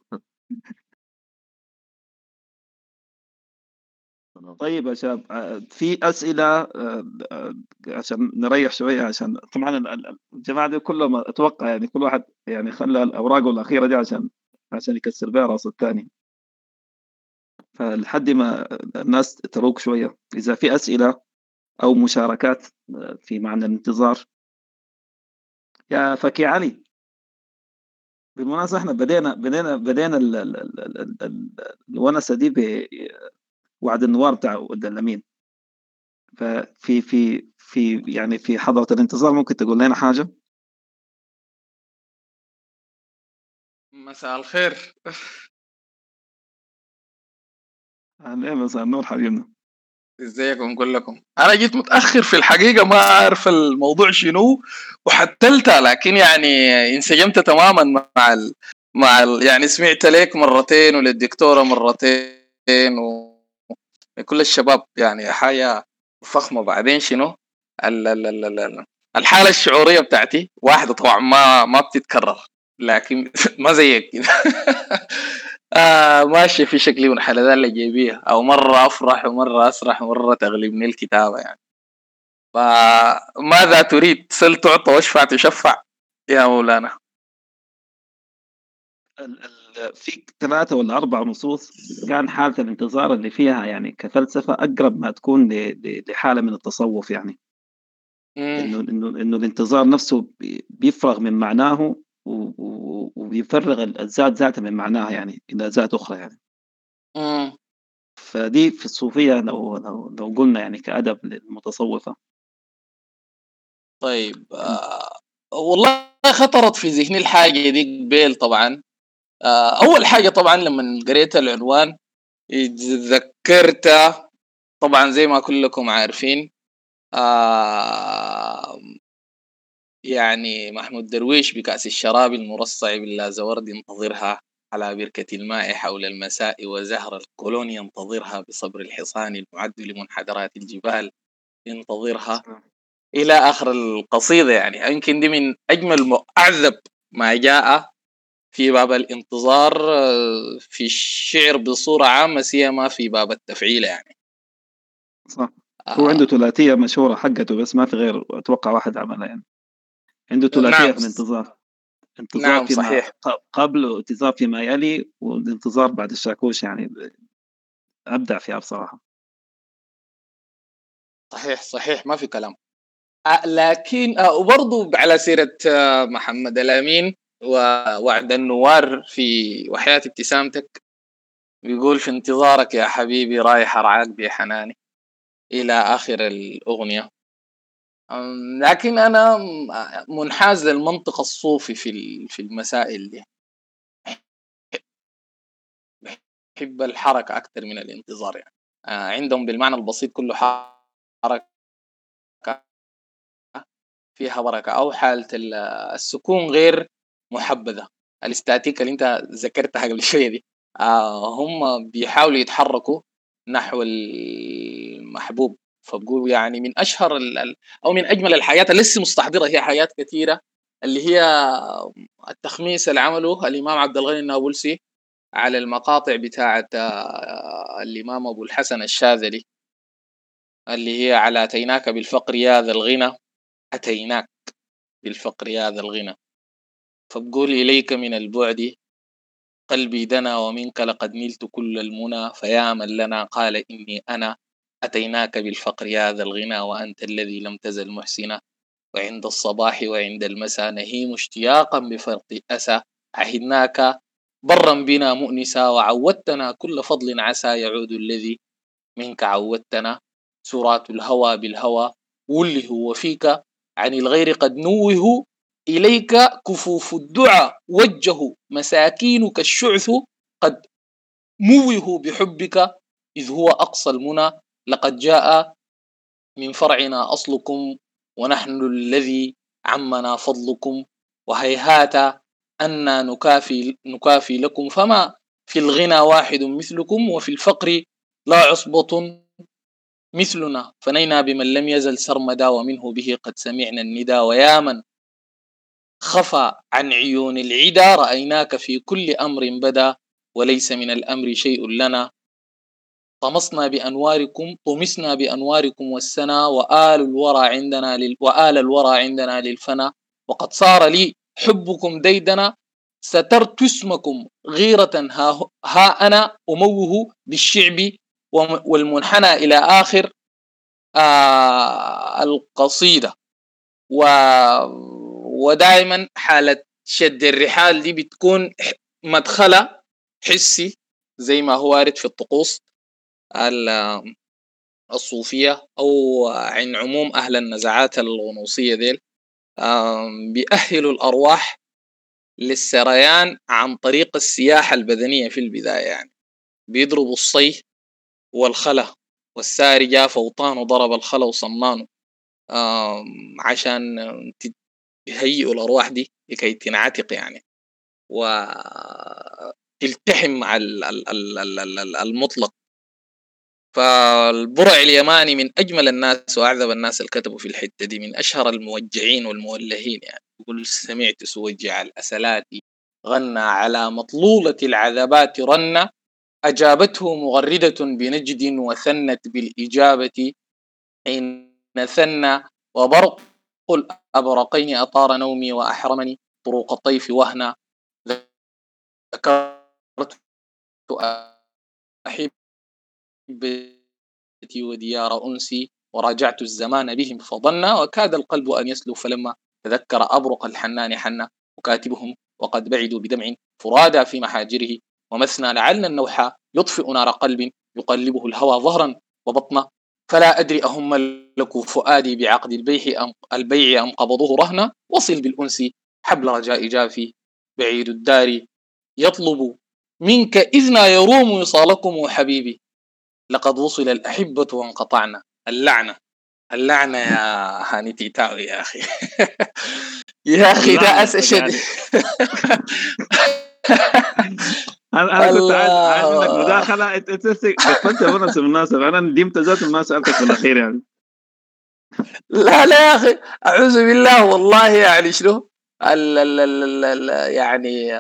طيب يا شباب آه، في أسئلة آه، آه، عشان نريح شوية عشان طبعا ال- ال- الجماعة دي كلهم أتوقع يعني كل واحد يعني خلى الاوراق الأخيرة دي عشان عشان يكسر بها راس الثاني. فلحد ما الناس تروق شوية إذا في أسئلة أو مشاركات في معنى الانتظار. يا فكي علي بالمناسبة إحنا بدينا بدينا بدينا ال- ال- ال- ال- ال- الونسة دي بوعد النوار بتاع الدلمين ففي في في يعني في حضرة الانتظار ممكن تقول لنا حاجة؟ مساء الخير. أهلا مساء النور حبيبنا. ازيكم كلكم؟ أنا جيت متأخر في الحقيقة ما أعرف الموضوع شنو وحتلتها لكن يعني انسجمت تماما مع ال... مع ال... يعني سمعت لك مرتين وللدكتورة مرتين وكل الشباب يعني حاجة فخمة. بعدين شنو؟ ال... ال... ال... ال... ال- الحالة الشعورية بتاعتي واحدة طبعا ما ما بتتكرر لكن ما زيك. كده آه ماشي في شكلي اللي جايبيها أو مرة أفرح ومرة أسرح ومرة تغلبني الكتابة يعني. فماذا تريد؟ سل تعطى واشفع تشفع يا مولانا. في ثلاثة ولا أربع نصوص كان حالة الانتظار اللي فيها يعني كفلسفة أقرب ما تكون لحالة من التصوف يعني. إنه إنه إنه الانتظار نفسه بي- بيفرغ من معناه وبيفرغ ال- الذات ذاتها من معناها يعني إلى ذات أخرى يعني مم. فدي في الصوفية لو لو لو قلنا يعني كأدب للمتصوفة طيب آه والله خطرت في ذهني الحاجة دي قبيل طبعا آه أول حاجة طبعا لما قريت العنوان تذكرت طبعا زي ما كلكم عارفين آه يعني محمود درويش بكأس الشراب المرصع باللازورد ينتظرها على بركة الماء حول المساء وزهر الكولون ينتظرها بصبر الحصان المعد لمنحدرات الجبال ينتظرها إلى آخر القصيدة يعني. يمكن دي من أجمل وأعذب ما جاء في باب الانتظار آه، في الشعر بصورة عامة سيما في باب التفعيل يعني. صح. هو عنده ثلاثية مشهورة حقته بس ما في غير أتوقع واحد عملها يعني. عنده ثلاثية نعم في الانتظار. انتظار نعم فيما صحيح. قبل وانتظار فيما يلي والانتظار بعد الشاكوش يعني أبدع فيها بصراحة. صحيح صحيح ما في كلام. آه، لكن آه، وبرضو على سيرة آه، محمد الأمين ووعد النوار في وحياة ابتسامتك بيقول في انتظارك يا حبيبي رايح أرعاك بحناني إلى آخر الأغنية. لكن أنا منحاز للمنطق الصوفي في في المسائل دي. بحب الحركة أكثر من الانتظار يعني. آه، عندهم بالمعنى البسيط كله حركة فيها بركة. أو حالة ال- السكون غير محبذة. الإستاتيكا اللي أنت ذكرتها قبل شوية دي. آه هم بيحاولوا يتحركوا نحو المحبوب. فبقول يعني من ال- أو من أجمل الحاجات اللي لسه مستحضرة هي حاجات كثيرة اللي هي التخميس اللي عمله الإمام عبد الغني النابلسي على المقاطع بتاعة آه، الإمام أبو الحسن الشاذلي اللي هي على أتيناك بالفقر يا ذا الغنى. أتيناك بالفقر يا ذا الغنى. فبقول إليك من البعد قلبي دنا ومنك لقد نلت كل المنى فيا من لنا قال إني أنا أتيناك بالفقر يا ذا الغنى وأنت الذي لم تزل محسنا. وعند الصباح وعند المساء نهيم اشتياقا بفرط أسى. عهدناك برا بنا مؤنسا وعودتنا كل فضل عسى يعود الذي منك عودتنا. سرات الهوى بالهوى وله وفيك عن الغير قد نوه إليك كفوف الدعاء وجه مساكينك الشعث قد موه بحبك إذ هو أقصى المنى لقد جاء من فرعنا أصلكم ونحن الذي عمنا فضلكم وهيهات أنا نكافي, نكافي لكم فما في الغنى واحد مثلكم وفي الفقر لا عصبة مثلنا فنينا بمن لم يزل سرمدا ومنه به قد سمعنا الندى ويا من خفى عن عيون العدا رأيناك في كل أمر بدا وليس من الأمر شيء لنا. طمسنا بأنواركم طمسنا بأنواركم والسنا وآل الورى عندنا لل... وآل الورى عندنا للفنا. وقد صار لي حبكم ديدنا سترت اسمكم غيرة ها, ها أنا أموه بالشعب والمنحنى إلى آخر آه القصيدة. و... ودائما حالة شد الرحال دي بتكون مدخلة حسي زي ما هو وارد في الطقوس ال- الصوفية أو عن عموم أهل النزعات الغنوصية ديل. بيأهلوا الأرواح للسريان عن طريق السياحة البدنية في البداية يعني. بيضربوا الصي والخلا والساري جاء فوطان وضرب الخلا وصنانه. عشان يهيئوا الأرواح دي لكي تنعتق يعني وتلتحم مع ال- ال- ال- ال- ال- ال- المطلق. فالبرع اليماني من أجمل الناس وأعذب الناس اللي كتبوا في الحتة دي من أشهر الموجعين والمولهين يعني. يقول سمعت سوجع الأسلات غنى على مطلولة العذبات رنة أجابته مغردة بنجد وثنت بالإجابة حين ثنى وبرق الأبرقين أطار نومي وأحرمني طروق الطيف وهنا. ذكرت أحبتي وديار أنسي وراجعت الزمان بهم فظنا وكاد القلب أن يسلو فلما تذكر أبرق الحنان حنا وكاتبهم وقد بعدوا بدمع فرادى في محاجره. ومثنى لعل النوحى يطفئ نار قلب يقلبه الهوى ظهرا وبطنا فلا أدري أهم ملكوا فؤادي بعقد البيع أم, البيع أم قبضوه رهنا وصل بالأنس حبل رجاء جافي. بعيد الدار يطلب منك إذنا يروم وصالكم حبيبي. لقد وصل الأحبة وانقطعنا. اللعنة. اللعنة يا هاني تيتاوي يا أخي. يا أخي ده. شديد أنا أنا كنت. عايز عايز منك مداخلة. انت انت قفلت ونس بالمناسبه أنا ندمت ذات ما سألتك في الأخير يعني. لا لا يا أخي أعوذ بالله والله يعني شنو؟ ال ال ال ال يعني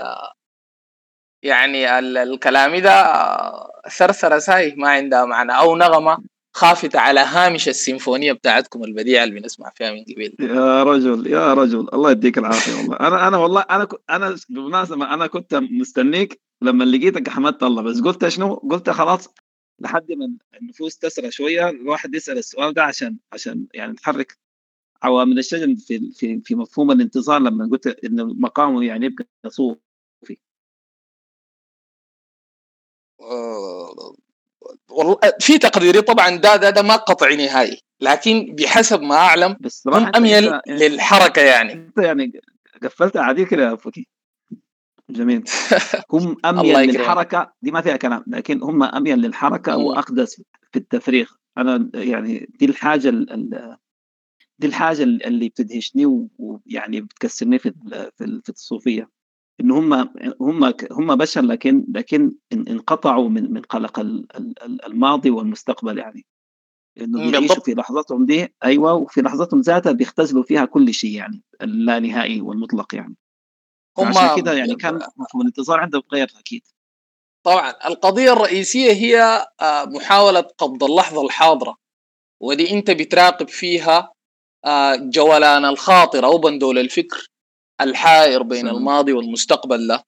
يعني ال الكلام ده ثرثرة ساي ما عندها معنى. أو نغمة خافتة على هامش السيمفونية بتاعتكم البديعه اللي بنسمع فيها من قبل. يا رجل يا رجل. الله يديك العافية والله. أنا أنا والله أنا ك- أنا بالمناسبة أنا كنت مستنيك لما لقيتك حمدت الله. بس قلت شنو؟ قلت خلاص لحد ما النفوس تسرى شوية الواحد يسأل السؤال ده عشان عشان يعني نحرك عوامل الشجن في في في مفهوم الانتصار لما قلت ان مقامه يعني يبقى صوفي. آه، والله في تقديري. طبعا ده ده, ده ما قطعي نهائي لكن بحسب ما أعلم بس هم انت أميل أنت, للحركة يعني. أنت يعني قفلت عادي كده يا فكي. جميل هم اميل. للحركة دي ما فيها كلام لكن هم اميل للحركة. وأقدس في التفريغ أنا يعني دي الحاجة ال- ال- دي الحاجة اللي بتدهشني ويعني بتكسرني في في ال- في الصوفية إن هم هم هم بشر لكن لكن إن- انقطعوا من من قلق ال- ال- ال- الماضي والمستقبل يعني إنه بيعيشوا. في لحظتهم دي أيوه وفي لحظتهم ذاتها بيختزلوا فيها كل شيء يعني اللانهائي والمطلق يعني هم عشان كده يعني كان مفهوم الانتصار عندهم غير أكيد. طبعا القضية الرئيسية هي آه، محاولة قبض اللحظة الحاضرة ودي أنت بتراقب فيها آه، جولان الخاطر أو بندول الفكر الحائر بين. الماضي والمستقبل ده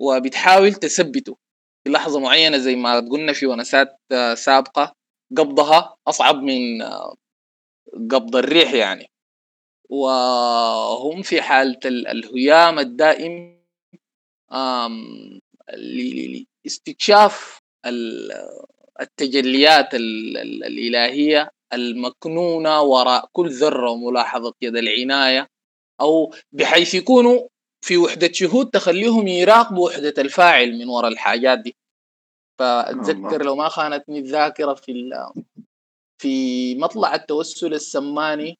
وبتحاول تثبته في لحظة معينة زي ما قلنا في ونسات آه، سابقة قبضها أصعب من قبض الريح يعني. وهم في حالة ال- الهيام الدائم لاستكشاف ال- التجليات ال- ال- الإلهية المكنونة وراء كل ذرة وملاحظة يد العناية أو بحيث يكونوا في وحدة شهود تخليهم يراقبوا وحدة الفاعل من وراء الحاجات دي فأتذكر. لو ما خانتني الذاكرة في في مطلع التوسل السماني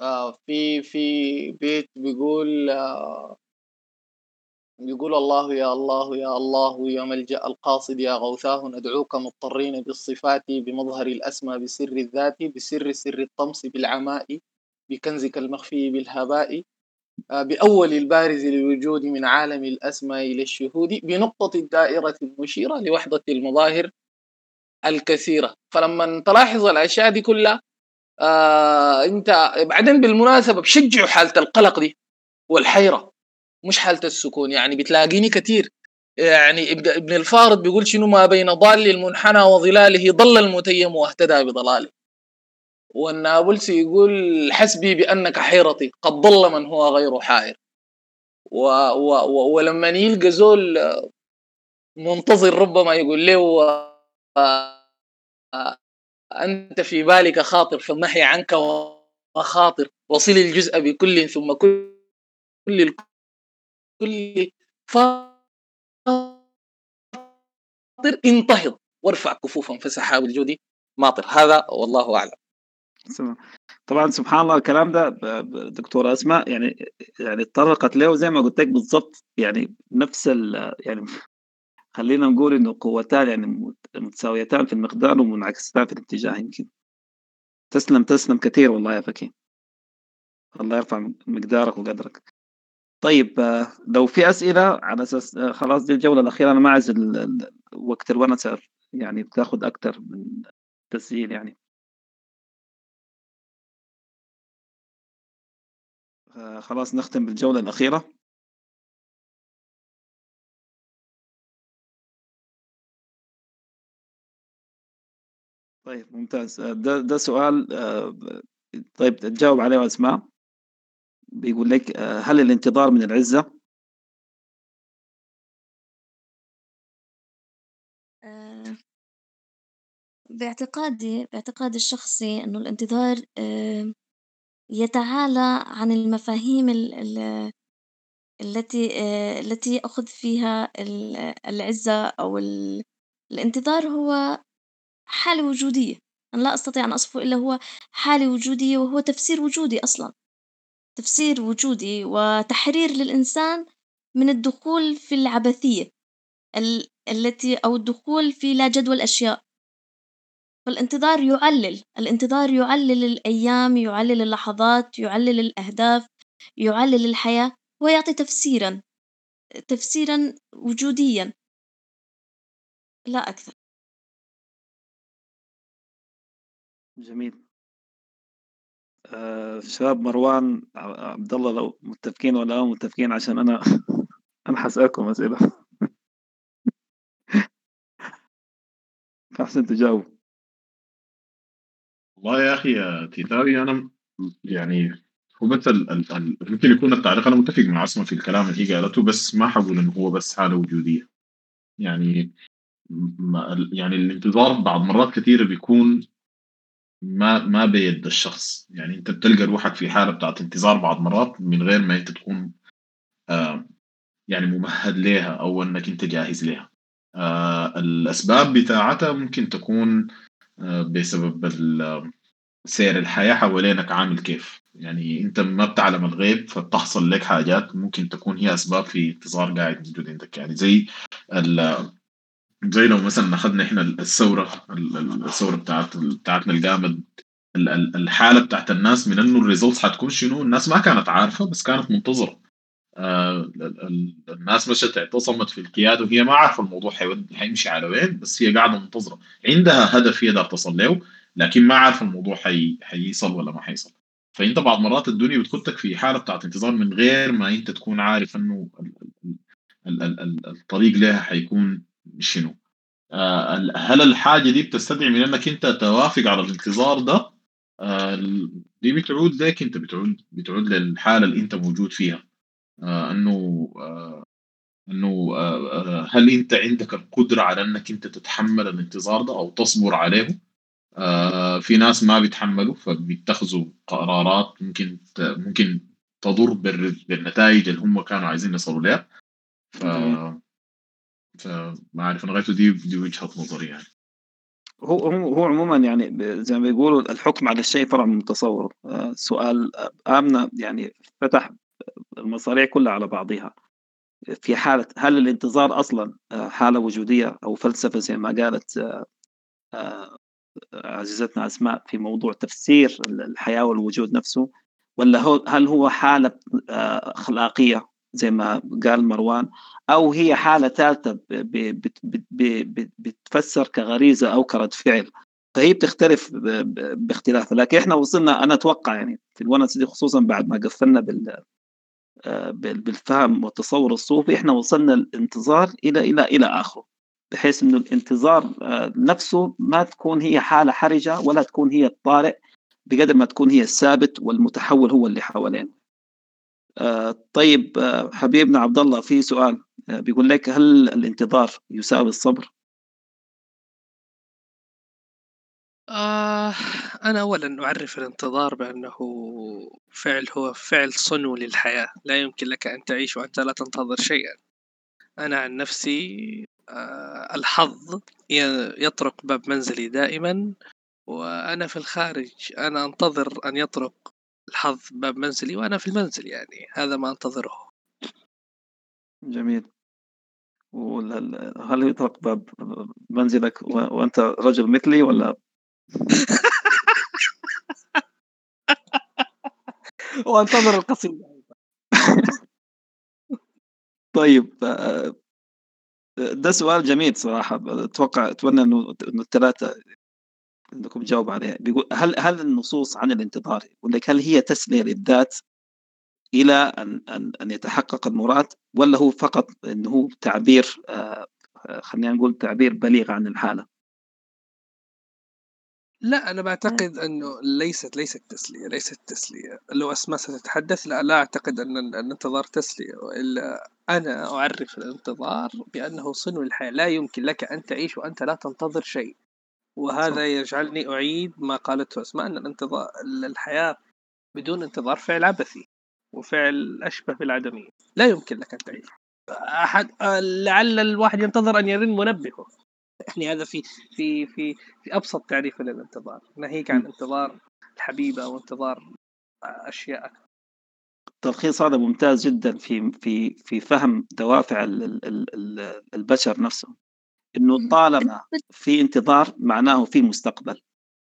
آه، في في بيت بيقول آه، بيقول الله يا الله يا الله يا ملجأ القاصد يا غوثاه ندعوك مضطرين بالصفات بمظهر الأسمى بسر الذات بسر سر الطمس بالعماء بكنزك المخفي بالهباء آه، بأول البارز للوجود من عالم الأسماء إلى الشهود بنقطة الدائرة المشيرة لوحدة المظاهر الكثيرة. فلما تلاحظ الأشياء دي كلها آه انت بعدين بالمناسبة بشجعوا حالة القلق دي والحيرة مش حالة السكون يعني بتلاقيني كتير. يعني ابن الفارض بيقول شنو؟ ما بين ضال المنحنى وظلاله ضل المتيم واهتدى بضلاله. والنابلسي يقول حسبي بأنك حيرتي قد ضل من هو غير حائر. و و و ولما يلقى زول منتظر ربما يقول له آه، آه، أنت في بالك خاطر فالنهي عنك وخاطر. وصل الجزء بكل ثم كل كل كل فاطر انتهض. وارفع كفوفا فسحاب الجود ماطر. هذا والله أعلم. طبعا سبحان الله الكلام ده دكتورة أسماء يعني يعني اتطرقت له زي ما قلت لك بالضبط. يعني نفس ال يعني خلينا نقول إنه قوتان يعني مت- متساويتان في المقدار ومنعكستان في الاتجاه يمكن. تسلم تسلم كثير والله يا فكي. الله يرفع مقدارك وقدرك. طيب آه، لو في أسئلة على أساس آه، خلاص دي الجولة الأخيرة أنا ما عايز وقت الونسة يعني بتاخد أكتر من تسجيل يعني. آه، خلاص نختم بالجولة الأخيرة. طيب ممتاز آه، ده ده سؤال آه، طيب تجاوب عليه أسماء بيقول لك آه، هل الانتظار من العزة؟ باعتقادي باعتقادي الشخصي إنه الانتظار يتعالى عن المفاهيم ال ال التي التي يأخذ فيها العزة أو الانتظار هو حالة وجودية. أنا لا أستطيع أن أصفه إلا هو حالة وجودية وهو تفسير وجودي أصلا. تفسير وجودي وتحرير للإنسان من الدخول في العبثية ال التي أو الدخول في لا جدوى الأشياء فالانتظار يعلل الانتظار يعلل الأيام يعلل اللحظات يعلل الأهداف يعلل الحياة ويعطي تفسيرا تفسيرا وجوديا. لا أكثر. جميل. آه شباب مروان عبد الله لو متفقين ولا مو متفقين؟ عشان أنا أنا حسألكم أسئلة. فاحسن تجاوب. والله يا أخي يا تيتاوي أنا يعني هو ال ممكن يكون التعليق أنا متفق مع عصمه في الكلام اللي هي قالته بس ما حقول إنه هو بس حالة وجودية. يعني ما يعني الانتظار بعض مرات كثيرة بيكون ما ما بيد الشخص. يعني انت بتلقى روحك في حالة بتاعت انتظار بعض مرات من غير ما انت تكون آه يعني ممهد لها أو إنك انت جاهز لها آه الأسباب بتاعتها ممكن تكون آه بسبب سير الحياة حوالينك عامل كيف. يعني انت ما بتعلم الغيب فبتحصل لك حاجات ممكن تكون هي أسباب في انتظار قاعد موجود عندك. يعني زي زي لو مثلا أخذنا إحنا الثورة الثورة بتاعت بتاعتنا الجامد الحالة بتاعت الناس من إنه الريزلتس حتكون شنو؟ الناس ما كانت عارفة بس كانت منتظرة. آه الناس مشت اعتصمت في القيادة وهي ما عارفة الموضوع حيمشي على وين بس هي قاعدة منتظرة. عندها هدف هي دار تصل له لكن ما عارفة الموضوع حي... حيصل ولا ما حيصل فأنت بعض مرات الدنيا بتخدك في حالة بتاعت انتظار من غير ما أنت تكون عارف إنه الطريق لها حيكون شنو؟ آه، هل الحاجة دي بتستدعي من أنك أنت توافق على الانتظار ده؟ آه، دي بتعود لك أنت بتعود بتعود للحالة اللي أنت موجود فيها. آه، أنه أنه هل أنت عندك القدرة على أنك أنت تتحمل الانتظار ده أو تصبر عليه؟ في ناس ما بيتحملوا فبيتخذوا قرارات ممكن ممكن تضر بالنتائج اللي هم كانوا عايزين يصلوا لها فما أعرف أنا غايته دي دي وجهة نظري يعني. هو هو عموما يعني زي ما بيقولوا الحكم على الشيء فرع من تصوره آه، سؤال آمنة يعني فتح المصاريع كلها على بعضها. في حالة هل الانتظار أصلا آه، حالة وجودية أو فلسفة زي ما قالت آه، عزيزتنا أسماء في موضوع تفسير الحياة والوجود نفسه؟ ولا هو هل هو حالة أخلاقية زي ما قال مروان أو هي حالة ثالثة بتفسر كغريزة أو كرد فعل. فهي بتختلف باختلاف لكن إحنا وصلنا أنا أتوقع يعني في الونس دي خصوصا بعد ما قفلنا بال بالفهم والتصور الصوفي إحنا وصلنا الانتظار إلى إلى إلى آخره. بحيث إنه الانتظار نفسه ما تكون هي حالة حرجة ولا تكون هي الطارئ بقدر ما تكون هي الثابت والمتحول هو اللي حوالينا. آه، طيب آه، حبيبنا عبد الله في سؤال آه، بيقول لك هل الانتظار يساوي الصبر؟ آه أنا أولا أعرف الانتظار بأنه فعل هو فعل صنو للحياة لا يمكن لك أن تعيش وأنت لا تنتظر شيئا أنا عن نفسي آه الحظ يطرق باب منزلي دائما وأنا في الخارج أنا أنتظر أن يطرق الحظ باب منزلي وأنا في المنزل يعني هذا ما أنتظره. جميل. هل يطرق باب منزلك وأنت رجل مثلي ولا؟ وأنتظر القصيدة طيب ده سؤال جميل صراحة. أتوقع أتمنى إنه الثلاثة انكم تجاوب عليها. بيقول هل هل النصوص عن الانتظار؟ يقول لك هل هي تسلية للذات إلى أن أن أن يتحقق المراد ولا هو فقط إنه هو تعبير آه خلينا نقول تعبير بليغ عن الحالة؟ لا أنا بعتقد أنه ليست ليست تسلية ليست تسلية. لو أسماء ستتحدث لا لا أعتقد أن الانتظار تسلية. وإلا أنا أعرف الانتظار بأنه صنو الحياة. لا يمكن لك أن تعيش وأنت لا تنتظر شيء. وهذا يجعلني أعيد ما قالته أسماء أن الانتظار الحياة بدون انتظار فعل عبثي وفعل أشبه بالعدمية. لا يمكن لك أن تعيش أحد لعل الواحد ينتظر أن يرن منبهه. يعني هذا في في في في أبسط تعريف للانتظار. ناهيك عن انتظار الحبيبة أو انتظار أشياء أكثر. التلخيص هذا ممتاز جدا في في في فهم دوافع ال- ال- ال- البشر نفسهم. إنه طالما في انتظار معناه في مستقبل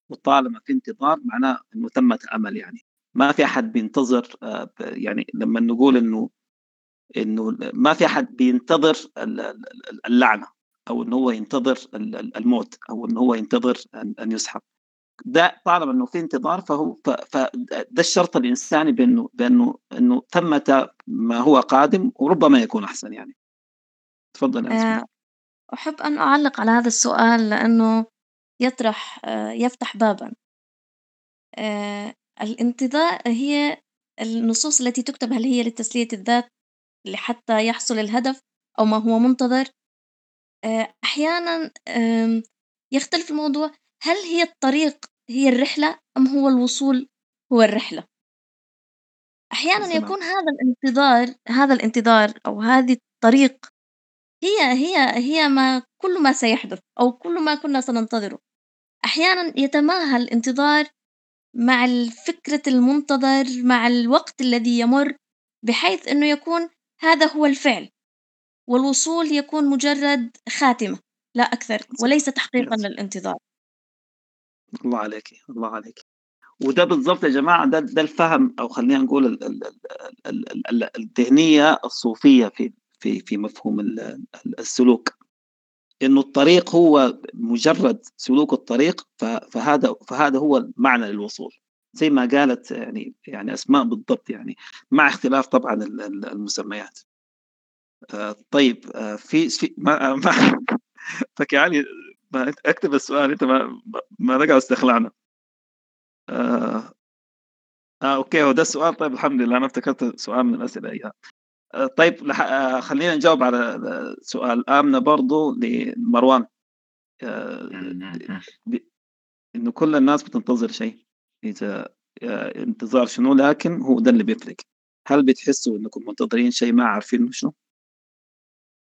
وطالما في انتظار معناه إنه ثمة امل يعني. ما في أحد بينتظر آه، يعني لما نقول إنه إنه ما في أحد بينتظر ال- ال- اللعنة أو إنه هو ينتظر ال- ال- الموت أو إنه هو ينتظر أن أن يسحب. ده طالما إنه في انتظار فهو فده الشرط الإنساني بإنه بإنه إنه ثمة ما هو قادم وربما يكون أحسن يعني. تفضل يا أحب أن أعلق على هذا السؤال لأنه يطرح آه، يفتح بابا. آه، الانتظار هي النصوص التي تكتب هل هي لتسلية الذات لحتى يحصل الهدف أو ما هو منتظر؟ آه، أحيانا يختلف الموضوع هل هي الطريق هي الرحلة أم هو الوصول هو الرحلة؟ أحيانا السلام. يكون هذا الانتظار هذا الانتظار أو هذه الطريق هي هي هي ما كل ما سيحدث أو كل ما كنا سننتظره. أحيانا يتماهى الانتظار مع الفكرة المنتظر مع الوقت الذي يمر بحيث أنه يكون هذا هو الفعل والوصول يكون مجرد خاتمة لا أكثر وليس تحقيقا. للانتظار. الله عليك الله عليك. وده بالضبط يا جماعة ده ده الفهم أو خلينا نقول ال- ال- ال- ال- ال- الذهنية الصوفية في في في مفهوم ال- ال- السلوك. إنه الطريق هو مجرد سلوك الطريق فهذا فهذا هو المعنى للوصول. زي ما قالت يعني يعني أسماء بالضبط يعني مع اختلاف طبعا ال- ال- المسميات. آه، طيب آه، في في ما ما فك يعني ما أكتب السؤال أنت ما ما نقعد استخلعنا آه, آه أوكي هو ده السؤال. طيب الحمد لله أنا افتكرت سؤال من الأسئلة اياها آه طيب لح... آه خلينا نجاوب على سؤال. آمنة برضو لمروان. آه. إنه كل الناس بتنتظر شيء. إذا آه انتظار شنو؟ لكن هو ده اللي بيفرق. هل بتحسوا إنكم منتظرين شيء ما عارفين شنو؟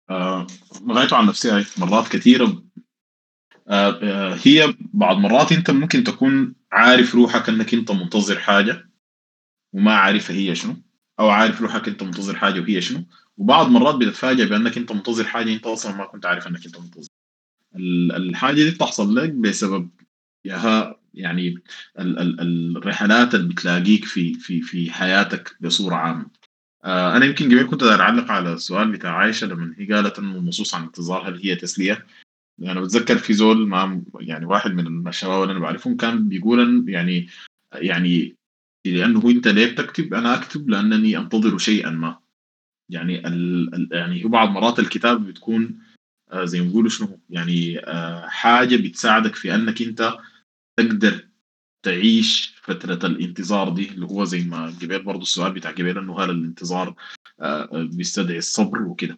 آه غايته عن نفسها هاي مرات كثيرة. آه آه هي بعض مرات أنت ممكن تكون عارف روحك إنك أنت منتظر حاجة وما عارفها هي شنو. أو عارف روحك أنت منتظر حاجة وهي شنو. وبعض مرات بتتفاجئ بأنك أنت منتظر حاجة أنت أصلا ما كنت عارف أنك أنت منتظر. ال- الحاجة دي بتحصل لك بسبب ياها يعني ال ال الرحلات اللي بتلاقيك في في في حياتك بصورة عامة. آه، أنا يمكن قبل كنت أعلق على السؤال بتاع عائشه لما هي قالت إنه النصوص عن الانتظار هل هي تسلية؟ أنا بتذكر في زول مع يعني واحد من الشباب اللي أنا بعرفهم كان بيقول يعني يعني لأنه أنت ليه بتكتب؟ أنا أكتب لأنني أنتظر شيئا ما. يعني ال يعني بعض مرات الكتاب بتكون آه، زي ما بيقولوا شنو؟ يعني آه، حاجة بتساعدك في أنك أنت تقدر تعيش فترة الانتظار دي اللي هو زي ما قبل برضو السؤال بتاع قبل إنه هل الانتظار آه، بيستدعي الصبر وكده.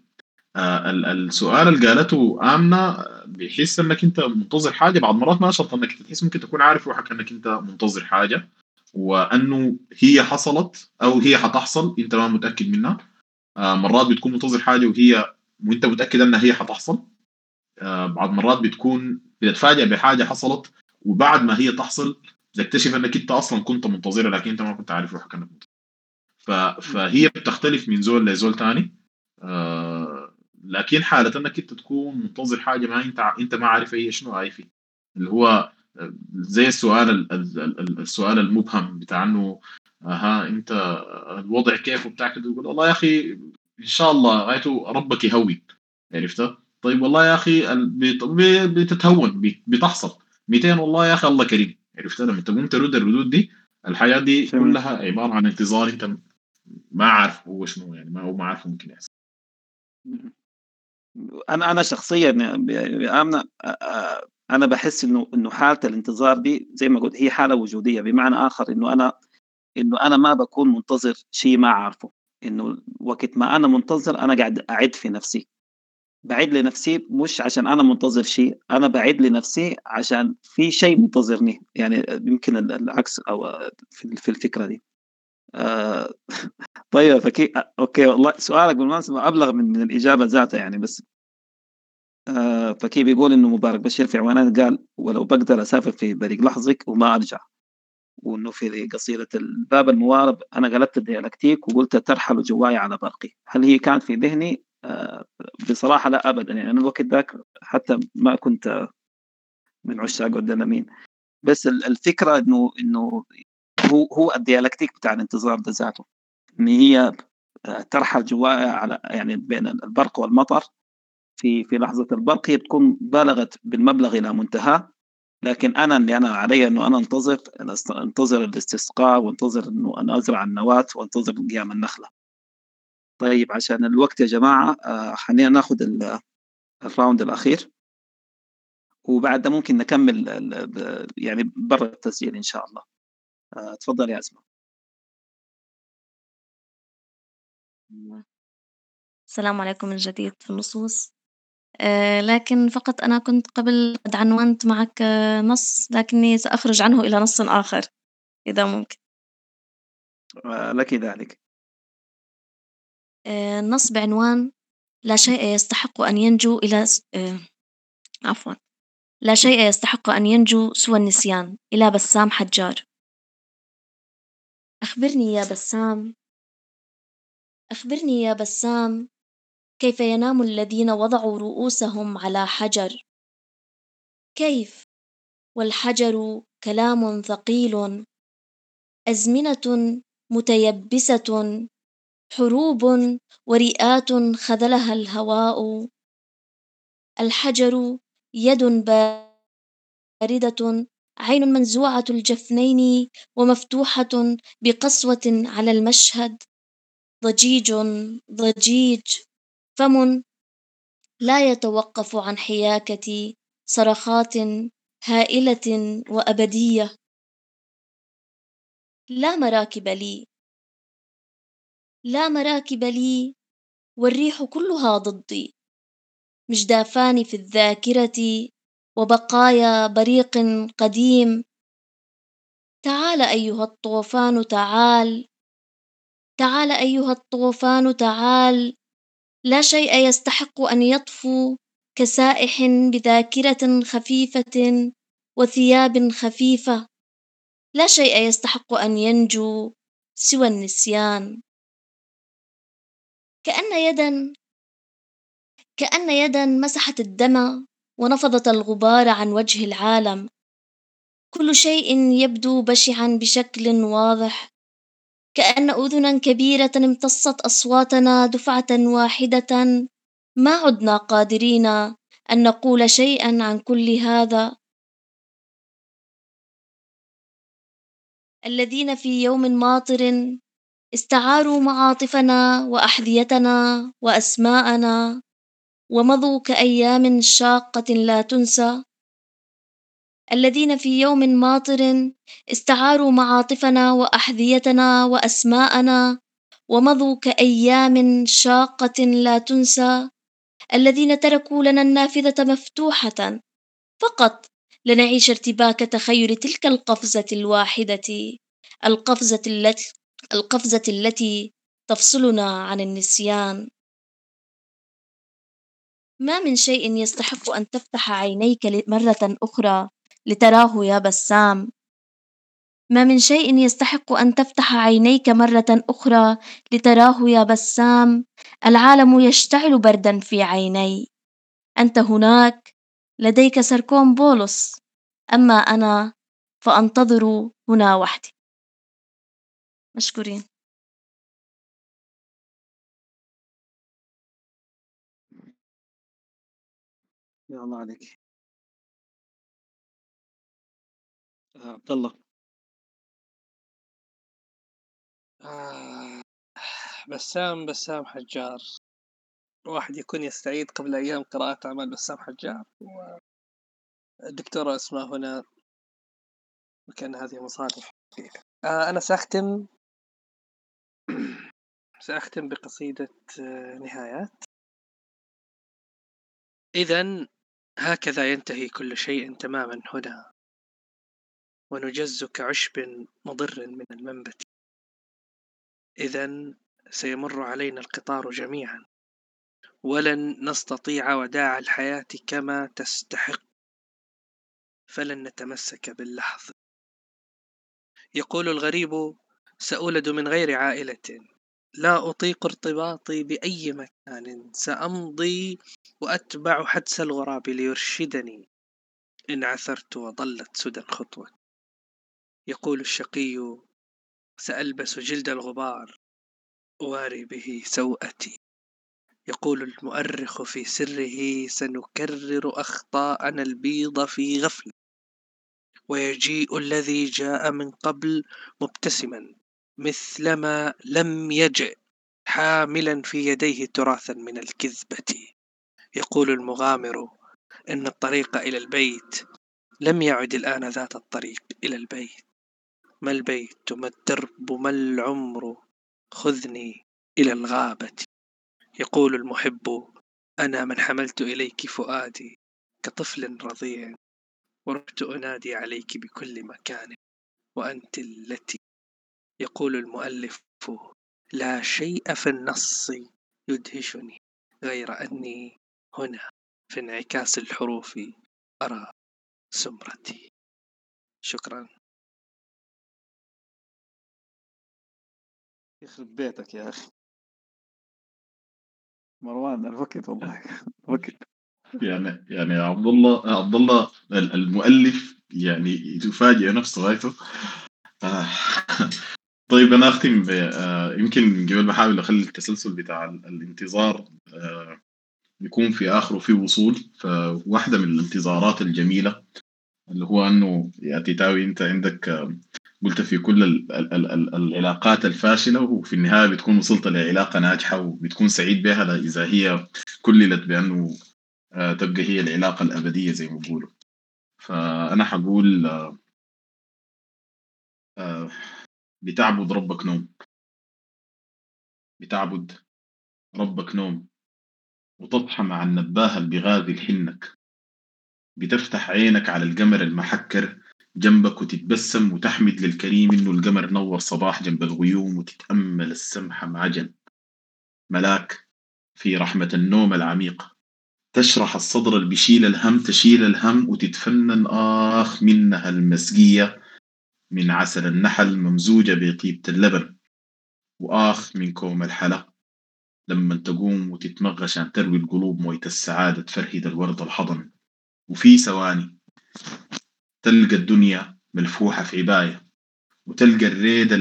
ال- السؤال اللي قالته آمنة بيحس إنك أنت منتظر حاجة. بعض مرات ما شرط إنك تحس ممكن تكون عارف روحك إنك أنت منتظر حاجة. وأنه هي حصلت أو هي حتحصل أنت ما متأكد منها. آه، مرات بتكون منتظر حاجة وهي وأنت متأكد أنها هي حتحصل. آه، بعض مرات بتكون بتتفاجئ بحاجة حصلت وبعد ما هي تحصل تكتشف أنك أنت أصلا كنت منتظرها لكن أنت ما كنت عارف روحك انك منتظر. فهي بتختلف من زول لزول تاني. آه... لكن حالة أنك أنت تكون منتظر حاجة ما أنت أنت ما عارف هي شنو هاي في اللي هو زي السؤال ال... ال... ال- السؤال المبهم بتاع إنه ها أنت الوضع كيف وبتاع كده يقول والله يا أخي إن شاء الله غايته ربك يهون عرفت؟ طيب والله يا أخي بتتهون بت- بتحصل. 200 والله يا أخي الله كريم. عرفت؟ لما تقوم ترد الردود دي الحياة دي. كلها عبارة عن انتظار أنت ما عارف هو شنو يعني ما هو ما عارف ممكن يحصل. أنا أنا شخصيا يا امنه آه، أنا بحس إنه إنه حالة الانتظار دي زي ما قلت هي حالة وجودية بمعنى آخر إنه أنا إنه أنا ما بكون منتظر شيء ما عارفه إنه وقت ما أنا منتظر أنا قاعد اعد في نفسي. بعيد لنفسي مش عشان أنا منتظر شيء أنا بعيد لنفسي عشان في شيء منتظرني. يعني يمكن العكس أو في الفكرة دي. آه طيب فكي okay والله سؤالك بالمناسبة أبلغ من الإجابة ذاتها يعني بس آه فكي بيقول إنه مبارك بشير في عنوانات قال ولو بقدر أسافر في بريق لحظك وما أرجع وإنه في قصيدة الباب الموارب أنا قلبت ال dialectic وقلت ترحل جواي على برقي هل هي كانت في ذهني؟ آه بصراحة لا ابدا. يعني أنا الوقت ذاك حتى ما كنت من عشاق الدلمين بس الفكرة إنه إنه هو هو الديالكتيك بتاع الانتظار ذاته. إن هي ترحل جوايا على يعني بين البرق والمطر. في في لحظة البرق هي بتكون بالغت بالمبلغ إلى منتهى. لكن أنا اللي أنا علي إنه أنا انتظر انتظر الاستسقاء وانتظر إنه أنا أزرع النواة وانتظر قيام النخلة. طيب عشان الوقت يا جماعة آه، خلينا ناخذ الراوند الأخير. وبعد ممكن نكمل يعني برا التسجيل إن شاء الله. آه، تفضل يا اسماء السلام عليكم من جديد في النصوص. لكن فقط أنا كنت قبل قد عنونت معك آه، نص لكني سأخرج عنه إلى نص آخر إذا ممكن. لك ذلك. النص بعنوان لا شيء يستحق أن ينجو إلى عفوا. لا شيء يستحق أن ينجو سوى النسيان إلى بسام حجار. أخبرني يا بسام أخبرني يا بسام كيف ينام الذين وضعوا رؤوسهم على حجر؟ كيف؟ والحجر كلام ثقيل أزمنة متيبسة حروب ورئات خذلها الهواء. الحجر يد باردة عين منزوعة الجفنين ومفتوحة بقسوة على المشهد. ضجيج ضجيج. فم لا يتوقف عن حياكة صرخات هائلة وأبدية. لا مراكب لي. لا مراكب لي والريح كلها ضدي. مجدافان في الذاكرة وبقايا بريق قديم. تعال أيها الطوفان تعال. تعال أيها الطوفان تعال. لا شيء يستحق أن يطفو كسائح بذاكرة خفيفة وثياب خفيفة. لا شيء يستحق أن ينجو سوى النسيان. كأن يدا كأن يدا مسحت الدم ونفضت الغبار عن وجه العالم. كل شيء يبدو بشعا بشكل واضح كأن أذنا كبيرة امتصت أصواتنا دفعة واحدة. ما عدنا قادرين أن نقول شيئا عن كل هذا. الذين في يوم ماطر استعاروا معاطفنا وأحذيتنا وأسماءنا ومضوا كأيام شاقة لا تنسى. الذين في يوم ماطر استعاروا معاطفنا وأحذيتنا وأسماءنا ومضوا كأيام شاقة لا تنسى. الذين تركوا لنا النافذة مفتوحة. فقط لنعيش ارتباك تخيل تلك القفزة الواحدة. القفزة التي القفزة التي تفصلنا عن النسيان. ما من شيء يستحق أن تفتح عينيك مرة أخرى. لتراه يا بسام. ما من شيء يستحق أن تفتح عينيك مرة أخرى لتراه يا بسام. العالم يشتعل بردا في عيني. أنت هناك. لديك سركون بولس أما أنا فأنتظر هنا وحدي. مشكورين. يا الله عليك. عبد الله. آه بسام بسام حجار. واحد يكون يستعيد قبل أيام قراءة أعمال بسام حجار. والدكتورة أسماء هنا وكان هذه مصادف آه أنا سأختم. سأختم بقصيدة آه، نهايات. إذا هكذا ينتهي كل شيء تماما هنا. ونجز كعشب مضر من المنبت. إذا سيمر علينا القطار جميعا. ولن نستطيع وداع الحياة كما تستحق. فلن نتمسك باللحظة يقول الغريب سأولد من غير عائلة. لا أطيق ارتباطي بأي مكان. سأمضي وأتبع حدس الغراب ليرشدني. إن عثرت وضلت سدى خطوة يقول الشقي سألبس جلد الغبار أواري به سوءتي. يقول المؤرخ في سره سنكرر أخطاءنا البيض في غفلة ويجيء الذي جاء من قبل مبتسما مثلما لم يجئ حاملا في يديه تراثا من الكذبة. يقول المغامر إن الطريق إلى البيت لم يعد الآن ذات الطريق إلى البيت. ما البيت ما الدرب ما العمر؟ خذني إلى الغابة. يقول المحب أنا من حملت إليك فؤادي كطفل رضيع ورحت أنادي عليك بكل مكان وأنت التي يقول المؤلف لا شيء في النص يدهشني غير أني هنا في انعكاس الحروف أرى سمرتي. شكرا. يخرب بيتك يا أخي. مروان الوقت والله. وقت يعني يعني عبد الله عبد الله المؤلف يعني يفاجئ نفسه غايته آه. طيب أنا أختم آه، يمكن قبل بحاول أخلي التسلسل بتاع ال- الانتظار آه، يكون في آخره في وصول فواحدة من الانتظارات الجميلة اللي هو أنه يا تيتاوي أنت عندك قلت في كل ال ال ال ال العلاقات الفاشلة وفي النهاية بتكون وصلت لعلاقة ناجحة وبتكون سعيد بها إذا هي كللت بأنه آه، تبقى هي العلاقة الأبدية زي ما بيقولوا. فأنا حقول آه، آه، بتعبد ربك نوم. بتعبد ربك نوم. وتضحى مع النباهة اللي بيغازل حنك بتفتح عينك على القمر المحكر. جنبك وتتبسم وتحمد للكريم إنه القمر نور صباح جنب الغيوم وتتأمل السمحة معجن. ملاك في رحمة النوم العميق. تشرح الصدر اللي بيشيل الهم تشيل الهم وتتفنن. آخ منها المسقية. من عسل النحل ممزوجة بطيبة اللبن. وآخ من كوم الحلا. لما تقوم وتتمغى عشان تروي القلوب موية السعادة تفرهد الورد الحضن. وفي ثواني. تلقى الدنيا ملفوحة في عباية وتلقى الريدة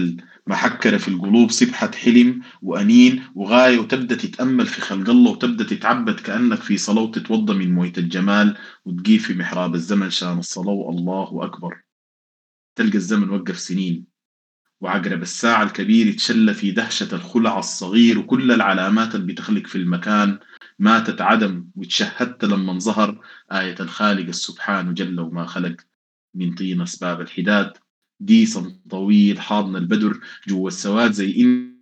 المحكرة في القلوب سبحة حلم وأنين وغاية وتبدأ تتأمل في خلق الله وتبدأ تتعبد كأنك في صلاة وتتوضى من موية الجمال وتقيف في محراب الزمن شان الصلاة الله أكبر. تلقى الزمن وقف سنين وعقرب الساعة الكبير يتشلى في دهشة الخلع الصغير وكل العلامات اللي بتخلق في المكان ماتت عدم وتشهدت لما ظهر آية الخالق السبحان جل وما خلق. من طين أسباب الحداد. ديسا طويل حاضن البدر جوا السواد زي إن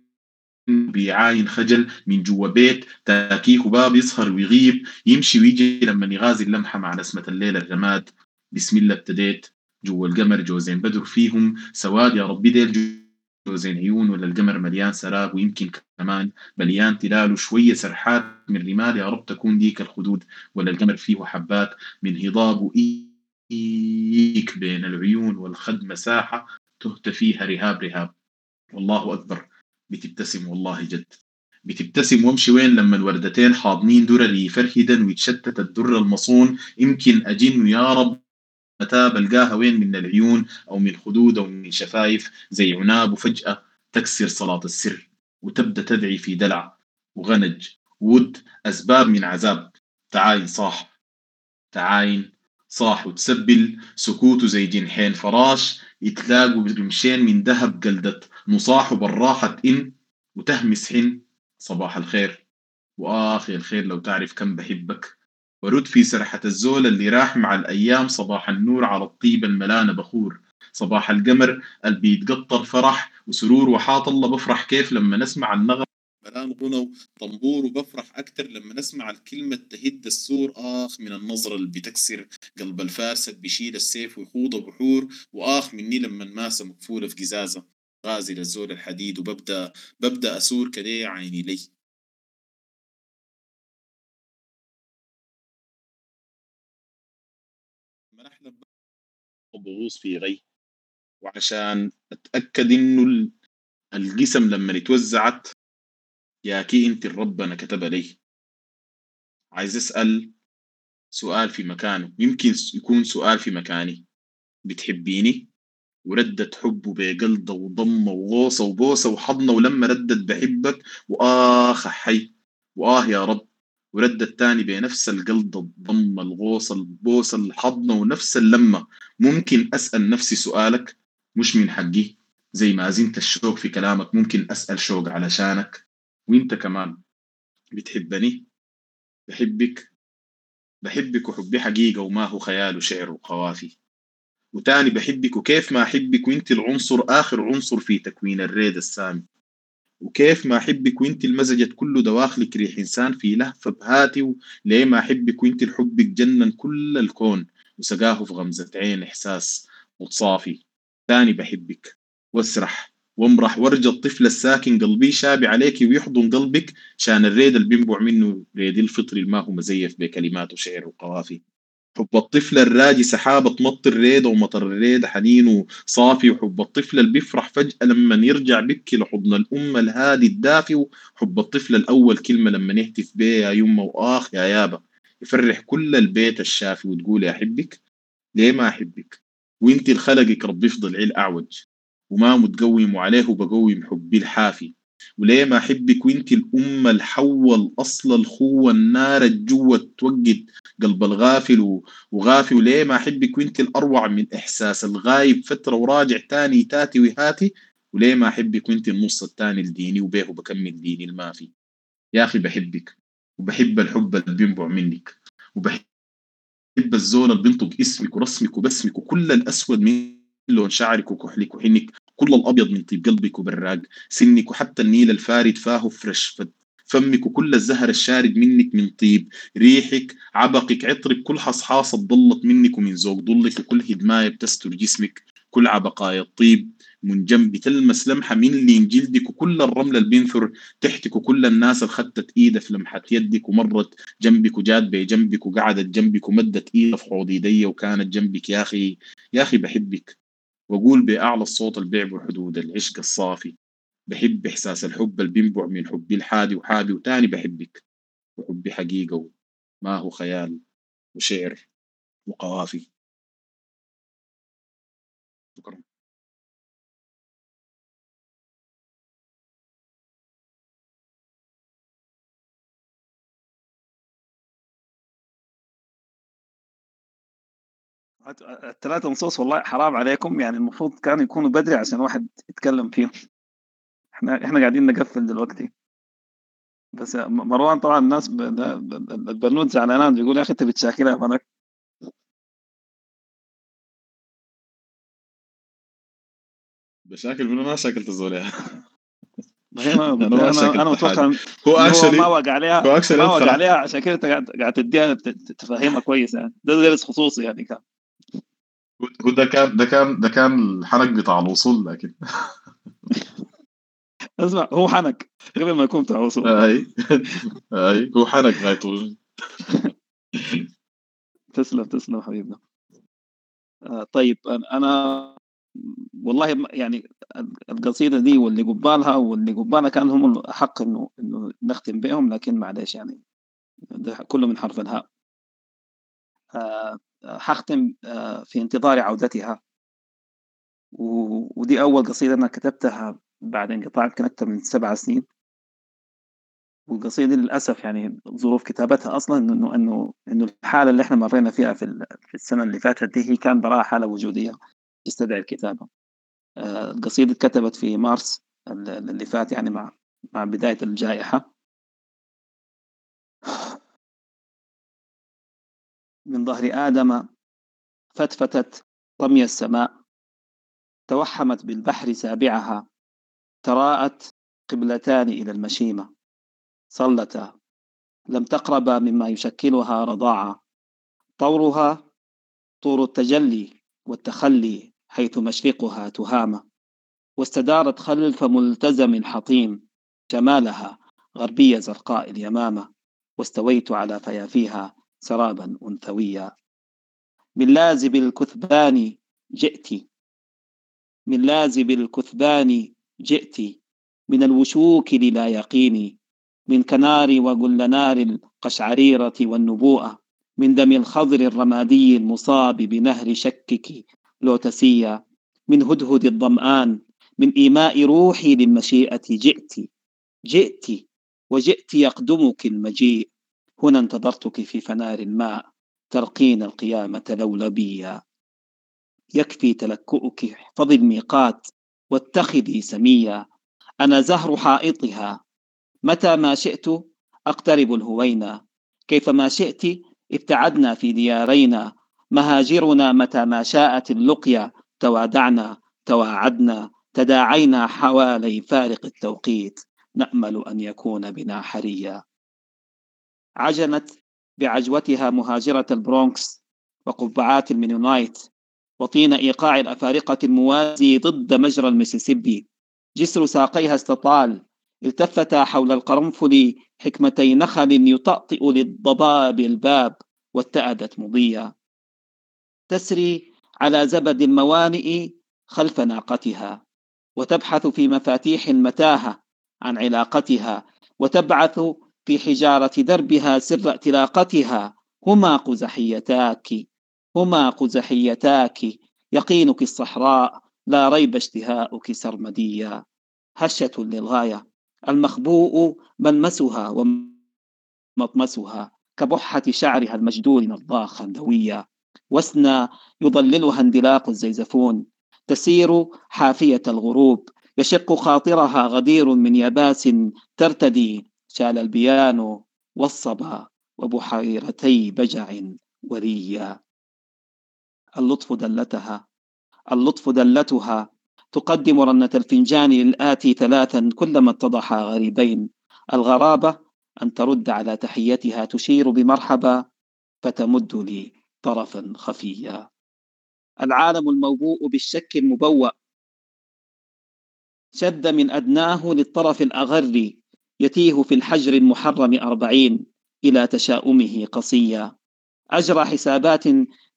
بيعاين خجل من جوا بيت. تاكيك باب يسهر ويغيب. يمشي ويجي لما يغازي اللمحة مع نسمة الليل الرماد بسم الله ابتديت. جوا القمر جوزين بدر فيهم. سواد يا ربي ديل جوزين عيون ولا القمر مليان سراب ويمكن كمان مليان تلال وشوية سرحات من رمال. يا رب تكون ديك الخدود. ولا القمر فيه حبات من هضاب وإيك بين العيون والخد مساحة تهت فيها رهاب رهاب. والله أكبر. بتبتسم والله جد. بتبتسم وامشي وين لما الوردتين حاضنين درري فرهدا ويتشتت الدر المصون. يمكن أجن يا رب. متى بلقاها وين من العيون أو من خدود أو من شفايف. زي عناب وفجأة تكسر صلاة السر وتبدأ تدعي في دلع وغنج. ود أسباب من عذاب. تعاين صاح. تعاين صاح وتسبل سكوته زي جنحين فراش يتلاقوا برمشين من ذهب قلدت نصاح بالراحة إن وتهمس حن صباح الخير. وآخي الخير لو تعرف كم بحبك. ورد في سرحة الزول اللي راح مع الأيام صباح النور على الطيبة الملانة بخور. صباح القمر اللي بيتقطر فرح وسرور وحاط الله بفرح كيف لما نسمع النغم ملان غنى وطنبور وبفرح أكتر لما نسمع الكلمة تهد السور. آخ من النظرة اللي بتكسر قلب الفارس اللي بيشيل السيف ويخوض بحور وآخ مني لما ماسة مقفولة في قزازة. غازل الزول الحديد وببدأ ببدأ أسور كده عيني لي. بغوص في غي وعشان أتأكد إنه ال- القسم لما اتوزعت ياكي انت ربنا كتبها لي. عايز أسأل سؤال في مكانه. يمكن يكون سؤال في مكاني. بتحبيني؟ وردت حبه بقلده وضمة وغوصة وبوسة وحضنة ولما ردت بحبك. وآخ حي. وآه يا رب. وردت تاني بنفس القلده الضمة الغوصة البوسة الحضنة ونفس اللمة. ممكن أسأل نفسي سؤالك؟ مش من حقي. زي ما زنت الشوق في كلامك. ممكن أسأل شوق علشانك؟ وانت كمان بتحبني بحبك بحبك وحبي حقيقة وما هو خيال وشعر وقوافي. وتاني بحبك وكيف ما أحبك وانت العنصر آخر عنصر في تكوين الريد السامي. وكيف ما أحبك وانت المزجت كل دواخلك ريح إنسان في لهفة بهاتي وليه ما أحبك وانت الحب جنن كل الكون وسقاه في غمزة عين إحساس متصافي. تاني بحبك. واسرح. وامرح وارجى الطفل الساكن قلبي شابي عليك ويحضن قلبك. شان الريد اللي بينبع منه ريد الفطر ما هو مزيف بكلمات وشعر وقوافي. حب الطفل الراجي سحابة تمطر ريدة ومطر الريدة حنين وصافي. وحب الطفل اللي بيفرح فجأة لما يرجع يبكي لحضن الأم الهادي الدافي. وحب الطفل الأول كلمة لما نهتف بيه يا يمه وآخ يا يابا. يفرح كل البيت الشافي وتقول أحبك ليه ما أحبك؟ وانت الخلقك رب يفضل عيل أعوج. وما متقوم وعليه بقوم حبي الحافي. وليه ما أحبك وإنت الأمة الحوة الأصل الخوة النار الجوة توقد قلب الغافل وغافي. وليه ما أحبك وإنت الأروع من إحساس الغايب فترة وراجع تاني تاتي وهاتي. وليه ما أحبك وإنت النص التاني الديني وبيه بكمل ديني المافي. يا أخي بحبك وبحب الحب اللي بينبع منك. وبحب الزول اللي بينطق اسمك ورسمك وبسمك وكل الأسود من لون شعرك وكحلك وحنك. كل الأبيض من طيب قلبك وبراق. سنك وحتى النيل الفارد فاه فرش فمك وكل الزهر الشارد منك من طيب. ريحك عبقك عطرك كل حصحاصة ضلت منك ومن ذوق ضلك. وكل هدماية بتستر جسمك. كل عبقايا الطيب من جنبي تلمس لمحة من لين جلدك. وكل الرمل اللي بينثر تحتك. وكل الناس اللي خدت ايدها في لمحة يدك. ومرت جنبك وجات بجنبك وقعدت جنبك. ومدت ايدها في حوض ايديا وكانت جنبك يا أخي يا أخي بحبك. وأقول بأعلى الصوت اللي بيعبر حدود العشق الصافي. بحب إحساس الحب اللي بينبع من حبي الحادي وحابي وتاني بحبك. وحبي حقيقة وما هو خيال وشعر وقوافي. شكرا. الثلاثة نصوص والله حرام عليكم. يعني المفروض كانوا يكونوا بدري عشان واحد يتكلم فيهم. إحنا إحنا قاعدين نقفل دلوقتي. بس مروان طبعا الناس البنود زعلانان بيقول يا أخي أنت بتشاكلها منك بشاكل منه ما شاكلت الزول أنا أنا متوقع هو اكشلي ما وقع عليها هو اكشلي ما وقع عليها عشان كده أنت قاعد تديها تفهمها كويس يعني. ده درس خصوصي يعني كان. هو ده كان ده كان ده كان الحنك بتاع الوصول لكن. اسمع هو حنك قبل ما يكون بتاع وصول أي أي هو حنك غايته. تسلم تسلم حبيبنا. آه طيب أنا والله يعني القصيدة دي واللي قبالها واللي قبالها كان هم الاحق إنه إنه نختم بهم لكن معلش يعني ده كله من حرف الهاء. آه، حختم آه، في انتظار عودتها. ودي أول قصيدة أنا كتبتها بعد انقطاع يمكن أكثر من سبع سنين. والقصيدة دي للأسف يعني ظروف كتابتها أصلا إنه إنه إنه الحالة اللي إحنا مرينا فيها في في السنة اللي فاتت دي هي كان براها حالة وجودية تستدعي الكتابة. آه، القصيدة اتكتبت في مارس ال- اللي فات يعني مع مع بداية الجائحة. من ظهر آدم فتفتت رمي السماء توحمت بالبحر سابعها تراءت قبلتان إلى المشيمة. صلتا لم تقرب مما يشكلها رضاعة. طورها طور التجلي والتخلي حيث مشرقها تهامة. واستدارت خلف ملتزم حطيم شمالها غربية زرقاء اليمامة. واستويت على فيافيها سرابا أنثويا. من لازب الكثبان جئت. من لازب الكثبان جئت. من الوشوك للا يقيني من كنار وجلنار القشعريرة والنبوءة. من دم الخضر الرمادي المصاب بنهر شكك لوتسية من هدهد الظمآن من إيماء روحي للمشيئة جئت. جئت. وجئت يقدمك المجيء. هنا انتظرتك في فنار الماء ترقين القيامة لولبيا يكفي تلكؤك احفظي الميقات واتخذي سميا. أنا زهر حائطها. متى ما شئت أقترب الهوينا. كيفما شئت ابتعدنا في ديارينا. مهاجرنا متى ما شاءت اللقيا. توادعنا تواعدنا تداعينا حوالي فارق التوقيت. نأمل أن يكون بنا حريا. عجنت بعجوتها مهاجرة البرونكس وقبعات المينونايت وطين إيقاع الأفارقة الموازي ضد مجرى المسيسيبي جسر ساقيها استطال التفتا حول القرنفل حكمتي نخل يطأطئ للضباب الباب واتأدت مضيا تسري على زبد الموانئ خلف ناقتها وتبحث في مفاتيح المتاهة عن علاقتها وتبعث في حجارة دربها سر ائتلاقتها هما قزحيتاك. هما قزحيتاك. يقينك الصحراء. لا ريب اشتهاؤك سرمديا. هشة للغاية. المخبوء ملمسها ومطمسها. كبحة شعرها المجدول نضاخا دويا. وسنى يضللها اندلاق الزيزفون. تسير حافية الغروب. يشق خاطرها غدير من يباس ترتدي. شال البيانو والصبا وبحيرتي بجع وريا. اللطف دلتها اللطف دلتها. تقدم رنة الفنجان للآتي ثلاثا كلما اتضحا غريبين. الغرابة أن ترد على تحيتها تشير بمرحبا فتمد لي طرفا خفيا. العالم الموبوء بالشك المبوأ. شد من أدناه للطرف الأغر يتيه في الحجر المحرم أربعين إلى تشاؤمه قصيا. أجرى حسابات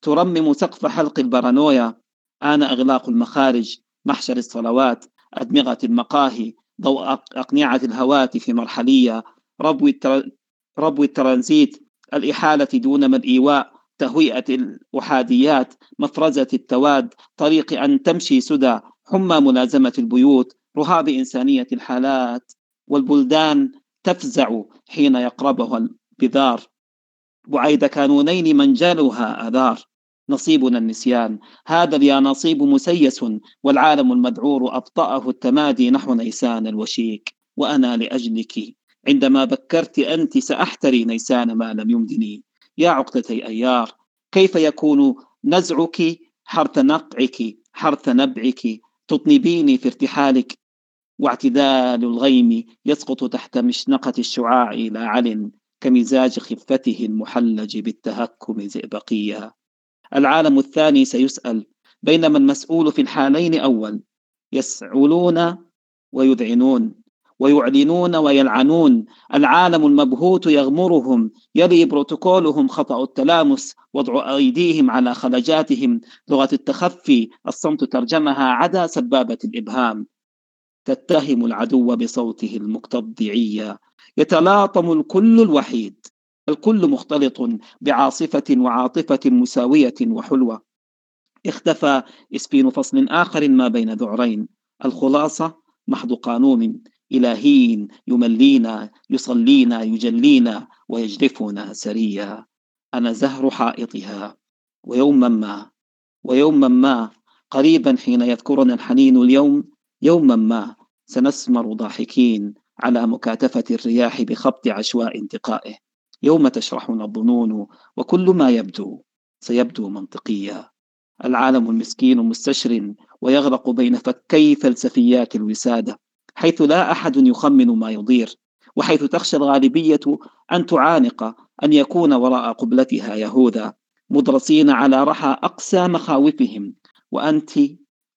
ترمم سقف حلق البرانويا آن إغلاق المخارج محشر الصلوات أدمغة المقاهي ضوء أقنعة الهواتف مرحلية ربو, التر... ربو الترانزيت الإحالة دون ما الإيواء تهوئة الأحاديات مفرزة التواد طريق أن تمشي سدى حمى ملازمة البيوت رهاب إنسانية الحالات. والبلدان تفزع حين يقربها البذار. بعيد كانونين منجلها أذار. نصيبنا النسيان. هذا اليانصيب مسيس والعالم المذعور أبطأه التمادي نحو نيسان الوشيك. وأنا لأجلك. عندما بكرت أنت سأحتري نيسان ما لم يمدني. يا عقدتي أيار كيف يكون نزعك حرث نقعك حرث نبعك؟ تطنبيني في ارتحالك. واعتدال الغيم يسقط تحت مشنقة الشعاع لا عل كمزاج خفته المحلج بالتهكم زئبقيا العالم الثاني سيسأل بينما المسؤول في الحالين أول؟ يسعلون ويذعنون ويعلنون ويلعنون. العالم المبهوت يغمرهم يلي بروتوكولهم خطأ التلامس وضع أيديهم على خلجاتهم. لغة التخفي الصمت ترجمها عدا سبابة الإبهام. تتهم العدو بصوته المقتضعية. يتلاطم الكل الوحيد. الكل مختلط بعاصفة وعاطفة مساوية وحلوة. اختفى إسبين فصل آخر ما بين ذعرين. الخلاصة محض قانون إلهي يملينا يصلينا يجلينا ويجرفنا سريا. أنا زهر حائطها. ويوما ما ويوما ما قريبا حين يذكرنا الحنين اليوم. يوما ما سنسمر ضاحكين على مكاتفة الرياح بخبط عشواء انتقائه. يوم تشرحنا الظنون وكل ما يبدو سيبدو منطقيا. العالم المسكين مستشر ويغرق بين فكي فلسفيات الوسادة حيث لا أحد يخمن ما يضير وحيث تخشى الغالبية أن تعانق أن يكون وراء قبلتها يهوذا مدرسين على رحى أقسى مخاوفهم. وأنت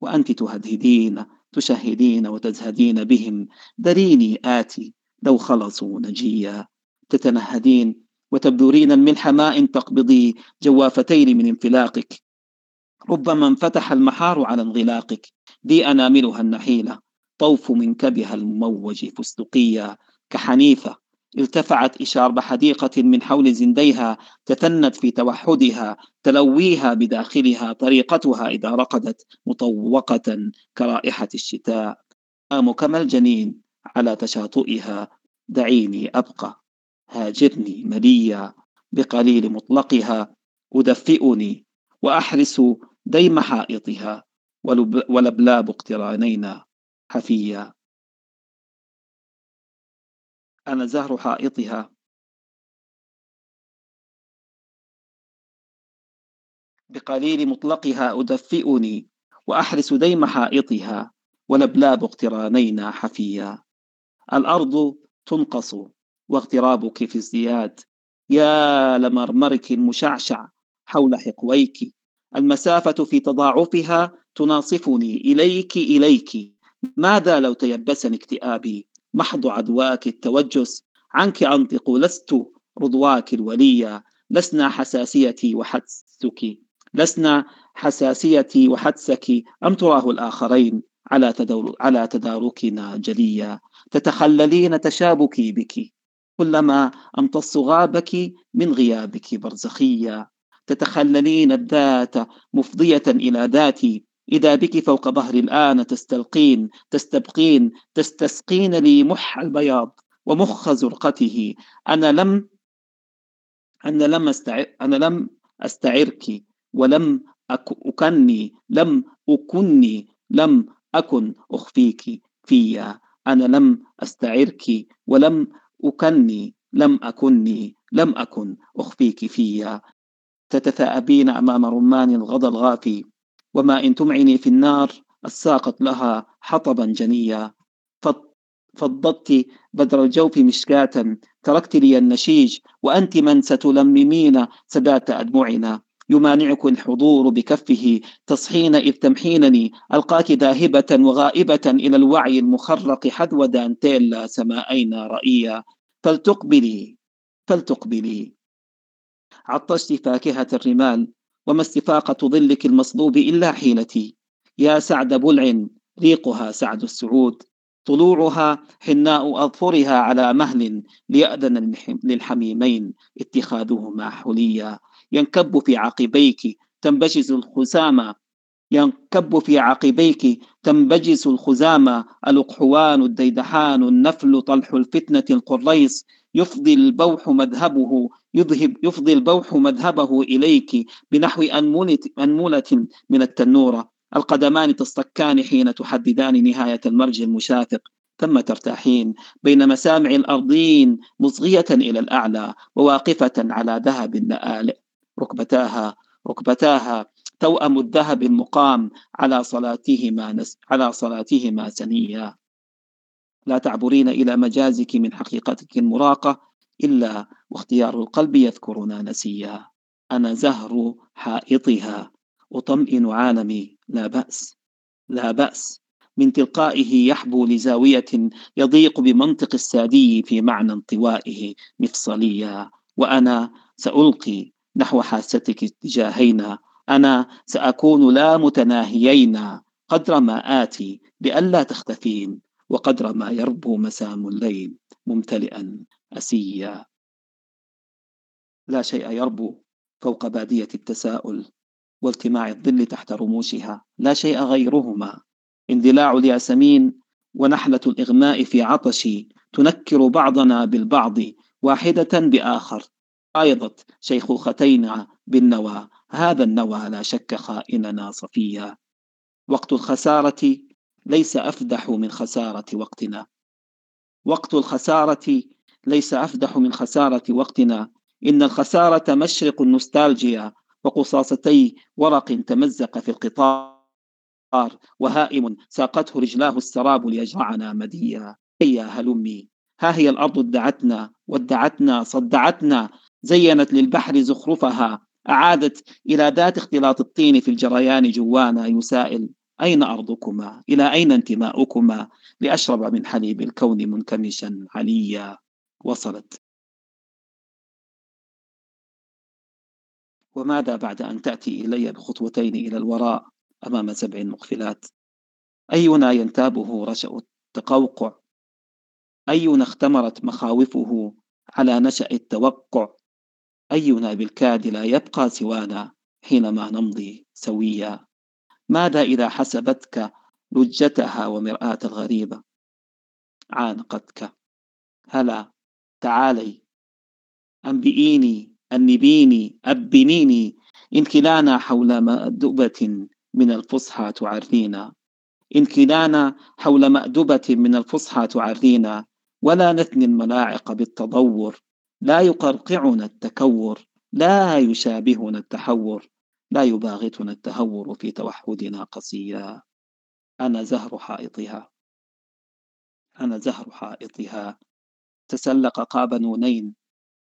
وأنت تهدهدين تشهدين وتزهدين بهم. دريني آتي. لو خلصوا نجيا. تتنهدين وتبذرين الملح ماء تقبضي جوافتين من انفلاقك. ربما انفتح المحار على انغلاقك. ذي أناملها النحيلة. طوف منكبها المموج فستقيا كحنيفة ارتفعت إشارب حديقة من حول زنديها تثنت في توحدها تلويها بداخلها طريقتها إذا رقدت مطوقة كرائحة الشتاء. آم كما الجنين على تشاطئها؟ دعيني أبقى. هاجرني مليا بقليل مطلقها. أدفئني وأحرس ديم حائطها. ولبلاب اقترانينا حفيا. أنا زهر حائطها. بقليل مطلقها أدفئني وأحرس ديم حائطها ولبلاب اقترانينا حفيا. الأرض تنقص واغترابك في ازدياد. يا لمرمرك المشعشع حول حقويك. المسافة في تضاعفها تناصفني إليك إليك. ماذا لو تيبسني اكتئابي؟ محض عدواك التوجس. عنك أنطق لست رضواك الولية لسنا حساسيتي وحدسك. لسنا حساسيتي وحدسك. أم تراه الآخرين على تدور على تداركنا جليا. تتخللين تشابكي بك. كلما أمتص غابك من غيابك برزخيا. تتخللين الذات مفضية إلى ذاتي. إذا بك فوق ظهري الآن تستلقين تستبقين تستسقين لي مح البياض ومخ زرقته. أنا لم أنا لم أستعر أنا لم أستعرك ولم أك... أكني لم أكني لم أكن أخفيك فيا. أنا لم أستعرك ولم أكني لم أكني لم أكن أخفيك فيا. تتثاءبين أمام رمان الغضا الغافي. وما إن تمعني في النار الساقط لها حطبا جنيا. فضضت بدر الجوف مشكاة. تركت لي النشيج وأنت من ستلممين سدات أدمعنا. يمانعك الحضور بكفه. تصحين إذ تمحينني. ألقاك ذاهبة وغائبة إلى الوعي المخرق حذو دانتيلا سمائين رأيا فلتقبلي فلتقبلي. عطشت فاكهة الرمال. وما استفاقة ظلك المصلوب إلا حيلتي يا سعد بلع ريقها سعد السعود. طلوعها حناء أظفرها على مهل ليأذن للحميمين. اتخاذهما حليا. ينكب في عقبيك تنبجز الخزامة. ينكب في عقبيك تنبجس الخزامة. الأقحوان الديدحان النفل طلح الفتنة القريص. يفضي البوح مذهبه يذهب يفضي البوح مذهبه إليك بنحو أنملة, أنملة من التنورة. القدمان تصطكان حين تحددان نهاية المرج المشافق. ثم ترتاحين بين مسامع الأرضين مصغية إلى الأعلى وواقفة على ذهب لآلئ ركبتاها ركبتاها توأم الذهب المقام على صلاتهما نس على صلاتهما سنيا. لا تعبرين إلى مجازك من حقيقتك المراقة إلا واختيار القلب يذكرنا نسيا. أنا زهر حائطها. أطمئن عالمي. لا بأس. لا بأس. من تلقائه يحبو لزاوية يضيق بمنطق السادي في معنى انطوائه مفصليا. وأنا سألقي نحو حاستك اتجاهينا أنا سأكون لا متناهيين قدر ما آتي لئلا تختفين. وقدر ما يربو مسام الليل ممتلئا أسيا. لا شيء يربو فوق بادية التساؤل والتماع الظل تحت رموشها. لا شيء غيرهما. اندلاع الياسمين ونحلة الإغماء في عطشي تنكر بعضنا بالبعض واحدة بآخر. أيضت شيخوختين بالنوى. هذا النوى لا شك خائننا صفيا. وقت الخسارة ليس أفدح من خسارة وقتنا. وقت الخسارة ليس أفدح من خسارة وقتنا. إن الخسارة مشرق النوستالجيا وقصاصتي ورق تمزق في القطار وهائم ساقته رجلاه السراب ليجرعنا مديا هيا هلمي ها هي الأرض ادعتنا ودعتنا صدعتنا. زينت للبحر زخرفها. أعادت إلى ذات اختلاط الطين في الجريان جوانا يسائل. أين أرضكما؟ إلى أين انتماؤكما؟ لأشرب من حليب الكون منكمشا عليا. وصلت. وماذا بعد أن تأتي إلي بخطوتين إلى الوراء أمام سبع مقفلات؟ أينا ينتابه رشأ التقوقع؟ أينا اختمرت مخاوفه على نشأ التوقع؟ أينا بالكاد لا يبقى سوانا حينما نمضي سويا؟ ماذا إذا حسبتك لجتها ومرآة الغريبة؟ عانقتك. هلا تعالي. أنبئيني أنبيني أبنيني. إن كلانا حول مأدبة من الفصحى تعرينا إن كلانا حول مأدبة من الفصحى تعرينا ولا نثني الملاعق بالتضور لا يقرقعنا التكور. لا يشابهنا التحور. لا يباغتنا التهور في توحدنا قصيا أنا زهر حائطها. أنا زهر حائطها. تسلق قاب نونين.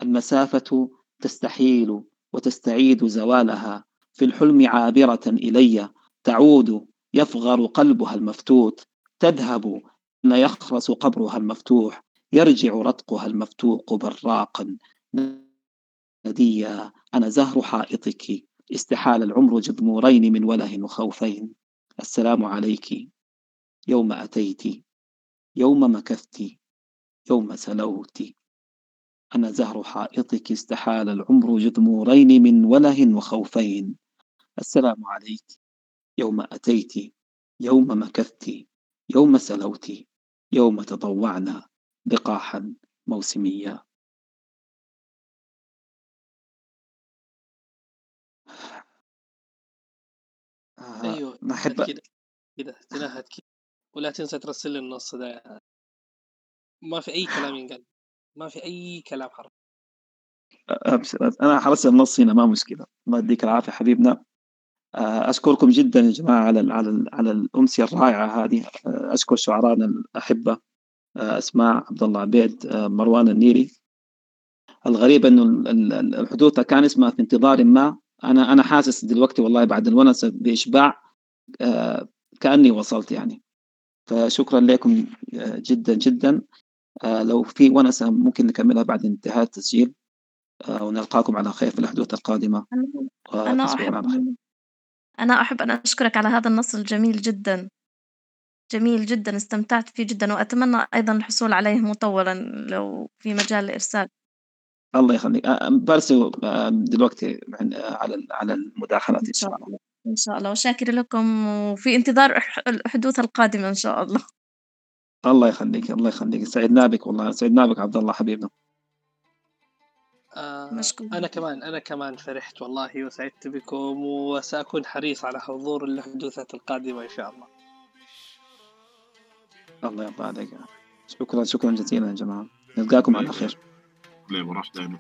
المسافة تستحيل وتستعيد زوالها. في الحلم عابرة إلي. تعود يفغر قلبها المفتوت. تذهب يخرس قبرها المفتوح. يرجع رتقها المفتوق براقا. نديا أنا زهر حائطك. استحال العمر جذمورين من وله وخوفين. السلام عليك يوم أتيت يوم مكثت يوم سلوت. أنا زهر حائطك استحال العمر جذمورين من وله وخوفين. السلام عليك يوم أتيت يوم مكثت يوم سلوت يوم تطوعنا لقاحا موسميا. آه أيوه نحب كده كده تنهد كده ولا تنسى ترسل لي النص ده ما في أي كلام ينقال ما في أي كلام حرف أبشر أنا حرسل النص هنا ما مشكلة. الله يديك العافية حبيبنا. آه، أشكركم جدا يا جماعة على ال على ال على الأمسية الرائعة هذه. آه، أشكر شعرائنا الأحبة آه، أسماء عبد الله عبيد مروان النيري. الغريب إنه الحدوث كان اسمها في انتظار ما أنا أنا حاسس دلوقتي والله بعد الونسه بإشباع كأني وصلت يعني فشكرا لكم جدا جدا لو في ونسة ممكن نكملها بعد انتهاء التسجيل ونلقاكم على خير في الحدوث القادمة أنا أحب أنا أحب أن أشكرك على هذا النص الجميل جدًا. جميل جدًا، استمتعت فيه جدًا، وأتمنى أيضًا الحصول عليه مطولًا لو في مجال الإرسال. الله يخليك، برسل دلوقتي على على المداخلات إن شاء الله، إن شاء الله، وشاكرة لكم وفي انتظار الحدوث القادمة إن شاء الله. الله يخليك، الله يخليك، سعدنا بك والله، سعدنا بك عبد الله حبيبنا. آه أنا كمان أنا كمان فرحت والله وسعدت بكم وسأكون حريص على حضور الحدوثات القادمة إن شاء الله. الله يرضى عليك شكرا شكرا جزيلا يا جماعة. نلقاكم على خير. upplifur allt einu